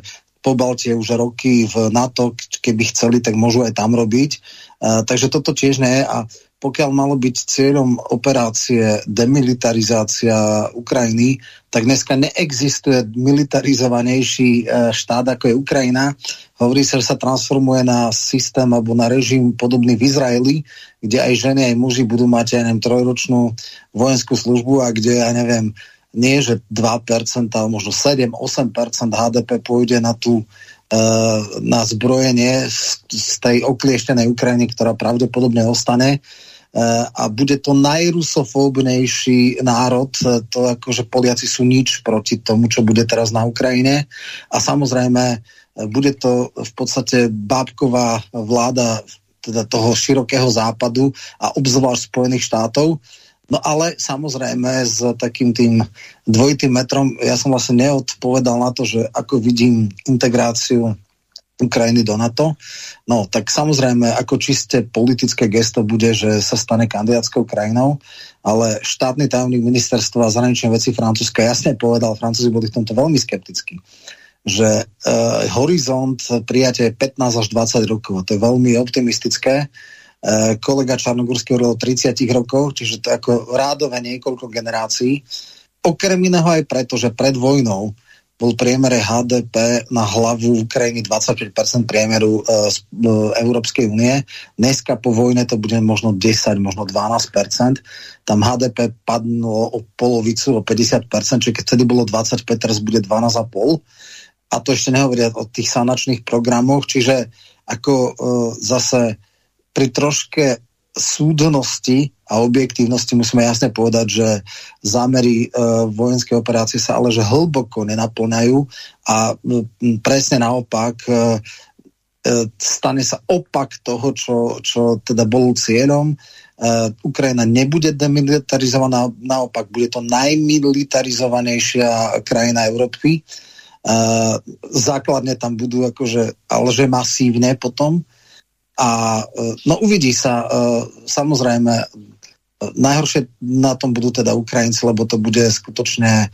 po Baltie už roky v NATO, keby chceli, tak môžu aj tam robiť. takže toto tiež nie a pokiaľ malo byť cieľom operácie demilitarizácia Ukrajiny, tak dneska neexistuje militarizovanejší štát ako je Ukrajina. Hovorí sa, že sa transformuje na systém alebo na režim podobný v Izraeli, kde aj ženy, aj muži budú mať, ja neviem, trojročnú vojenskú službu a kde, ja neviem, nie, že 2%, ale možno 7-8% HDP pôjde na tú e, na zbrojenie z, tej oklieštenej Ukrajiny, ktorá pravdepodobne ostane. e, a bude to najrusofóbnejší národ, e, to akože Poliaci sú nič proti tomu, čo bude teraz na Ukrajine a samozrejme bude to v podstate bábková vláda teda toho širokého západu a obzvlášť Spojených štátov. No ale samozrejme s takým tým dvojitým metrom, ja som vlastne neodpovedal na to, že ako vidím integráciu Ukrajiny do NATO. No tak samozrejme, ako čiste politické gesto bude, že sa stane kandidátskou krajinou, ale štátny tajomník ministerstva zahraničných vecí Francúzska jasne povedal, Francúzi boli v tomto veľmi skeptickí že uh, horizont prijatia je 15 až 20 rokov. To je veľmi optimistické. Uh, kolega Čarnogórsky hovoril o 30 rokoch, čiže to je ako rádové niekoľko generácií. Okrem iného aj preto, že pred vojnou bol priemere HDP na hlavu Ukrajiny 25% priemeru z uh, Európskej únie. Dneska po vojne to bude možno 10, možno 12%. Tam HDP padlo o polovicu, o 50%, čiže keď vtedy bolo 25, teraz bude 12,5% a to ešte nehovoria o tých sanačných programoch, čiže ako e, zase pri troške súdnosti a objektívnosti musíme jasne povedať, že zámery e, vojenskej operácie sa ale že hlboko nenaplňajú a m, presne naopak e, e, stane sa opak toho, čo, čo teda bol cieľom. Ukrajina nebude demilitarizovaná, naopak bude to najmilitarizovanejšia krajina Európy. Uh, základne tam budú akože, ale že masívne potom. A uh, no uvidí sa, uh, samozrejme, Najhoršie na tom budú teda Ukrajinci, lebo to bude skutočne e,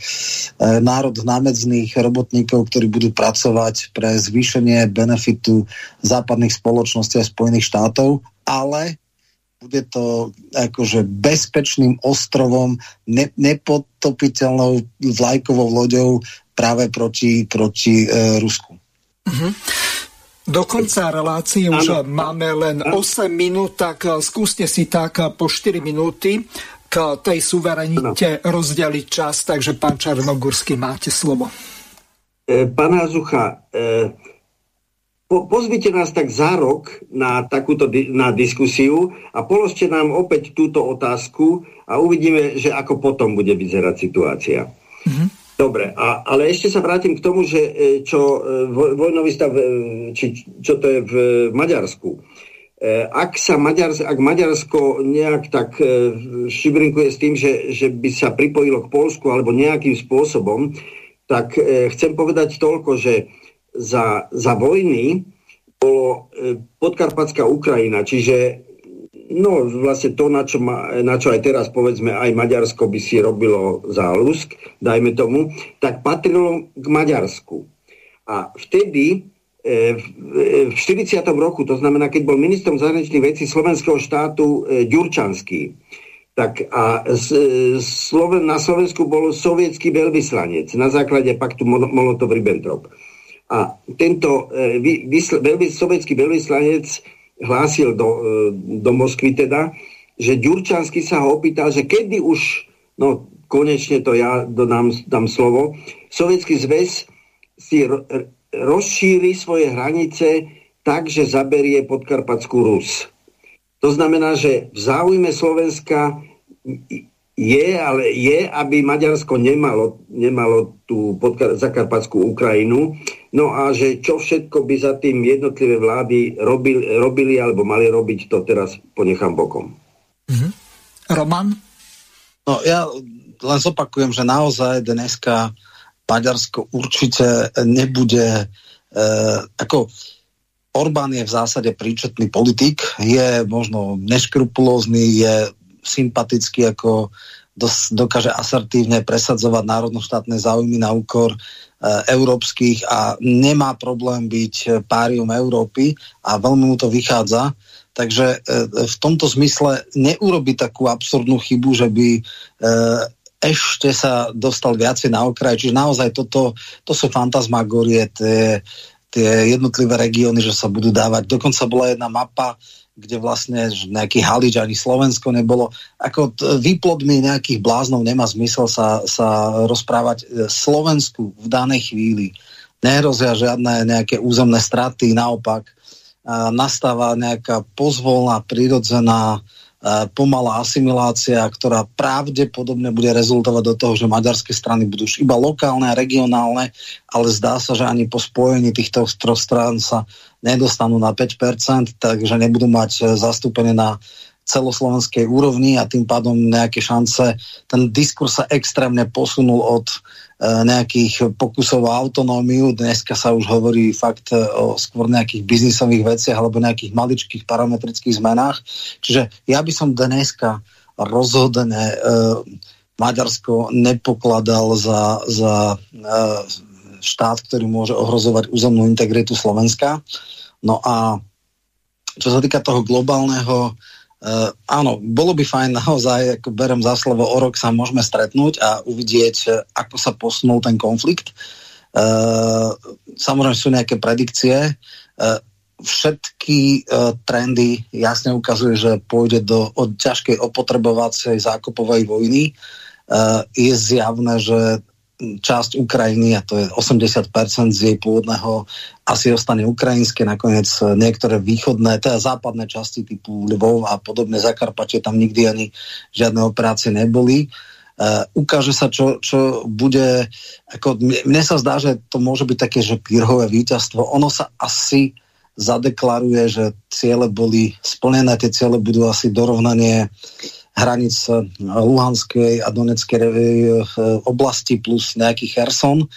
národ námedzných robotníkov, ktorí budú pracovať pre zvýšenie benefitu západných spoločností a Spojených štátov, ale bude to akože bezpečným ostrovom, ne, nepotopiteľnou vlajkovou loďou práve proti, proti e, Rusku. Uh-huh. Do konca relácie ano. už máme len 8 minút, tak eh, skúste si tak eh, po 4 minúty k tej suverenite ano. rozdeliť čas, takže pán Čarnogurský, máte slovo. E, pán Hazucha, e, po, pozvite nás tak za rok na takúto di- na diskusiu a položte nám opäť túto otázku a uvidíme, že ako potom bude vyzerať situácia. Mm-hmm. Dobre, a, ale ešte sa vrátim k tomu, že e, čo e, vojnový stav, e, či, čo to je v Maďarsku. Ak sa Maďars, ak Maďarsko nejak tak šibrinkuje s tým, že, že by sa pripojilo k Polsku alebo nejakým spôsobom, tak chcem povedať toľko, že za, za vojny bolo podkarpatská Ukrajina, čiže No vlastne to, na čo, ma, na čo aj teraz povedzme aj Maďarsko by si robilo zálusk, dajme tomu, tak patrilo k Maďarsku. A vtedy e, v 40. E, roku, to znamená, keď bol ministrom zahraničných vecí slovenského štátu e, Ďurčanský, tak a Sloven, na Slovensku bol sovietský veľvyslanec na základe paktu Molotov-Ribbentrop. A tento vysl, veľvy, sovietský veľvyslanec hlásil do, e, do Moskvy teda, že Ďurčanský sa ho opýtal, že kedy už, no konečne to ja dodám, dám slovo, Sovietský zväz si rozšíri svoje hranice tak, že zaberie podkarpackú Rus. To znamená, že v záujme Slovenska je, ale je, aby Maďarsko nemalo, nemalo tú podkar- zakarpatskú Ukrajinu. No a že čo všetko by za tým jednotlivé vlády robili, robili alebo mali robiť, to teraz ponechám bokom. Mm-hmm. Roman? No ja len zopakujem, že naozaj dneska Maďarsko určite nebude e, ako Orbán je v zásade príčetný politik, je možno neškrupulózny, je sympatický, ako dokáže asertívne presadzovať národno-štátne záujmy na úkor e, európskych a nemá problém byť párium Európy a veľmi mu to vychádza. Takže e, v tomto zmysle neurobi takú absurdnú chybu, že by e, ešte sa dostal viacej na okraj. Čiže naozaj toto, to sú fantasmagorie, tie, tie jednotlivé regióny, že sa budú dávať. Dokonca bola jedna mapa, kde vlastne nejaký Halič ani Slovensko nebolo. Ako výplodmi nejakých bláznov nemá zmysel sa, sa rozprávať e, Slovensku v danej chvíli. Nehrozia žiadne nejaké územné straty, naopak nastáva nejaká pozvolná, prirodzená pomalá asimilácia, ktorá pravdepodobne bude rezultovať do toho, že maďarské strany budú už iba lokálne a regionálne, ale zdá sa, že ani po spojení týchto troch strán sa nedostanú na 5%, takže nebudú mať e, zastúpenie na celoslovenskej úrovni a tým pádom nejaké šance. Ten diskurs sa extrémne posunul od e, nejakých pokusov o autonómiu. Dneska sa už hovorí fakt e, o skôr nejakých biznisových veciach alebo nejakých maličkých parametrických zmenách. Čiže ja by som dneska rozhodne e, Maďarsko nepokladal za, za e, štát, ktorý môže ohrozovať územnú integritu Slovenska. No a čo sa týka toho globálneho Uh, áno, bolo by fajn naozaj, ako berem za slovo, o rok sa môžeme stretnúť a uvidieť, ako sa posunul ten konflikt. Uh, samozrejme sú nejaké predikcie. Uh, všetky uh, trendy jasne ukazujú, že pôjde do od ťažkej opotrebovacej zákupovej vojny. Uh, je zjavné, že časť Ukrajiny, a to je 80% z jej pôvodného, asi ostane ukrajinské, nakoniec e, niektoré východné, teda západné časti typu Lvov a podobné Zakarpatie, tam nikdy ani žiadne operácie neboli. Uh, ukáže sa, čo, čo bude, ako, mne, mne sa zdá, že to môže byť také, že pírhové víťazstvo. Ono sa asi zadeklaruje, že ciele boli splnené, tie ciele budú asi dorovnanie hranic Luhanskej a Doneckej oblasti plus nejaký Herson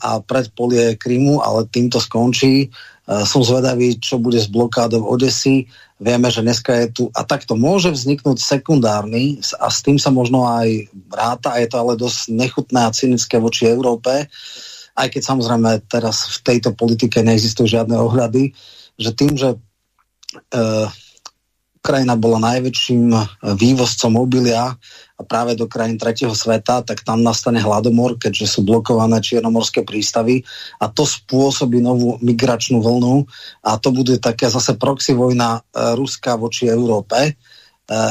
a predpolie Krymu, ale týmto skončí. Som zvedavý, čo bude s blokádou Odesy. Vieme, že dneska je tu, a takto môže vzniknúť sekundárny a s tým sa možno aj ráta, a je to ale dosť nechutné a cynické voči Európe, aj keď samozrejme teraz v tejto politike neexistujú žiadne ohľady, že tým, že uh, Ukrajina bola najväčším vývozcom obilia a práve do krajín tretieho sveta, tak tam nastane hladomor, keďže sú blokované čiernomorské prístavy a to spôsobí novú migračnú vlnu a to bude také zase proxy vojna e, Ruska voči Európe. E,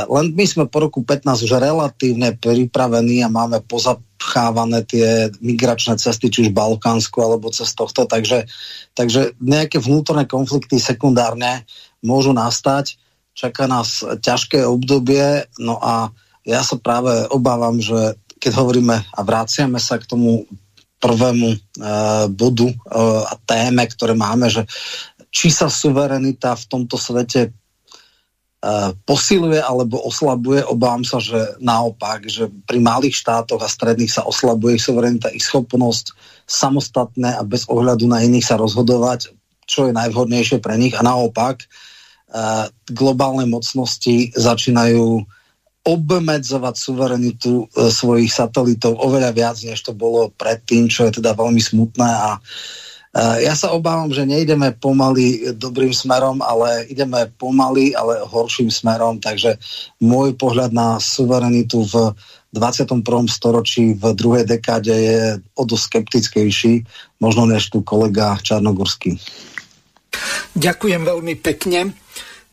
len my sme po roku 15 už relatívne pripravení a máme pozapchávané tie migračné cesty, či už Balkánsku alebo cez tohto, takže, takže nejaké vnútorné konflikty sekundárne môžu nastať čaká nás ťažké obdobie, no a ja sa práve obávam, že keď hovoríme a vráciame sa k tomu prvému e, bodu e, a téme, ktoré máme, že či sa suverenita v tomto svete e, posiluje alebo oslabuje, obávam sa, že naopak, že pri malých štátoch a stredných sa oslabuje ich suverenita, ich schopnosť samostatné a bez ohľadu na iných sa rozhodovať, čo je najvhodnejšie pre nich. A naopak globálne mocnosti začínajú obmedzovať suverenitu e, svojich satelitov oveľa viac, než to bolo predtým, čo je teda veľmi smutné a e, ja sa obávam, že neideme pomaly dobrým smerom, ale ideme pomaly, ale horším smerom, takže môj pohľad na suverenitu v 21. storočí v druhej dekáde je o dosť skeptickejší, možno než tu kolega Čarnogorský. Ďakujem veľmi pekne.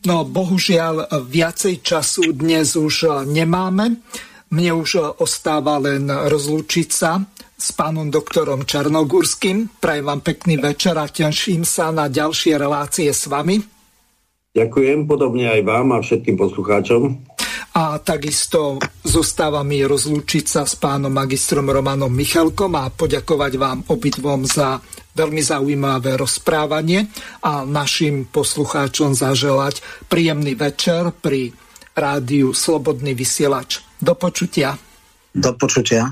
No bohužiaľ viacej času dnes už nemáme. Mne už ostáva len rozlúčiť sa s pánom doktorom Čarnogurským. Prajem vám pekný večer a teším sa na ďalšie relácie s vami. Ďakujem, podobne aj vám a všetkým poslucháčom. A takisto zostáva mi rozlúčiť sa s pánom magistrom Romanom Michalkom a poďakovať vám obidvom za veľmi zaujímavé rozprávanie a našim poslucháčom zaželať príjemný večer pri rádiu Slobodný vysielač. Do počutia. Do počutia.